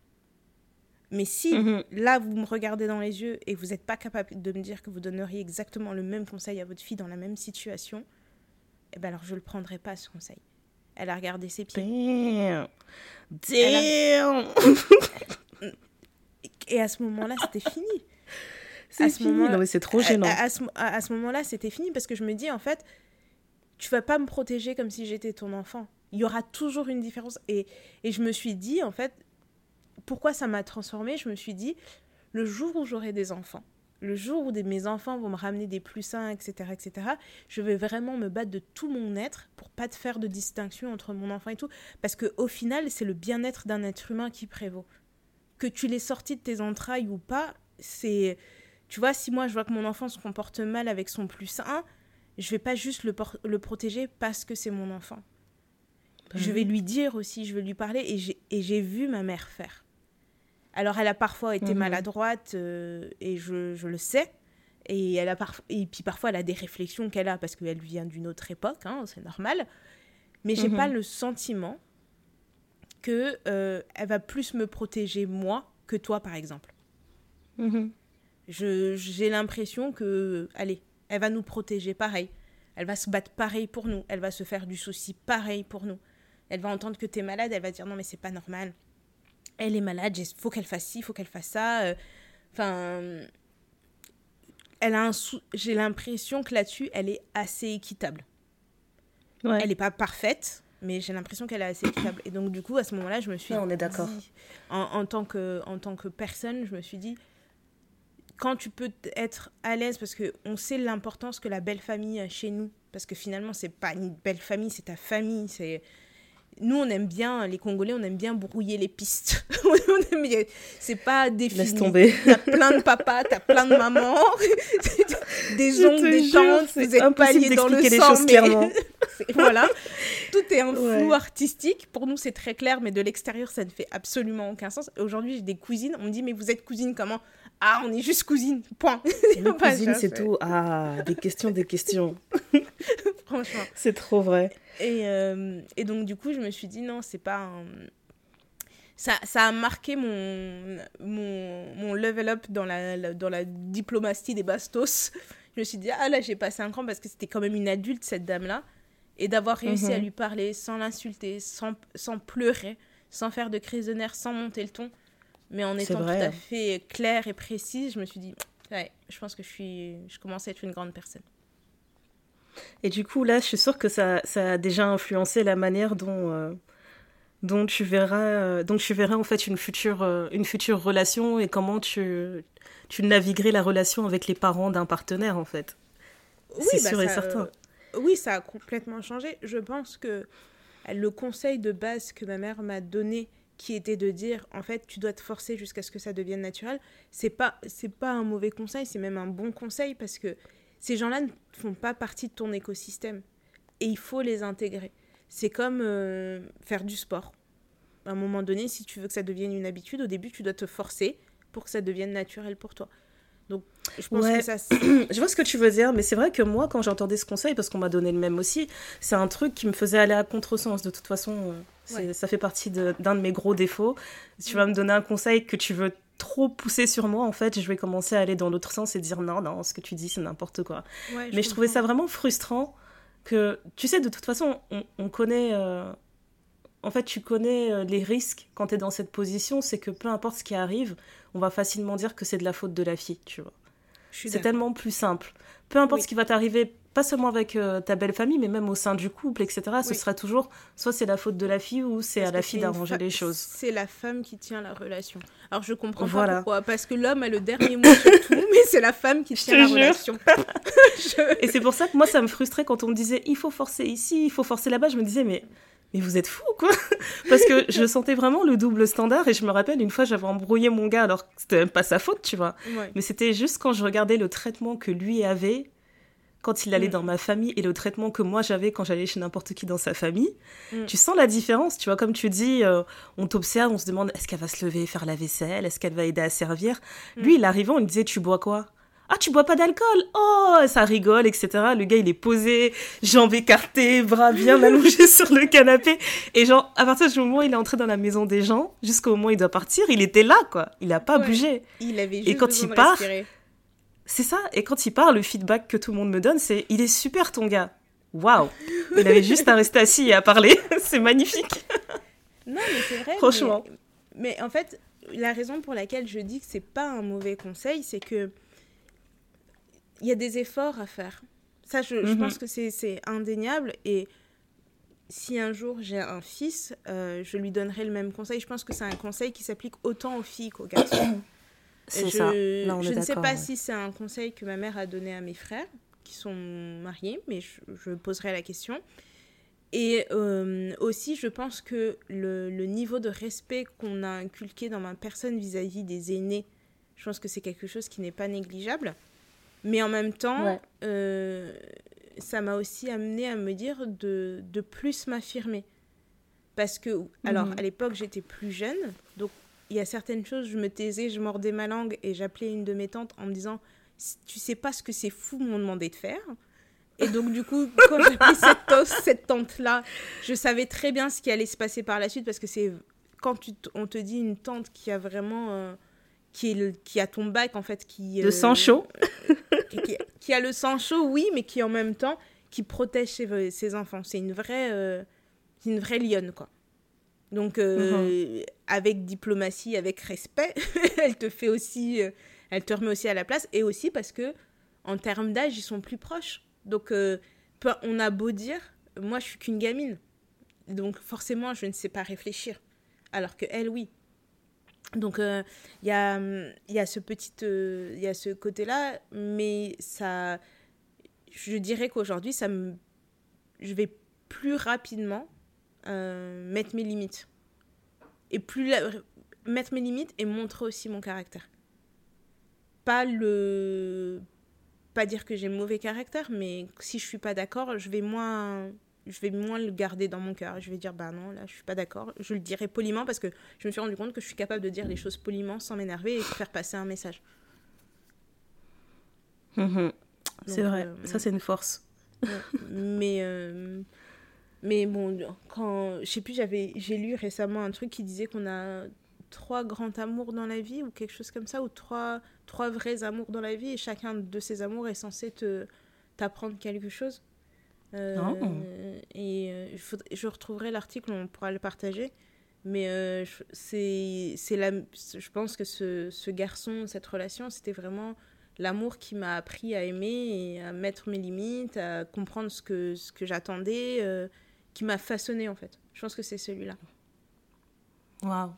Mais si mhm. là, vous me regardez dans les yeux et vous n'êtes pas capable de me dire que vous donneriez exactement le même conseil à votre fille dans la même situation, eh ben alors je ne le prendrai pas, ce conseil. Elle a regardé ses pieds. Damn. Damn. Et à ce moment-là, c'était fini. C'est fini. Non, mais c'est trop gênant. À, ce, moment-là, c'était fini parce que je me dis, en fait, tu vas pas me protéger comme si j'étais ton enfant. Il y aura toujours une différence. Et, et je me suis dit, en fait, pourquoi ça m'a transformée? Je me suis dit, le jour où j'aurai des enfants, le jour où mes enfants vont me ramener des plus sains, etc., etc., je vais vraiment me battre de tout mon être pour pas te faire de distinction entre mon enfant et tout. Parce que au final, c'est le bien-être d'un être humain qui prévaut. Que tu l'aies sorti de tes entrailles ou pas, c'est. Tu vois, si moi je vois que mon enfant se comporte mal avec son plus sain, je vais pas juste le, le protéger parce que c'est mon enfant. Bah je vais lui dire aussi, je vais lui parler et j'ai vu ma mère faire. Alors, elle a parfois été mhm. maladroite, euh, et je, je, le sais. Et, elle a et puis parfois, elle a des réflexions qu'elle a parce qu'elle vient d'une autre époque, hein, c'est normal. Mais j'ai pas mhm. le sentiment que euh, elle va plus me protéger moi que toi, par exemple. Mhm. J'ai l'impression que, allez, elle va nous protéger pareil. Elle va se battre pareil pour nous. Elle va se faire du souci pareil pour nous. Elle va entendre que tu es malade, elle va dire non mais c'est pas normal elle est malade, il faut qu'elle fasse ci, il faut qu'elle fasse ça. Euh, enfin, elle a un j'ai l'impression que là-dessus, elle est assez équitable. Elle n'est pas parfaite, mais j'ai l'impression qu'elle est assez équitable. Et donc, du coup, à ce moment-là, je me suis. on est d'accord. En, en, tant que, en tant que personne, je me suis dit, quand tu peux être à l'aise, parce qu'on sait l'importance que la belle famille a chez nous, parce que finalement, c'est pas une belle famille, c'est ta famille, c'est nous, on aime bien, les Congolais, on aime bien brouiller les pistes. c'est pas défini. Laisse tomber. T'as plein de papas, t'as plein de mamans, des oncles, des tantes, vous êtes pas liés dans le les sang, choses clairement. voilà. Tout est un flou artistique. Pour nous, c'est très clair, mais de l'extérieur, ça ne fait absolument aucun sens. Aujourd'hui, j'ai des cousines, on me dit, mais vous êtes cousines comment? Ah, on est juste cousine, point. cousine, c'est tout. Ah, des questions, des questions. Franchement. C'est trop vrai. Et, euh, et, donc, du coup, je me suis dit, non, c'est pas un... Ça, ça, a marqué mon, mon, mon level up dans la, dans la diplomatie des bastos. Je me suis dit, ah là, j'ai passé un cran parce que c'était quand même une adulte, cette dame-là. Et d'avoir réussi à mhm. lui parler sans l'insulter, sans, sans pleurer, sans faire de crise de nerfs, sans monter le ton, mais en étant tout à fait claire et précise, je me suis dit, ouais, je pense que je, suis, je commence à être une grande personne. Et du coup, là, je suis sûre que ça, ça a déjà influencé la manière dont, euh, dont, tu verras, euh, dont tu verras en fait une future, euh, une future relation et comment tu, tu naviguerais la relation avec les parents d'un partenaire, en fait. Oui, c'est bah sûr et certain oui, ça a complètement changé. Je pense que le conseil de base que ma mère m'a donné, qui était de dire, en fait, tu dois te forcer jusqu'à ce que ça devienne naturel, c'est pas, c'est pas un mauvais conseil, c'est même un bon conseil parce que ces gens-là ne font pas partie de ton écosystème et il faut les intégrer. C'est comme euh, faire du sport. À un moment donné, si tu veux que ça devienne une habitude, au début, tu dois te forcer pour que ça devienne naturel pour toi. Donc, je pense que ça. je vois ce que tu veux dire, mais c'est vrai que moi, quand j'entendais ce conseil, parce qu'on m'a donné le même aussi, c'est un truc qui me faisait aller à contresens. De toute façon, euh, ça fait partie d'un de, mes gros défauts. Si tu vas me donner un conseil que tu veux trop pousser sur moi, en fait, je vais commencer à aller dans l'autre sens et dire non, non, ce que tu dis, c'est n'importe quoi. mais je, trouvais ça vraiment frustrant que, tu sais, de toute façon, on, connaît. Euh, en fait, tu connais euh, les risques quand tu es dans cette position, c'est que peu importe ce qui arrive, on va facilement dire que c'est de la faute de la fille, tu vois. C'est tellement plus simple. Peu importe ce qui va t'arriver, pas seulement avec euh, ta belle famille, mais même au sein du couple, etc., ce sera toujours soit c'est la faute de la fille ou c'est à la fille d'arranger les choses. C'est la femme qui tient la relation. Alors je comprends pas pourquoi, parce que l'homme a le dernier mot sur tout, mais c'est la femme qui tient la relation. Et c'est pour ça que moi ça me frustrait quand on me disait il faut forcer ici, il faut forcer là-bas. Je me disais mais mais vous êtes fou quoi? Parce que je sentais vraiment le double standard et je me rappelle une fois j'avais embrouillé mon gars alors que c'était même pas sa faute, tu vois. Mais c'était juste quand je regardais le traitement que lui avait quand il allait mm. dans ma famille et le traitement que moi j'avais quand j'allais chez n'importe qui dans sa famille. Mm. Tu sens la différence, tu vois, comme tu dis, euh, on t'observe, on se demande est-ce qu'elle va se lever, faire la vaisselle, est-ce qu'elle va aider à servir? Mm. Lui, il arrivait, on lui disait tu bois quoi? Ah, tu bois pas d'alcool Oh, ça rigole, etc. Le gars, il est posé, jambes écartées, bras bien allongés sur le canapé. Et genre, à partir du moment où il est entré dans la maison des gens, jusqu'au moment où il doit partir, il était là, quoi. Il a pas bougé. Il avait juste Et quand il part, c'est ça. Et quand il part, le feedback que tout le monde me donne, c'est il est super ton gars. Waouh Il avait juste à rester assis et à parler. c'est magnifique. Non, mais c'est vrai. Franchement. Mais, mais, en fait, la raison pour laquelle je dis que c'est pas un mauvais conseil, c'est que il y a des efforts à faire. Ça, je, je mhm. pense que c'est indéniable. Et si un jour j'ai un fils, euh, je lui donnerai le même conseil. Je pense que c'est un conseil qui s'applique autant aux filles qu'aux garçons. c'est ça. je ne sais pas si c'est un conseil que ma mère a donné à mes frères qui sont mariés, mais je, poserai la question. Et euh, aussi, je pense que le, le niveau de respect qu'on a inculqué dans ma personne vis-à-vis -vis des aînés, je pense que c'est quelque chose qui n'est pas négligeable. Mais en même temps, euh, ça m'a aussi amené à me dire de, de plus m'affirmer. Parce que, alors, mhm. à l'époque, j'étais plus jeune. Donc, il y a certaines choses, je me taisais, je mordais ma langue et j'appelais une de mes tantes en me disant Tu sais pas ce que ces fous m'ont demandé de faire et donc, du coup, quand j'ai pris cette, cette tante-là, je savais très bien ce qui allait se passer par la suite parce que c'est quand tu on te dit une tante qui a vraiment. Euh, qui, est qui a ton bac en fait qui de sang chaud. qui, a le sang chaud oui mais qui en même temps qui protège ses, ses enfants. C'est une vraie euh, une vraie lionne quoi. Donc euh, mhm. avec diplomatie avec respect elle te fait aussi euh, elle te remet aussi à la place. Et aussi parce que en termes d'âge ils sont plus proches. Donc on a beau dire moi je suis qu'une gamine. Donc forcément je ne sais pas réfléchir. Alors que elle oui donc, il euh, y, a, y, a ce petit, euh, il y a ce côté-là, mais ça, je dirais qu'aujourd'hui, ça je vais plus rapidement euh, mettre mes limites. Et plus mettre mes limites et montrer aussi mon caractère. Pas le, pas dire que j'ai mauvais caractère, mais si je suis pas d'accord, je vais moins je vais moins le garder dans mon cœur. Je vais dire, bah non, là, je suis pas d'accord. Je le dirai poliment parce que je me suis rendu compte que je suis capable de dire les choses poliment sans m'énerver et faire passer un message. Mhm. C'est vrai, ça c'est une force. mais mais bon, quand je sais plus, j'avais j'ai lu récemment un truc qui disait qu'on a trois grands amours dans la vie ou quelque chose comme ça ou trois trois vrais amours dans la vie et chacun de ces amours est censé te t'apprendre quelque chose. Euh, oh. Et euh, je retrouverai l'article, on pourra le partager. Mais euh, c'est la je pense que ce, ce garçon, cette relation, c'était vraiment l'amour qui m'a appris à aimer et à mettre mes limites, à comprendre ce que, ce que j'attendais, qui m'a façonné en fait. Je pense que c'est celui-là. Waouh,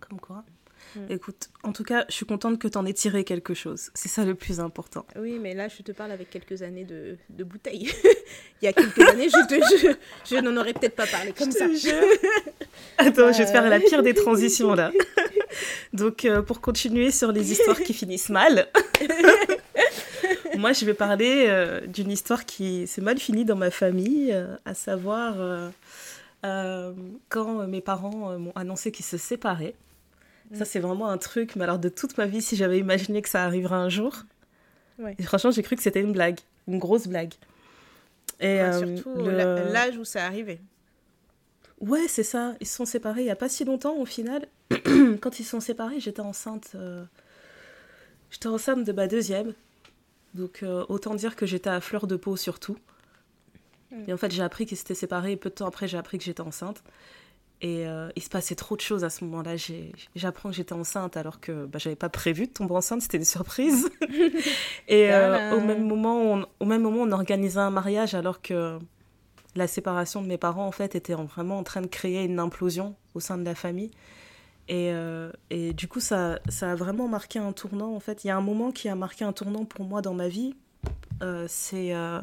comme quoi. Mm. Écoute, en tout cas, je suis contente que tu en aies tiré quelque chose. C'est ça le plus important. Oui, mais là, je te parle avec quelques années de, de bouteille. Il y a quelques années, je, te, je, n'en aurais peut-être pas parlé comme ça. Attends, je vais te faire la pire des transitions là. Donc, euh, pour continuer sur les histoires qui finissent mal, moi, je vais parler euh, d'une histoire qui s'est mal finie dans ma famille, euh, à savoir quand mes parents m'ont annoncé qu'ils se séparaient. Ça, c'est vraiment un truc, mais alors de toute ma vie, si j'avais imaginé que ça arriverait un jour, et franchement, j'ai cru que c'était une blague, une grosse blague. Et euh, surtout l'âge où ça arrivait. Ouais, c'est ça. Ils se sont séparés il n'y a pas si longtemps au final. Quand ils se sont séparés, j'étais enceinte. Euh, j'étais enceinte de ma deuxième. Donc euh, autant dire que j'étais à fleur de peau surtout. Mm. Et en fait, j'ai appris qu'ils s'étaient séparés et peu de temps après, j'ai appris que j'étais enceinte. Et euh, il se passait trop de choses à ce moment-là. J'apprends que j'étais enceinte alors que bah, j'avais pas prévu de tomber enceinte, c'était une surprise. et euh, au, même moment, on, au même moment, on organisait un mariage alors que la séparation de mes parents, en fait, était vraiment en train de créer une implosion au sein de la famille. Et, euh, et du coup, ça, ça a vraiment marqué un tournant. En fait, il y a un moment qui a marqué un tournant pour moi dans ma vie euh, c'est euh,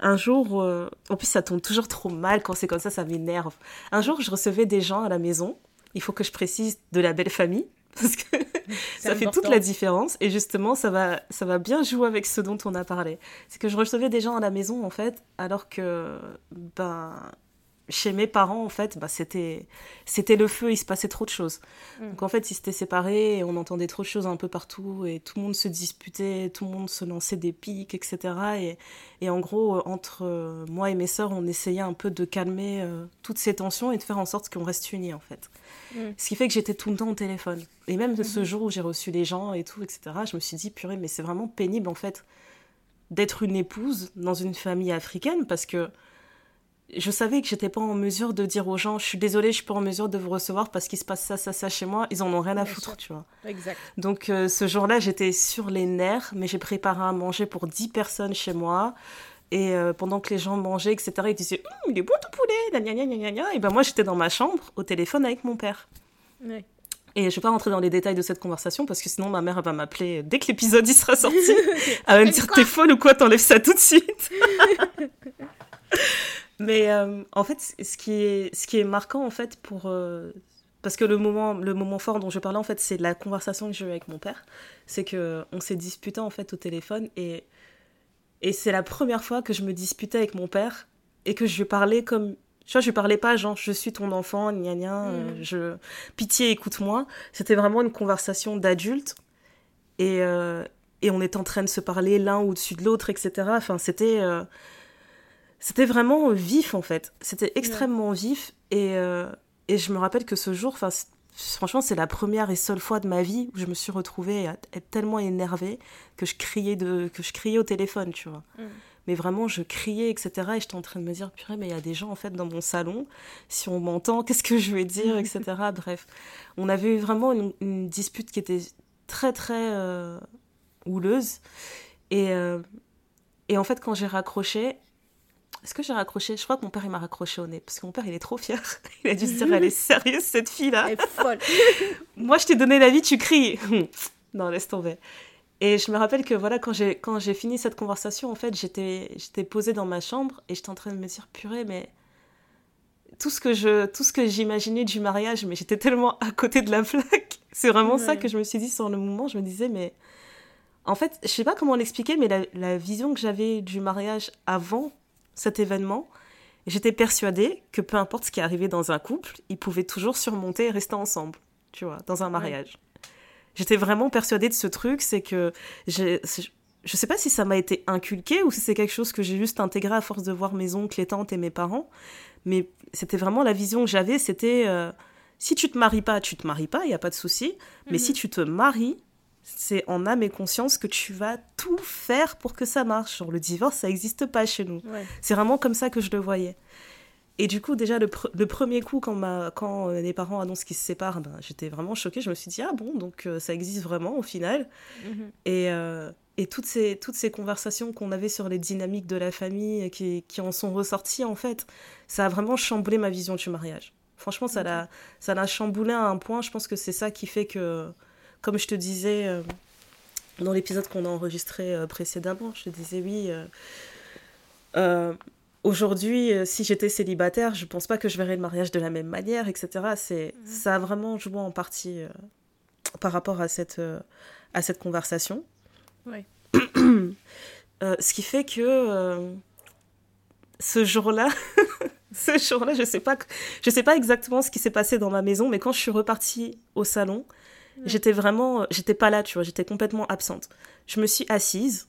un jour, euh, en plus ça tombe toujours trop mal quand c'est comme ça, ça m'énerve. Un jour, je recevais des gens à la maison, il faut que je précise de la belle famille, parce que ça fait toute la différence, et justement, ça va, ça va bien jouer avec ce dont on a parlé. C'est que je recevais des gens à la maison, en fait, alors que, ben, chez mes parents, en fait, bah, c'était, c'était le feu, il se passait trop de choses. Mm. Donc en fait, ils s'étaient séparés et on entendait trop de choses un peu partout et tout le monde se disputait, tout le monde se lançait des pics, etc. Et, et en gros, euh, entre euh, moi et mes sœurs, on essayait un peu de calmer euh, toutes ces tensions et de faire en sorte qu'on reste unis, en fait. Mm. Ce qui fait que j'étais tout le temps au téléphone. Et même ce mm-hmm. jour où j'ai reçu les gens et tout, etc., je me suis dit, purée, mais c'est vraiment pénible, en fait, d'être une épouse dans une famille africaine parce que je savais que j'étais pas en mesure de dire aux gens je suis désolée je suis pas en mesure de vous recevoir parce qu'il se passe ça ça ça chez moi. Ils en ont rien à foutre tu vois. Exact. Donc euh, ce jour-là j'étais sur les nerfs mais j'ai préparé à manger pour 10 personnes chez moi. Et euh, pendant que les gens mangeaient etc ils disaient hum, il est beau ton poulet gna, gna, gna, et ben moi j'étais dans ma chambre au téléphone avec mon père. Ouais. Et je vais pas rentrer dans les détails de cette conversation parce que sinon ma mère va m'appeler dès que l'épisode y sera sorti. elle va me dire t'es folle ou quoi, t'enlèves ça tout de suite. Mais euh, en fait, ce qui est, ce qui est marquant, en fait, pour. Euh, parce que le moment, le moment fort dont je parlais, en fait, c'est la conversation que j'ai eue avec mon père. C'est qu'on s'est disputé, en fait, au téléphone. Et, et c'est la première fois que je me disputais avec mon père et que je lui parlais comme. Tu vois, je lui parlais pas genre, je suis ton enfant, gna gna, euh, mm. je... pitié, écoute-moi. C'était vraiment une conversation d'adulte. Et, et on était en train de se parler l'un au-dessus de l'autre, etc. Enfin, c'était c'était vraiment vif en fait. C'était extrêmement vif et, euh, et je me rappelle que ce jour, franchement, c'est la première et seule fois de ma vie où je me suis retrouvée à être tellement énervée que je criais, de, que je criais au téléphone, tu vois. Mm. Mais vraiment, je criais, etc. Et j'étais en train de me dire, purée, mais il y a des gens en fait dans mon salon. Si on m'entend, qu'est-ce que je vais dire, etc. Bref, on avait eu vraiment une, dispute qui était très, très euh, houleuse. Et, euh, et en fait, quand j'ai raccroché, est-ce que j'ai raccroché? Je crois que mon père, il m'a raccroché au nez. Parce que mon père, il est trop fier. Il a dû se dire, elle est sérieuse, cette fille-là. Elle est folle. Moi, je t'ai donné la vie, tu cries. non, laisse tomber. Et je me rappelle que voilà, quand j'ai, quand j'ai fini cette conversation, en fait, j'étais, j'étais posée dans ma chambre et j'étais en train de me dire, purée, mais tout ce que je, tout ce que j'imaginais du mariage, mais j'étais tellement à côté de la plaque. C'est vraiment ça que je me suis dit sur le moment. Je me disais, mais en fait, je sais pas comment l'expliquer, mais la, la vision que j'avais du mariage avant cet événement, j'étais persuadée que peu importe ce qui arrivait dans un couple, ils pouvaient toujours surmonter et rester ensemble, tu vois, dans un mariage. J'étais vraiment persuadée de ce truc, c'est que je sais pas si ça m'a été inculqué ou si c'est quelque chose que j'ai juste intégré à force de voir mes oncles, les tantes et mes parents. Mais c'était vraiment la vision que j'avais. C'était euh, si tu te maries pas, tu te maries pas, il y a pas de souci. Mais si mhm. tu te maries, c'est en âme et conscience que tu vas tout faire pour que ça marche. Genre le divorce, ça n'existe pas chez nous. C'est vraiment comme ça que je le voyais. Et du coup, déjà, le, premier coup, quand, ma, quand euh, les parents annoncent qu'ils se séparent, ben, j'étais vraiment choquée. Je me suis dit, ah bon, donc euh, ça existe vraiment au final. Mhm. Et, euh, et toutes, ces, toutes ces conversations qu'on avait sur les dynamiques de la famille qui, qui, en sont ressorties, en fait, ça a vraiment chamboulé ma vision du mariage. Franchement, ça l'a ça l'a chamboulé à un point. Je pense que c'est ça qui fait que, comme je te disais dans l'épisode qu'on a enregistré précédemment, je te disais, oui aujourd'hui, euh, si j'étais célibataire, je pense pas que je verrais le mariage de la même manière, etc. C'est, mhm. Ça a vraiment joué en partie euh, par rapport à cette, euh, à cette conversation. Oui. ce qui fait que ce jour-là, ce jour-là, je sais pas, je sais pas exactement ce qui s'est passé dans ma maison, mais quand je suis repartie au salon, j'étais vraiment, j'étais pas là, tu vois, j'étais complètement absente. Je me suis assise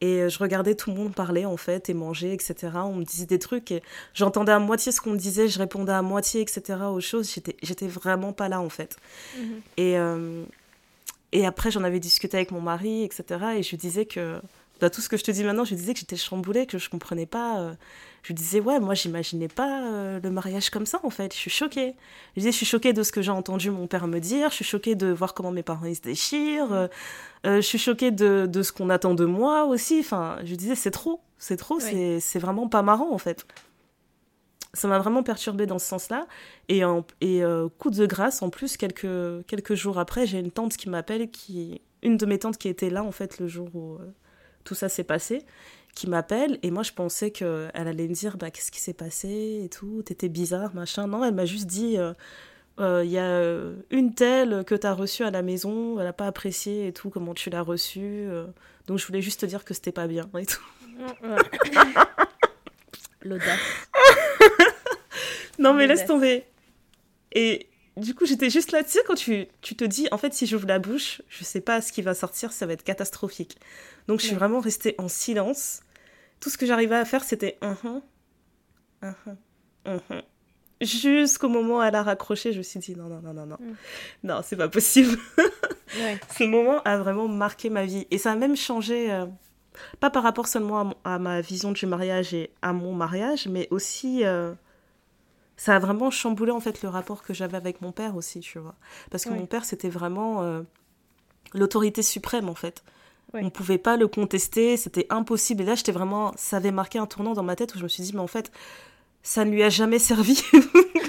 et euh, je regardais tout le monde parler, en fait, et manger, etc. On me disait des trucs et j'entendais à moitié ce qu'on me disait, je répondais à moitié, etc. aux choses. J'étais, j'étais vraiment pas là, en fait. Mhm. Et, euh, et après, j'en avais discuté avec mon mari, etc. Et je disais que, bah, tout ce que je te dis maintenant, je lui disais que j'étais chamboulée, que je comprenais pas. Euh, je lui disais, ouais, moi, j'imaginais pas euh, le mariage comme ça, en fait. Je suis choquée. Je disais, je suis choquée de ce que j'ai entendu mon père me dire. Je suis choquée de voir comment mes parents ils se déchirent. Euh, je suis choquée de, de ce qu'on attend de moi aussi. Enfin, je lui disais, c'est trop. C'est trop. C'est vraiment pas marrant, en fait. Ça m'a vraiment perturbée dans ce sens-là. Et, et coup de grâce, en plus, quelques, quelques jours après, j'ai une tante qui m'appelle, qui une de mes tantes qui était là, en fait, le jour où tout ça s'est passé, qui m'appelle et moi je pensais qu'elle allait me dire bah, qu'est-ce qui s'est passé et tout, t'étais bizarre, machin. Non, elle m'a juste dit il euh, euh, y a euh, une telle que t'as reçue à la maison, elle n'a pas apprécié et tout, comment tu l'as reçue. donc je voulais juste te dire que c'était pas bien et tout. L'audace. non mais laisse tomber. Et du coup, j'étais juste là, tu sais, quand tu, tu, te dis, en fait, si j'ouvre la bouche, je sais pas ce qui va sortir, ça va être catastrophique. Donc, je suis vraiment restée en silence. Tout ce que j'arrivais à faire, c'était uh -huh, uh -huh, Jusqu'au moment où elle a raccroché, je me suis dit, non, non, non, non, non, mm. non, c'est pas possible. Ce moment a vraiment marqué ma vie. Et ça a même changé, euh, pas par rapport seulement à, ma vision du mariage et à mon mariage, mais aussi. Euh, ça a vraiment chamboulé en fait le rapport que j'avais avec mon père aussi, tu vois. Parce que mon père, c'était vraiment euh, l'autorité suprême en fait. On On pouvait pas le contester, c'était impossible. Et là, j'étais vraiment, ça avait marqué un tournant dans ma tête où je me suis dit, mais en fait, ça ne lui a jamais servi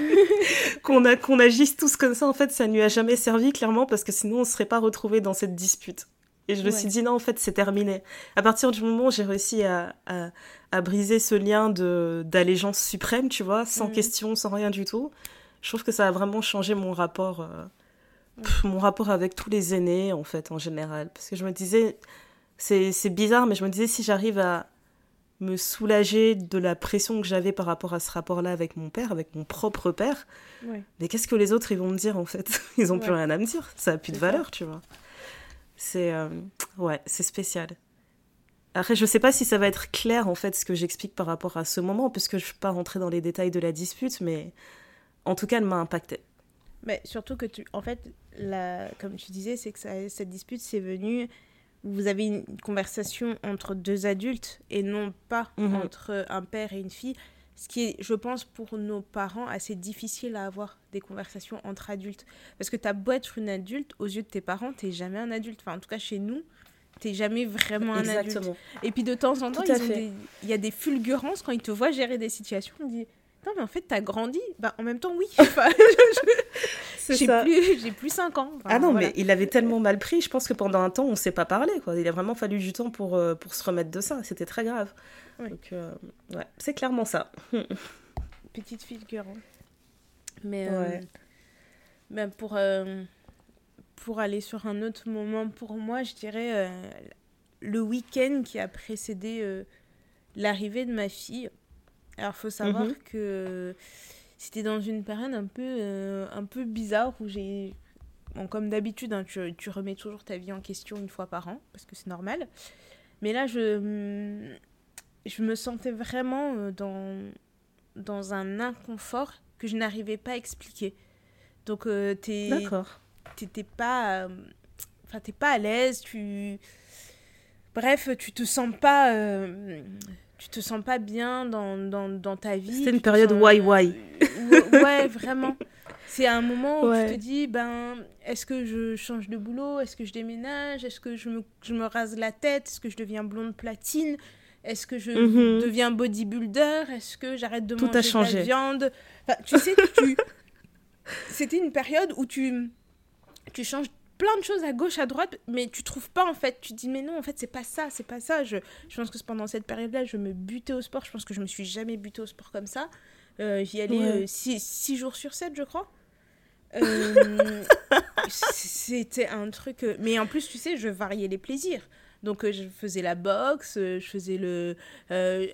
qu'on qu'on agisse tous comme ça. En fait, ça ne lui a jamais servi clairement parce que sinon, on ne serait pas retrouvés dans cette dispute. Et je me suis dit, non, en fait, c'est terminé. À partir du moment où j'ai réussi à, à, briser ce lien d'allégeance suprême, tu vois, sans mm. question, sans rien du tout, je trouve que ça a vraiment changé mon rapport, euh, mon rapport avec tous les aînés, en fait, en général. Parce que je me disais, c'est bizarre, mais je me disais, si j'arrive à me soulager de la pression que j'avais par rapport à ce rapport-là avec mon père, avec mon propre père, mais qu'est-ce que les autres, ils vont me dire, en fait? Ils ont plus rien à me dire, ça a plus de valeur, tu vois. C'est euh, ouais, c'est spécial. Après, je sais pas si ça va être clair en fait ce que j'explique par rapport à ce moment, puisque je ne vais pas rentrer dans les détails de la dispute, mais en tout cas, elle m'a impacté. Mais surtout que tu, en fait, la, comme tu disais, c'est que cette dispute, c'est venu. Vous avez une conversation entre deux adultes et non pas mhm. entre un père et une fille. Ce qui est, je pense, pour nos parents, assez difficile à avoir des conversations entre adultes. Parce que tu as beau être une adulte, aux yeux de tes parents, tu jamais un adulte. Enfin, en tout cas, chez nous, tu jamais vraiment un adulte. Et puis de temps en temps, il y a des fulgurances quand ils te voient gérer des situations. Ils disent Non, mais en fait, tu as grandi. Bah, en même temps, oui. j'ai plus, j'ai plus 5 ans. ah non, mais il avait tellement mal pris. Je pense que pendant un temps, on ne s'est pas parlé. Quoi. Il a vraiment fallu du temps pour, euh, pour se remettre de ça. C'était très grave. Donc, euh, ouais, c'est clairement ça. Petite figure. Mais, euh, mais pour, euh, pour aller sur un autre moment, pour moi, je dirais le week-end qui a précédé l'arrivée de ma fille. Alors, faut savoir mhm. que c'était dans une période un peu, un peu bizarre où j'ai bon, comme d'habitude, hein, tu, tu, remets toujours ta vie en question une fois par an, parce que c'est normal. Mais là, je, je me sentais vraiment euh, dans, dans un inconfort que je n'arrivais pas à expliquer. Donc, euh, t'es. D'accord. T'étais pas. Euh, t'es pas à l'aise, tu. Bref, tu te sens pas. tu te sens pas bien dans, dans, dans ta vie. C'était une période why why. ouais, vraiment. C'est un moment où tu te dis, ben, est-ce que je change de boulot? Est-ce que je déménage? Est-ce que je me, je me rase la tête? Est-ce que je deviens blonde platine? Est-ce que je mhm. deviens bodybuilder? Est-ce que j'arrête de manger de la viande? Enfin, Tu sais, tu... c'était une période où tu, tu changes plein de choses à gauche, à droite, mais tu trouves pas en fait. Tu te dis, mais non, en fait, c'est pas ça, c'est pas ça. Je, je pense que pendant cette période-là, je me butais au sport. Je pense que je me suis jamais butée au sport comme ça. Euh, j'y allais 6 euh, jours sur 7, je crois. Euh, c'était un truc. Mais en plus, tu sais, je variais les plaisirs. Donc, euh, je faisais la boxe, je faisais le. je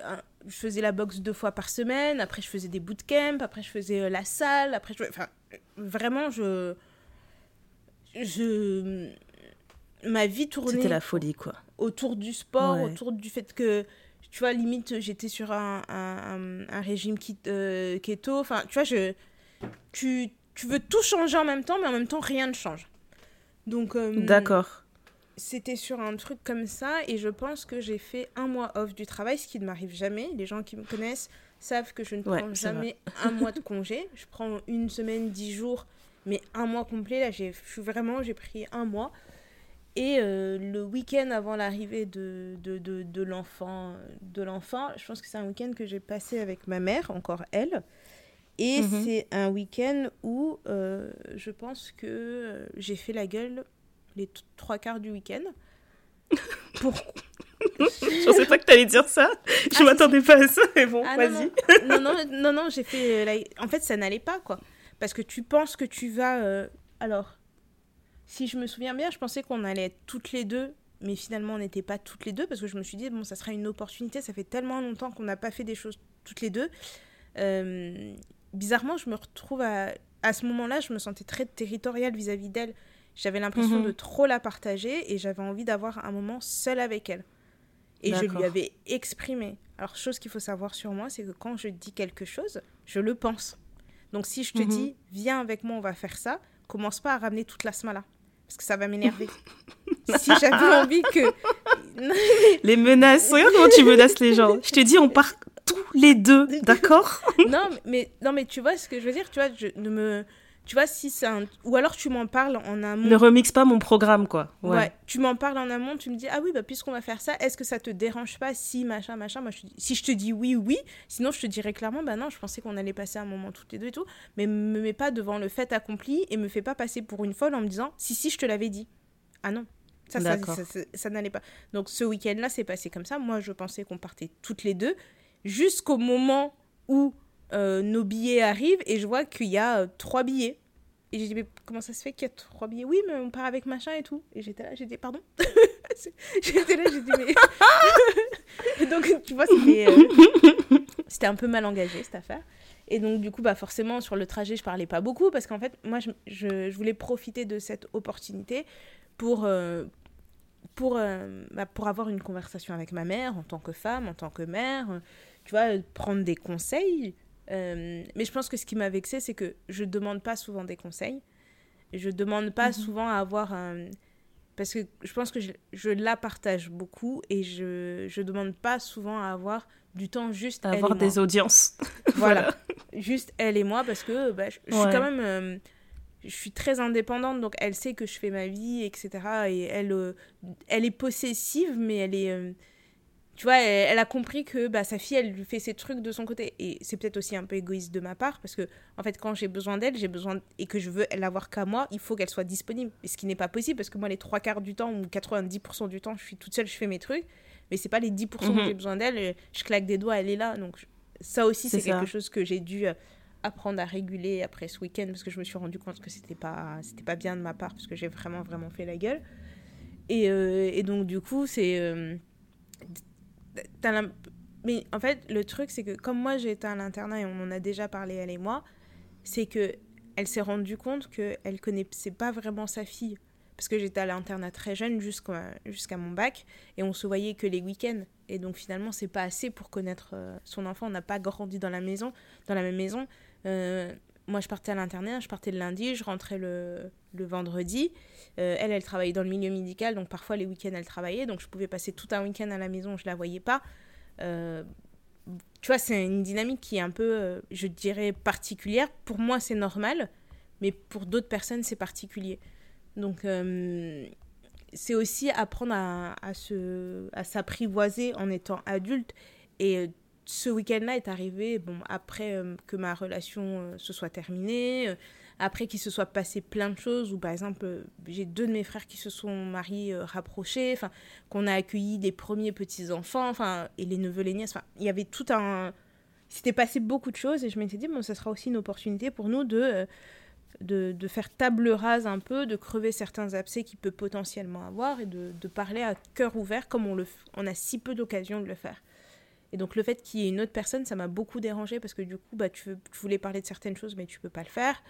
faisais la boxe deux fois par semaine. Après, je faisais des bootcamps. Après, je faisais la salle. Après, je... enfin, vraiment, je. Je. Ma vie tournait. C'était la folie, quoi. Autour du sport, autour du fait que tu vois, limite, j'étais sur un, un, un, régime keto. Enfin, tu vois, je, tu, tu veux tout changer en même temps, mais en même temps, rien ne change. Donc, euh, d'accord. C'était sur un truc comme ça, et je pense que j'ai fait un mois off du travail, ce qui ne m'arrive jamais. Les gens qui me connaissent savent que je ne prends jamais un mois de congé. Je prends une semaine, dix jours, mais un mois complet. Là, j'ai vraiment, j'ai pris un mois. Et euh, le week-end avant l'arrivée de, de, de, de l'enfant, je pense que c'est un week-end que j'ai passé avec ma mère, encore elle. Et mhm. c'est un week-end où euh, je pense que euh, j'ai fait la gueule les trois quarts du week-end. Pour... je pensais pas que tu allais dire ça. Je ah, m'attendais pas à ça, mais bon, ah, vas-y. Non, non, non, non, j'ai fait. Euh, en fait, ça n'allait pas, quoi. Parce que tu penses que tu vas. Alors, si je me souviens bien, je pensais qu'on allait être toutes les deux, mais finalement, on n'était pas toutes les deux, parce que je me suis dit, bon, ça sera une opportunité. Ça fait tellement longtemps qu'on n'a pas fait des choses toutes les deux. Euh, bizarrement, je me retrouve à, à ce moment-là, je me sentais très territoriale vis-à-vis d'elle. J'avais l'impression mhm. de trop la partager et j'avais envie d'avoir un moment seul avec elle. Et je lui avais exprimé. Alors, chose qu'il faut savoir sur moi, c'est que quand je dis quelque chose, je le pense. Donc, si je te mhm. dis, viens avec moi, on va faire ça, commence pas à ramener toute la là Parce que ça va m'énerver. si j'avais envie que. les menaces. Regarde comment tu menaces les gens. Je te dis, on part tous les deux, d'accord? Non, mais non, mais tu vois ce que je veux dire. Tu vois, je ne me, tu vois si c'est un... ou alors tu m'en parles en amont. Ne remixe pas mon programme, quoi. Ouais. tu m'en parles en amont, tu me dis ah oui bah puisqu'on va faire ça, est-ce que ça te dérange pas si machin machin. Moi, je si je te dis oui oui, sinon je te dirais clairement bah non, je pensais qu'on allait passer un moment toutes les deux et tout, mais me mets pas devant le fait accompli et me fais pas passer pour une folle en me disant si si je te l'avais dit. Ah non. Ça, ça, ça n'allait pas. Donc ce week-end-là, c'est passé comme ça. Moi, je pensais qu'on partait toutes les deux jusqu'au moment où euh, nos billets arrivent et je vois qu'il y a euh, trois billets. Et j'ai dit, mais comment ça se fait qu'il y a trois billets? Oui, mais on part avec machin et tout. Et j'étais là, j'ai dit, pardon? J'étais là, j'ai dit, mais. donc, tu vois, euh, c'était un peu mal engagé cette affaire. Et donc, du coup, bah, forcément, sur le trajet, je parlais pas beaucoup parce qu'en fait, moi, je, je, voulais profiter de cette opportunité pour, pour, bah, pour avoir une conversation avec ma mère en tant que femme, en tant que mère tu vois, prendre des conseils. Euh, mais je pense que ce qui m'a vexé, c'est que je demande pas souvent des conseils. Je demande pas mhm. souvent à avoir un. Parce que je pense que je, je, la partage beaucoup et je ne demande pas souvent à avoir du temps juste. À avoir des audiences. voilà. juste elle et moi parce que bah, je, suis quand même. Euh, je suis très indépendante, donc elle sait que je fais ma vie, etc. Et elle, euh, elle est possessive, mais elle est tu vois, elle, a compris que bah, sa fille, elle lui fait ses trucs de son côté. Et c'est peut-être aussi un peu égoïste de ma part, parce que, en fait, quand j'ai besoin d'elle, j'ai besoin, et que je veux l'avoir qu'à moi, il faut qu'elle soit disponible. Et ce qui n'est pas possible, parce que moi, les trois quarts du temps, ou 90% du temps, je suis toute seule, je fais mes trucs. Mais c'est pas les 10% que mhm. j'ai besoin d'elle, euh, je claque des doigts, elle est là. Donc, ça aussi, c'est quelque chose que j'ai dû euh, apprendre à réguler après ce week-end, parce que je me suis rendu compte que c'était pas, pas bien de ma part, parce que j'ai vraiment, vraiment fait la gueule. Et, euh, et donc, du coup, c'est mais en fait, le truc, c'est que comme moi j'ai été à l'internat et on en a déjà parlé, elle et moi, c'est que elle s'est rendue compte qu'elle connaissait pas vraiment sa fille. Parce que j'étais à l'internat très jeune jusqu'à mon bac et on se voyait que les week-ends. Et donc finalement, c'est pas assez pour connaître euh, son enfant. On n'a pas grandi dans la maison, dans la même maison. Euh, moi, je partais à l'internat, je partais le lundi, je rentrais le, le vendredi. Euh, elle, elle travaillait dans le milieu médical, donc parfois les week-ends, elle travaillait. Donc je pouvais passer tout un week-end à la maison, je la voyais pas. tu vois, c'est une dynamique qui est un peu, je dirais, particulière. Pour moi, c'est normal, mais pour d'autres personnes, c'est particulier. Donc, euh, c'est aussi apprendre à, à, se, à s'apprivoiser en étant adulte. Et euh, ce week-end-là est arrivé bon, après euh, que ma relation se soit terminée, après qu'il se soit passé plein de choses, où par exemple, j'ai deux de mes frères qui se sont mariés rapprochés, qu'on a accueilli des premiers petits-enfants, enfin, et les neveux, les nièces, il y avait tout un... C'était passé beaucoup de choses et je m'étais dit, bon, ça sera aussi une opportunité pour nous de de, faire table rase un peu, de crever certains abcès qu'il peut potentiellement avoir et de, parler à cœur ouvert comme on, le, on a si peu d'occasion de le faire. Et donc le fait qu'il y ait une autre personne, ça m'a beaucoup dérangé parce que du coup, bah, tu, voulais parler de certaines choses mais tu peux pas le faire.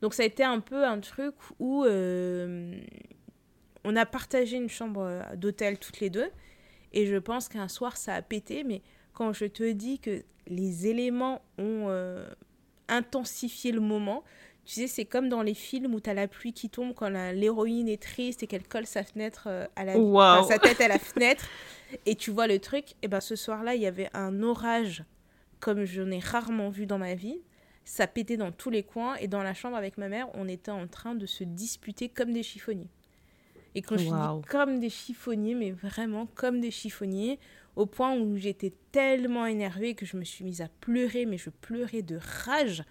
Donc ça a été un peu un truc où euh, on a partagé une chambre d'hôtel toutes les deux et je pense qu'un soir ça a pété, mais quand je te dis que les éléments ont euh, intensifié le moment, tu sais, c'est comme dans les films où tu as la pluie qui tombe quand l'héroïne est triste et qu'elle colle sa fenêtre euh, à la sa tête à la fenêtre et tu vois le truc. Et ben ce soir-là, il y avait un orage comme je n'ai rarement vu dans ma vie. Ça pétait dans tous les coins et dans la chambre avec ma mère, on était en train de se disputer comme des chiffonniers. Et quand je dis comme des chiffonniers, mais vraiment comme des chiffonniers, au point où j'étais tellement énervée que je me suis mise à pleurer, mais je pleurais de rage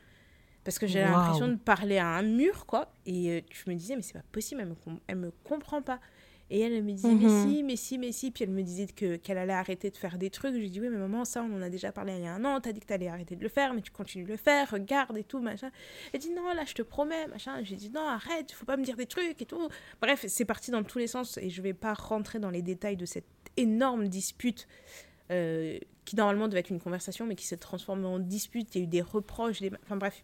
parce que j'ai l'impression de parler à un mur, quoi. Et euh, je me disais, mais c'est pas possible, elle me, elle me comprend pas. Et elle, me disait, mais mhm. si, mais si, mais si. Puis elle me disait que, qu'elle allait arrêter de faire des trucs. Je lui dis, oui, mais maman, ça, on en a déjà parlé il y a un an. T'as dit que t'allais arrêter de le faire, mais tu continues de le faire. Regarde et tout, machin. Elle dit, non, là, je te promets, machin. J'ai dit, non, arrête, faut pas me dire des trucs et tout. Bref, c'est parti dans tous les sens. Et je vais pas rentrer dans les détails de cette énorme dispute. Euh, qui normalement devait être une conversation, mais qui s'est transformée en dispute. Il y a eu des reproches, des... enfin bref,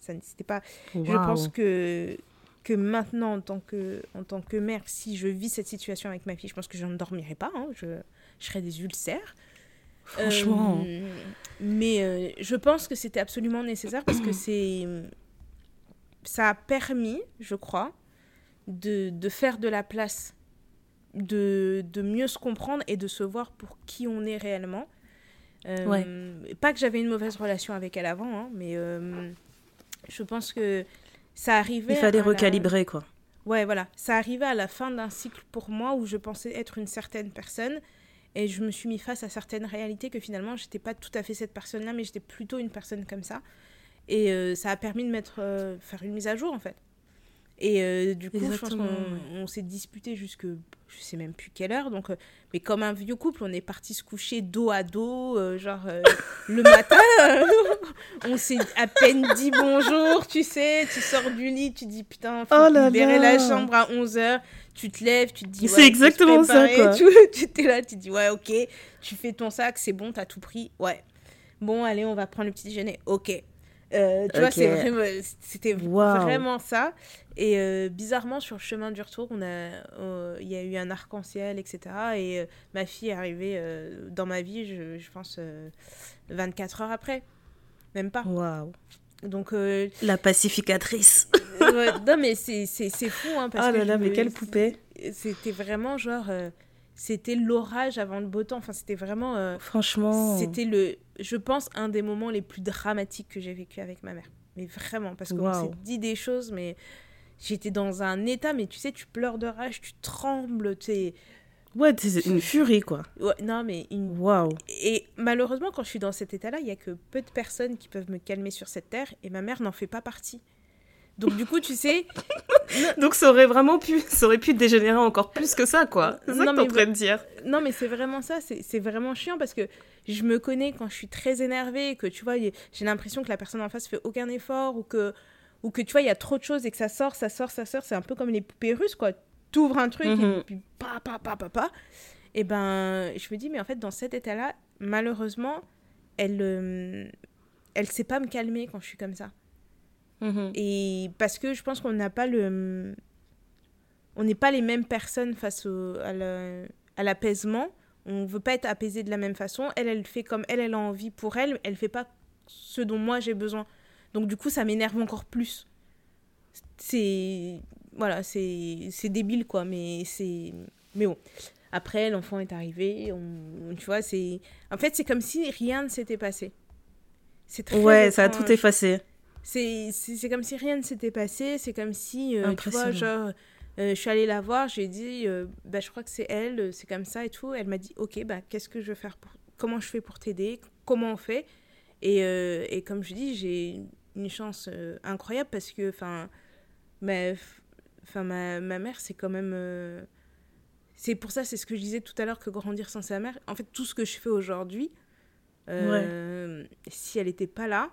ça n'était pas. Je pense que que maintenant en tant que en tant que mère, si je vis cette situation avec ma fille, je pense que je ne dormirai pas. Hein, je, je serais des ulcères. Franchement. Euh, mais euh, je pense que c'était absolument nécessaire parce que c'est ça a permis, je crois, de, de faire de la place, de, de, mieux se comprendre et de se voir pour qui on est réellement. Euh, pas que j'avais une mauvaise relation avec elle avant, hein, mais je pense que ça arrivait. Il fallait recalibrer, quoi. Ouais, voilà. Ça arrivait à la fin d'un cycle pour moi où je pensais être une certaine personne et je me suis mis face à certaines réalités que finalement, j'étais pas tout à fait cette personne-là, mais j'étais plutôt une personne comme ça. Et euh, ça a permis de mettre, euh, faire une mise à jour, en fait. Et euh, du coup, je pense qu'on s'est disputé jusque je sais même plus quelle heure. Donc, euh, mais comme un vieux couple, on est parti se coucher dos à dos, euh, genre le matin. on s'est à peine dit bonjour, tu sais. Tu sors du lit, tu dis putain, faut oh libérer la chambre à 11h. Tu te lèves, tu te dis. c'est exactement ça, quoi. Tu, tu es là, tu te dis ouais, ok. Tu fais ton sac, c'est bon, t'as tout pris. Ouais. Bon, allez, on va prendre le petit déjeuner. Ok. Euh, tu vois, c'était vraiment ça. Et euh, bizarrement, sur le chemin du retour, on a, euh, il y a eu un arc-en-ciel, etc. Et ma fille est arrivée dans ma vie, je, je pense, 24 heures après. Même pas. Waouh. Donc, La pacificatrice. non, mais c'est fou. Hein, parce oh là là, mais quelle poupée. C'était vraiment genre c'était l'orage avant le beau temps. Enfin, c'était vraiment. Euh, Franchement. C'était le, je pense, un des moments les plus dramatiques que j'ai vécu avec ma mère. Mais vraiment, parce qu'on s'est dit des choses, mais j'étais dans un état, mais tu sais, tu pleures de rage, tu trembles, tu. Ouais, c'est une furie, quoi. Ouais, non, mais une. Waouh. Et malheureusement, quand je suis dans cet état-là, il y a que peu de personnes qui peuvent me calmer sur cette terre, et ma mère n'en fait pas partie. Donc du coup, tu sais... Donc ça aurait vraiment pu, ça aurait pu dégénérer encore plus que ça, quoi. C'est ça que t'es en train de dire. Non, mais c'est vraiment ça. C'est vraiment chiant parce que je me connais quand je suis très énervée, que tu vois, j'ai l'impression que la personne en face fait aucun effort ou que, ou que tu vois, il y a trop de choses et que ça sort, ça sort, ça sort. C'est un peu comme les poupées russes, quoi. T'ouvres un truc et mhm. puis pa, pa, pa, pa, pa. Et ben, je me dis, mais en fait, dans cet état-là, malheureusement, elle, euh, elle sait pas me calmer quand je suis comme ça. Mhm. Et parce que je pense qu'on n'a pas le. On n'est pas les mêmes personnes face au, à l'apaisement. On veut pas être apaisé de la même façon. Elle, elle fait comme elle, elle a envie pour elle. Elle fait pas ce dont moi j'ai besoin. Donc du coup, ça m'énerve encore plus. C'est voilà, c'est débile quoi, mais c'est mais bon. Après, l'enfant est arrivé, on, tu vois, c'est en fait c'est comme si rien ne s'était passé. C'est très ouais, ça a tout effacé. C'est comme si rien ne s'était passé. C'est comme si euh, tu vois genre euh, je suis allée la voir, j'ai dit, euh, bah, je crois que c'est elle, c'est comme ça et tout. Elle m'a dit, ok, bah, qu'est-ce que je vais faire pour... Comment je fais pour t'aider Comment on fait? Et, et, comme je dis, j'ai une chance incroyable parce que, enfin, ma, ma, ma mère, c'est quand même c'est pour ça, c'est ce que je disais tout à l'heure, que grandir sans sa mère, en fait, tout ce que je fais aujourd'hui, euh, si elle n'était pas là,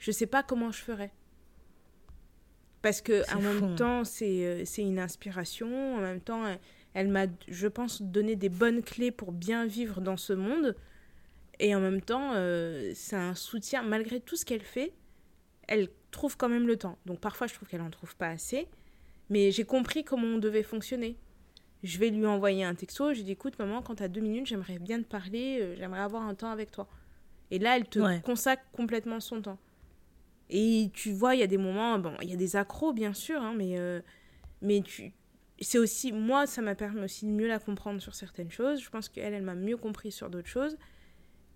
je sais pas comment je ferais. Parce que en même temps, euh, c'est une inspiration. En même temps, elle, m'a, je pense, donné des bonnes clés pour bien vivre dans ce monde. Et en même temps, euh, c'est un soutien. Malgré tout ce qu'elle fait, elle trouve quand même le temps. Donc parfois, je trouve qu'elle en trouve pas assez. Mais j'ai compris comment on devait fonctionner je vais lui envoyer un texto. Je dis écoute, maman, quand tu as deux minutes, j'aimerais bien te parler, euh, j'aimerais avoir un temps avec toi. Et là, elle te consacre complètement son temps. Et tu vois, il y a des moments, bon, il y a des accros, bien sûr, hein, mais, euh, mais tu. C'est aussi, moi, ça m'a permis aussi de mieux la comprendre sur certaines choses. Je pense qu'elle, elle, m'a mieux compris sur d'autres choses.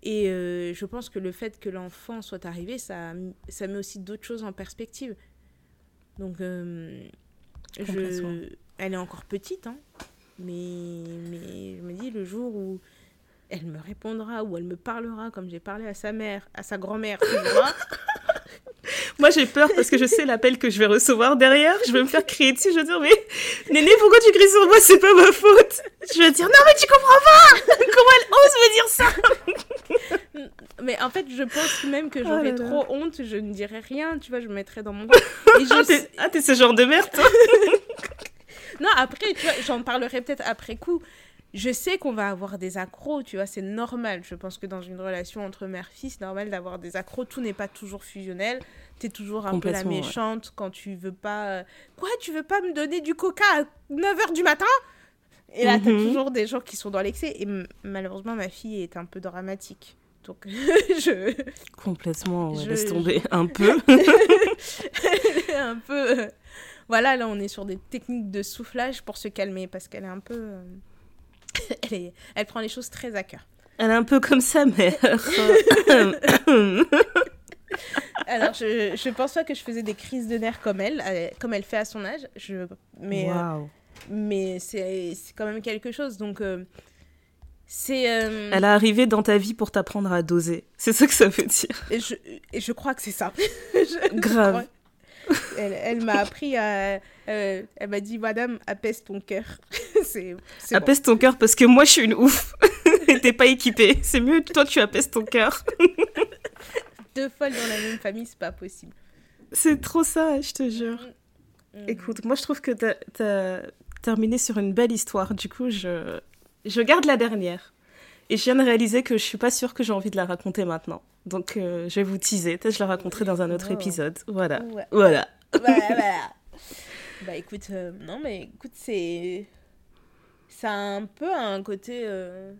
Et euh, je pense que le fait que l'enfant soit arrivé, ça, ça met aussi d'autres choses en perspective. Donc, je, elle est encore petite, hein, mais, mais je me dis, le jour où elle me répondra, ou elle me parlera comme j'ai parlé à sa mère, à sa grand-mère, Moi, j'ai peur parce que je sais l'appel que je vais recevoir derrière. Je vais me faire crier dessus. Je vais dire, mais Néné, pourquoi tu cries sur moi? C'est pas ma faute. Je vais dire, non, mais tu comprends pas Comment elle ose me dire ça? Mais en fait, je pense même que j'aurais oh trop honte. Je ne dirais rien. Tu vois, je me mettrais dans mon coin. Ah, t'es ce genre de merde, toi non, après, tu vois, j'en parlerai peut-être après coup. Je sais qu'on va avoir des accros, tu vois, c'est normal. Je pense que dans une relation entre mère-fils, c'est normal d'avoir des accros. Tout n'est pas toujours fusionnel. Tu es toujours un peu la méchante quand tu veux pas. Euh, Quoi, tu veux pas me donner du coca à 9h du matin? Et là, tu as mhm. toujours des gens qui sont dans l'excès. Et malheureusement, ma fille est un peu dramatique. Donc, je. Complètement, ouais, je, laisse tomber un peu. un peu. Euh, voilà, là, on est sur des techniques de soufflage pour se calmer parce qu'elle est un peu. Euh, elle, elle prend les choses très à cœur. Elle est un peu comme sa mère. Alors, je, je pense pas que je faisais des crises de nerfs comme elle, euh, comme elle fait à son âge. Je, mais euh, mais c'est quand même quelque chose. Donc, c'est. Elle est arrivée dans ta vie pour t'apprendre à doser. C'est ça que ça veut dire. Et je, et je crois que c'est ça. Grave elle, m'a appris à. Euh, elle m'a dit, Madame, apaise ton cœur. c'est, apaise ton cœur parce que moi, je suis une ouf. T'es pas équipée. C'est mieux, toi, tu apaises ton cœur. Deux folles dans la même famille, c'est pas possible. C'est trop ça, je te jure. Mm, mm. Écoute, moi, je trouve que t'as, as terminé sur une belle histoire. Du coup, je, je garde la dernière. Et je viens de réaliser que je suis pas sûre que j'ai envie de la raconter maintenant. Donc euh, je vais vous teaser. Peut-être je la raconterai dans un autre épisode. Voilà. Voilà. voilà. bah écoute, euh, non mais écoute, c'est. Ça a un peu un côté. Euh,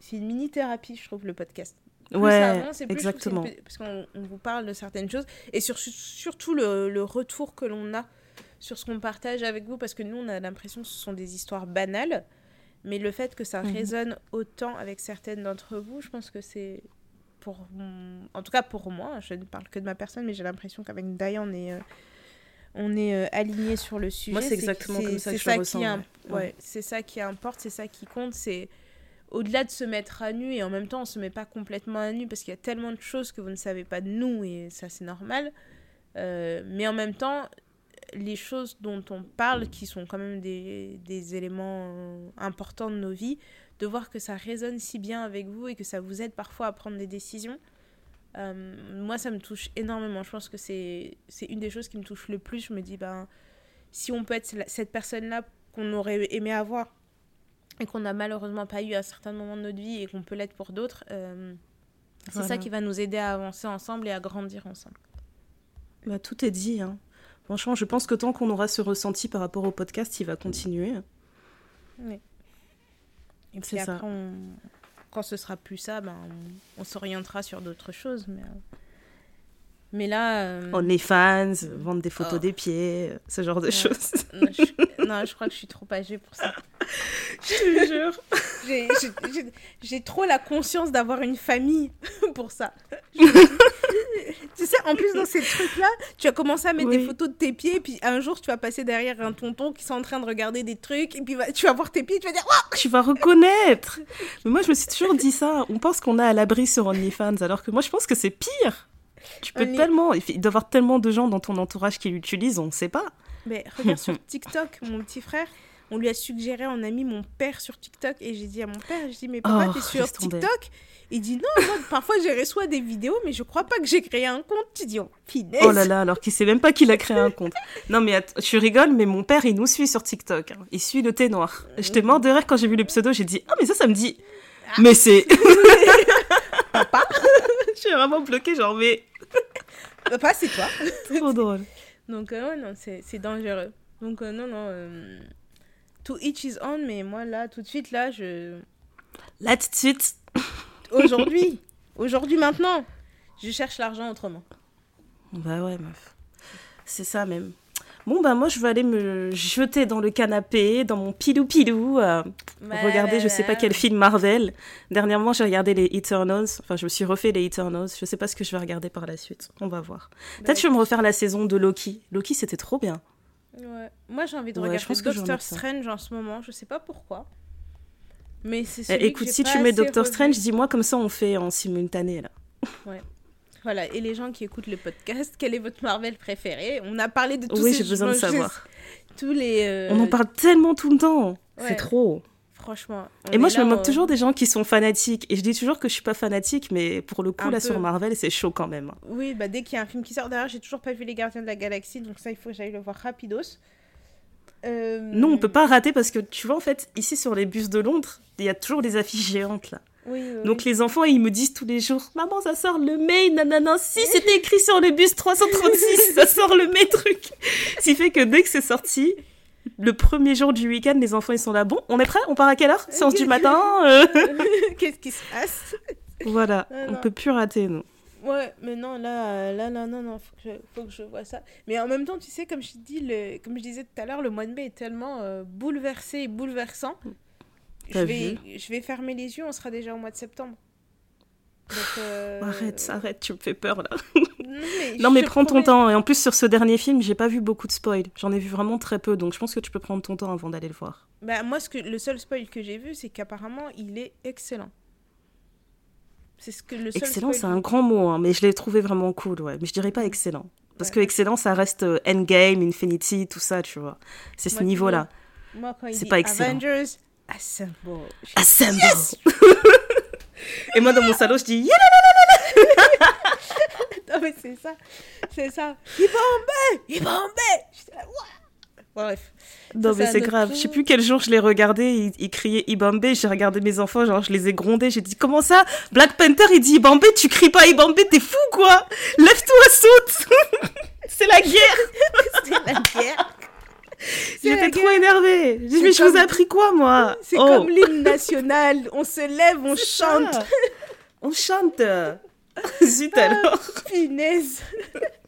c'est une mini-thérapie, je trouve, le podcast. Ouais, exactement. parce qu'on vous parle de certaines choses. Et sur, surtout le, le retour que l'on a sur ce qu'on partage avec vous, parce que nous, on a l'impression que ce sont des histoires banales. Mais le fait que ça mhm. résonne autant avec certaines d'entre vous, je pense que c'est pour en tout cas pour moi, je ne parle que de ma personne, mais j'ai l'impression qu'avec Daya, on est, euh, on est euh, aligné sur le sujet. Moi, c'est exactement comme ça que je ça ressens. Qui ouais. C'est ça qui importe, c'est ça qui compte. C'est au-delà de se mettre à nu, et en même temps, on se met pas complètement à nu parce qu'il y a tellement de choses que vous ne savez pas de nous, et ça, c'est normal. Euh, mais en même temps, les choses dont on parle, qui sont quand même des, éléments importants de nos vies, de voir que ça résonne si bien avec vous et que ça vous aide parfois à prendre des décisions. Euh, moi, ça me touche énormément. Je pense que c'est une des choses qui me touche le plus. Je me dis, ben, si on peut être cette personne-là qu'on aurait aimé avoir et qu'on n'a malheureusement pas eu à certains moments de notre vie et qu'on peut l'être pour d'autres, euh, c'est ça qui va nous aider à avancer ensemble et à grandir ensemble. Bah, tout est dit. Hein. Franchement, je pense que tant qu'on aura ce ressenti par rapport au podcast, il va continuer. Oui. Et puis après, quand ce sera plus ça, ben, on, s'orientera sur d'autres choses. Mais, euh, mais là. Euh... On est fans, vendre des photos oh. des pieds, ce genre de choses. Non je... non je, crois que je suis trop âgée pour ça. je te jure. J'ai trop la conscience d'avoir une famille pour ça. tu sais, en plus, dans ces trucs-là, tu as commencé à mettre des photos de tes pieds, puis un jour, tu vas passer derrière un tonton qui est en train de regarder des trucs, et puis tu vas voir tes pieds, tu vas dire Waouh Tu vas reconnaître Mais moi, je me suis toujours dit ça. On pense qu'on est à l'abri sur OnlyFans, alors que moi, je pense que c'est pire. Tu peux tellement. Il doit y avoir tellement de gens dans ton entourage qui l'utilisent, on ne sait pas. Mais regarde sur TikTok, mon petit frère, on lui a suggéré, on a mis mon père sur TikTok et j'ai dit à mon père, j'ai dit mais papa oh, t'es sur TikTok? Il dit non, moi parfois j'ai reçois des vidéos mais je crois pas que j'ai créé un compte. Tu dis oh Oh là là, alors qu'il sait même pas qu'il a créé un compte. non mais tu rigoles, mais mon père il nous suit sur TikTok. Hein. Il suit le thé noir. J'étais mort de rire quand j'ai vu le pseudo, j'ai dit ah mais ça ça me dit. Ah. Mais c'est. papa Je suis vraiment bloquée genre mais. papa c'est toi. Trop drôle. Donc euh, non c'est dangereux. Donc euh, non non. Euh, to each his own, mais moi là, tout de suite, là, je. Là, tout de suite. Aujourd'hui. Aujourd'hui, maintenant. Je cherche l'argent autrement. Bah ouais, meuf. C'est ça même. Bon, bah moi, je vais aller me jeter dans le canapé, dans mon pilou-pilou, euh, regarder je sais pas quel film Marvel. Dernièrement, j'ai regardé les Eternals. Enfin, je me suis refait les Eternals. Je sais pas ce que je vais regarder par la suite. On va voir. Peut-être que je vais me refaire la saison de Loki. Loki, c'était trop bien. Ouais. Moi, j'ai envie de regarder Doctor Strange en ce moment. Je sais pas pourquoi. Mais c'est eh, Écoute, si tu mets Doctor Strange, dis-moi comme ça on fait en simultané là. Ouais. Voilà, et les gens qui écoutent le podcast, quel est votre Marvel préféré? On a parlé de tous oui, j'ai besoin de savoir. Tous les. Euh, on en parle tellement tout le temps. C'est trop. Franchement. Et moi, je me moque toujours des gens qui sont fanatiques. Et je dis toujours que je suis pas fanatique, mais pour le coup, là, sur Marvel, c'est chaud quand même. Oui, bah, dès qu'il y a un film qui sort, d'ailleurs, j'ai toujours pas vu Les Gardiens de la Galaxie, donc ça, il faut que j'aille le voir rapidos. Euh... Non, on peut pas rater parce que tu vois, en fait, ici sur les bus de Londres, il y a toujours des affiches géantes là. Donc les enfants, ils me disent tous les jours, maman, ça sort le mai, nanana, si c'était écrit sur le bus 336, ça sort le mai truc. Ce qui fait que dès que c'est sorti, le premier jour du week-end, les enfants ils sont là. Bon, on est prêt On part à quelle heure? Séance du matin euh. Qu'est-ce qui se passe? Voilà, ah, on peut plus rater, nous. Ouais, mais non, là, là, non, non, non, faut que, je, faut que je vois ça. Mais en même temps, tu sais, comme je, dis, le, comme je disais tout à l'heure, le mois de mai est tellement euh, bouleversé et bouleversant. Je vais, je vais fermer les yeux, on sera déjà au mois de septembre. Euh, arrête, arrête, tu me fais peur là. non mais, prends ton temps. Et en plus sur ce dernier film, j'ai pas vu beaucoup de spoil. J'en ai vu vraiment très peu, donc je pense que tu peux prendre ton temps avant d'aller le voir. Bah moi, ce que le seul spoil que j'ai vu, c'est qu'apparemment il est excellent. C'est ce que le seul excellent, c'est un grand mot, hein, mais je l'ai trouvé vraiment cool, ouais. Mais je dirais pas excellent, parce que excellent, ça reste euh, Endgame, Infinity, tout ça, tu vois. C'est ce niveau-là. C'est pas excellent. Avengers, assemble. Assemble. Et moi, dans mon salon, je dis Non, mais c'est ça. C'est ça. Ibambé Ibambé Bref. Non, mais c'est grave. Je sais plus quel jour je l'ai regardé. Il, criait Ibambé. J'ai regardé mes enfants, genre, je les ai grondés. J'ai dit, comment ça? Black Panther, il dit Ibambé, tu cries pas Ibambé, t'es fou, quoi Lève-toi, saute C'est la guerre C'est la guerre J'étais trop énervée. Je mais je vous ai appris quoi, moi C'est oh. comme l'hymne national. On se lève, on chante. on chante. Zut alors. Finesse.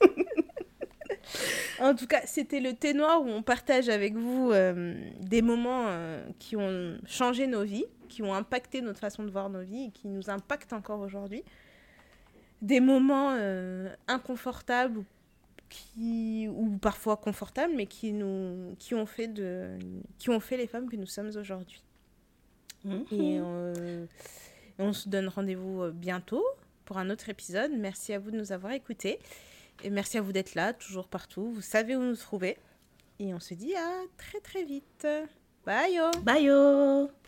en tout cas, c'était le thé noir où on partage avec vous euh, des moments euh, qui ont changé nos vies, qui ont impacté notre façon de voir nos vies et qui nous impactent encore aujourd'hui. Des moments euh, inconfortables qui ou parfois confortables mais qui nous qui ont fait de qui ont fait les femmes que nous sommes aujourd'hui. Mhm. et euh, on se donne rendez-vous euh, bientôt pour un autre épisode. Merci à vous de nous avoir écoutés. Et merci à vous d'être là toujours partout. Vous savez où nous trouver. Et on se dit à très très vite. Bye yo bye yo